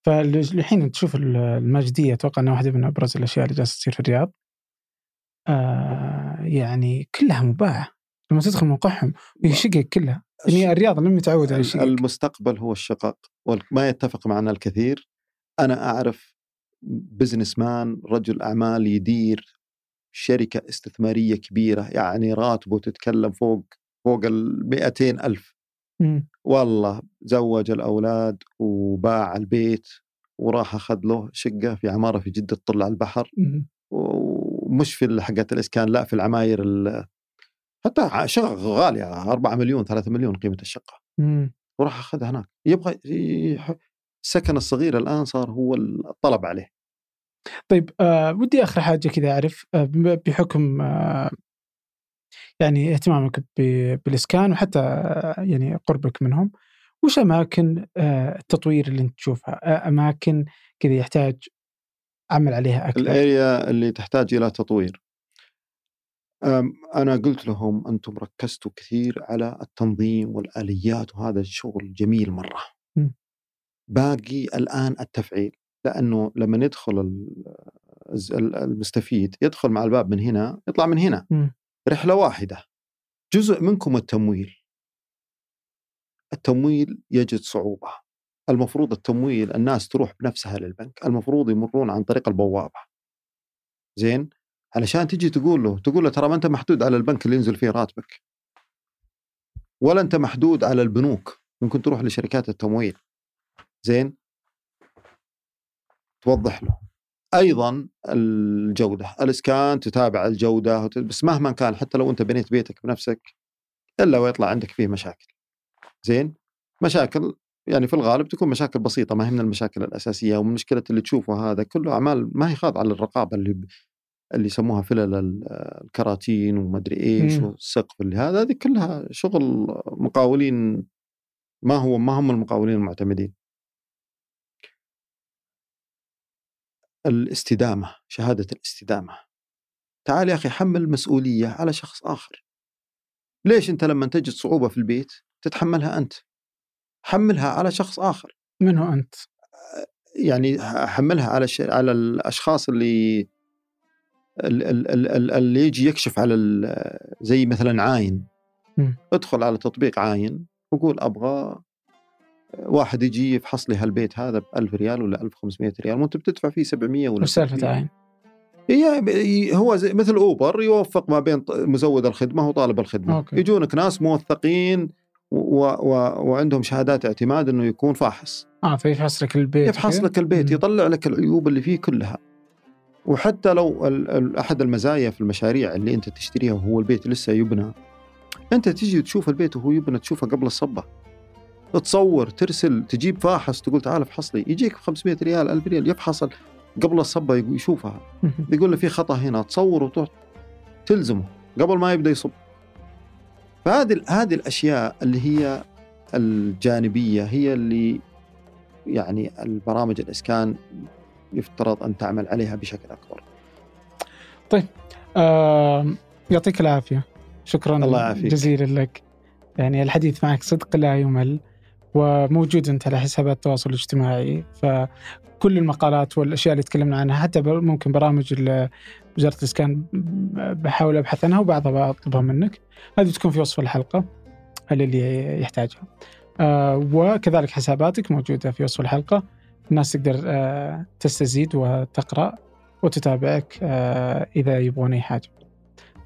فالحين تشوف الماجديه أتوقع إنها واحدة من أبرز الأشياء اللي جالسة تصير في الرياض. آه يعني كلها مباعة. لما تدخل موقعهم هي شقق كلها. يعني الرياض لم يتعود على شيء المستقبل هو الشقق وما يتفق معنا الكثير أنا أعرف بزنس مان رجل أعمال يدير شركة استثمارية كبيرة يعني راتبه تتكلم فوق فوق ال 200 ألف م. والله زوج الأولاد وباع البيت وراح أخذ له شقة في عمارة في جدة تطل على البحر م. ومش في حقت الإسكان لا في العماير حتى شقق غاليه 4 مليون 3 مليون قيمة الشقة. مم. وراح أخذها هناك. يبغى السكن الصغير الآن صار هو الطلب عليه. طيب آه ودي آخر حاجة كذا أعرف آه بحكم آه يعني اهتمامك بالإسكان وحتى آه يعني قربك منهم وش أماكن آه التطوير اللي أنت تشوفها؟ آه أماكن كذا يحتاج عمل عليها أكثر الأريا اللي تحتاج إلى تطوير. أنا قلت لهم أنتم ركزتوا كثير على التنظيم والآليات وهذا الشغل جميل مرة. م. باقي الآن التفعيل لأنه لما يدخل المستفيد يدخل مع الباب من هنا يطلع من هنا. م. رحلة واحدة. جزء منكم التمويل. التمويل يجد صعوبة. المفروض التمويل الناس تروح بنفسها للبنك المفروض يمرون عن طريق البوابة. زين؟ علشان تجي تقول له تقول له ترى ما أنت محدود على البنك اللي ينزل فيه راتبك. ولا أنت محدود على البنوك. ممكن تروح لشركات التمويل. زين؟ توضح له. أيضا الجودة. الإسكان تتابع الجودة. بس مهما كان حتى لو أنت بنيت بيتك بنفسك إلا ويطلع عندك فيه مشاكل. زين؟ مشاكل يعني في الغالب تكون مشاكل بسيطة ما هي من المشاكل الأساسية ومشكله اللي تشوفه هذا. كله أعمال ما هي خاضعة للرقابة اللي اللي يسموها فلل الكراتين ومدري إيش مم. والسقف اللي هذا هذه كلها شغل مقاولين ما هو ما هم المقاولين المعتمدين الاستدامة شهادة الاستدامة تعال يا أخي حمل مسؤولية على شخص آخر ليش أنت لما تجد صعوبة في البيت تتحملها أنت حملها على شخص آخر من هو أنت؟ يعني حملها على. على الأشخاص اللي ال- ال- ال- ال- اللي يجي يكشف على زي مثلا عاين. ادخل على تطبيق عاين وقول أبغى واحد يجي يفحص لي هالبيت هذا ب 1000 ريال ولا 1500 ريال وأنت بتدفع فيه 700 ولا سالفه 600. عين؟ هي هو زي مثل أوبر يوفق ما بين مزود الخدمة وطالب الخدمة okay. يجونك ناس موثقين و و وعندهم شهادات اعتماد إنه يكون فاحص آه فيفحص لك البيت يفحص؟ لك البيت مم. يطلع لك العيوب اللي فيه كلها وحتى لو أحد المزايا في المشاريع اللي أنت تشتريها وهو البيت لسه يبنى أنت تجي تشوف البيت وهو يبنى تشوفه قبل الصبة. تصور ترسل تجيب فاحص تقول تعال افحص لي يجيك ب 500 ريال 1000 ريال يفحص قبل الصبة يشوفها. يقول له في خطأ هنا تصور وتروح تلزمه قبل ما يبدأ يصب. فهذه هذه الأشياء اللي هي الجانبية هي اللي يعني البرامج الإسكان يفترض أن تعمل عليها بشكل أكبر. آه يعطيك العافية. شكرا الله يعافيك. جزيلا لك. يعني الحديث معك صدق لا يمل وموجود أنت على حسابات التواصل الاجتماعي. فكل المقالات والأشياء اللي تكلمنا عنها حتى ممكن برامج وزارة الإسكان بحاول أبحث عنها وبعضها بطلبها منك. هذه تكون في وصف الحلقة اللي يحتاجها. آه وكذلك حساباتك موجودة في وصف الحلقة. الناس تقدر آه تستزيد وتقرأ وتتابعك آه إذا يبغون أي حاجة.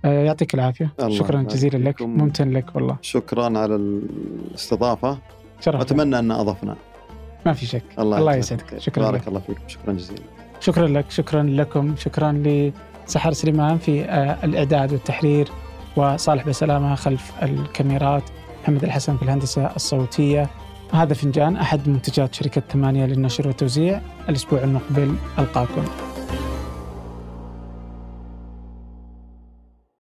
آه يعطيك العافية. الله شكرا جزيلا لك. ممتن لك والله. شكرا على الاستضافة. شرف أتمنى أن أضفنا. ما في شك. الله, الله يسعدك. شكرا بارك لك. الله فيكم شكرا جزيلا. شكرا لك. شكرا لكم. شكرا لسحر سليمان في الإعداد والتحرير وصالح بسلامة خلف الكاميرات. محمد الحسن في الهندسة الصوتية. هذا فنجان أحد منتجات شركة ثمانية للنشر والتوزيع الأسبوع المقبل ألقاكم.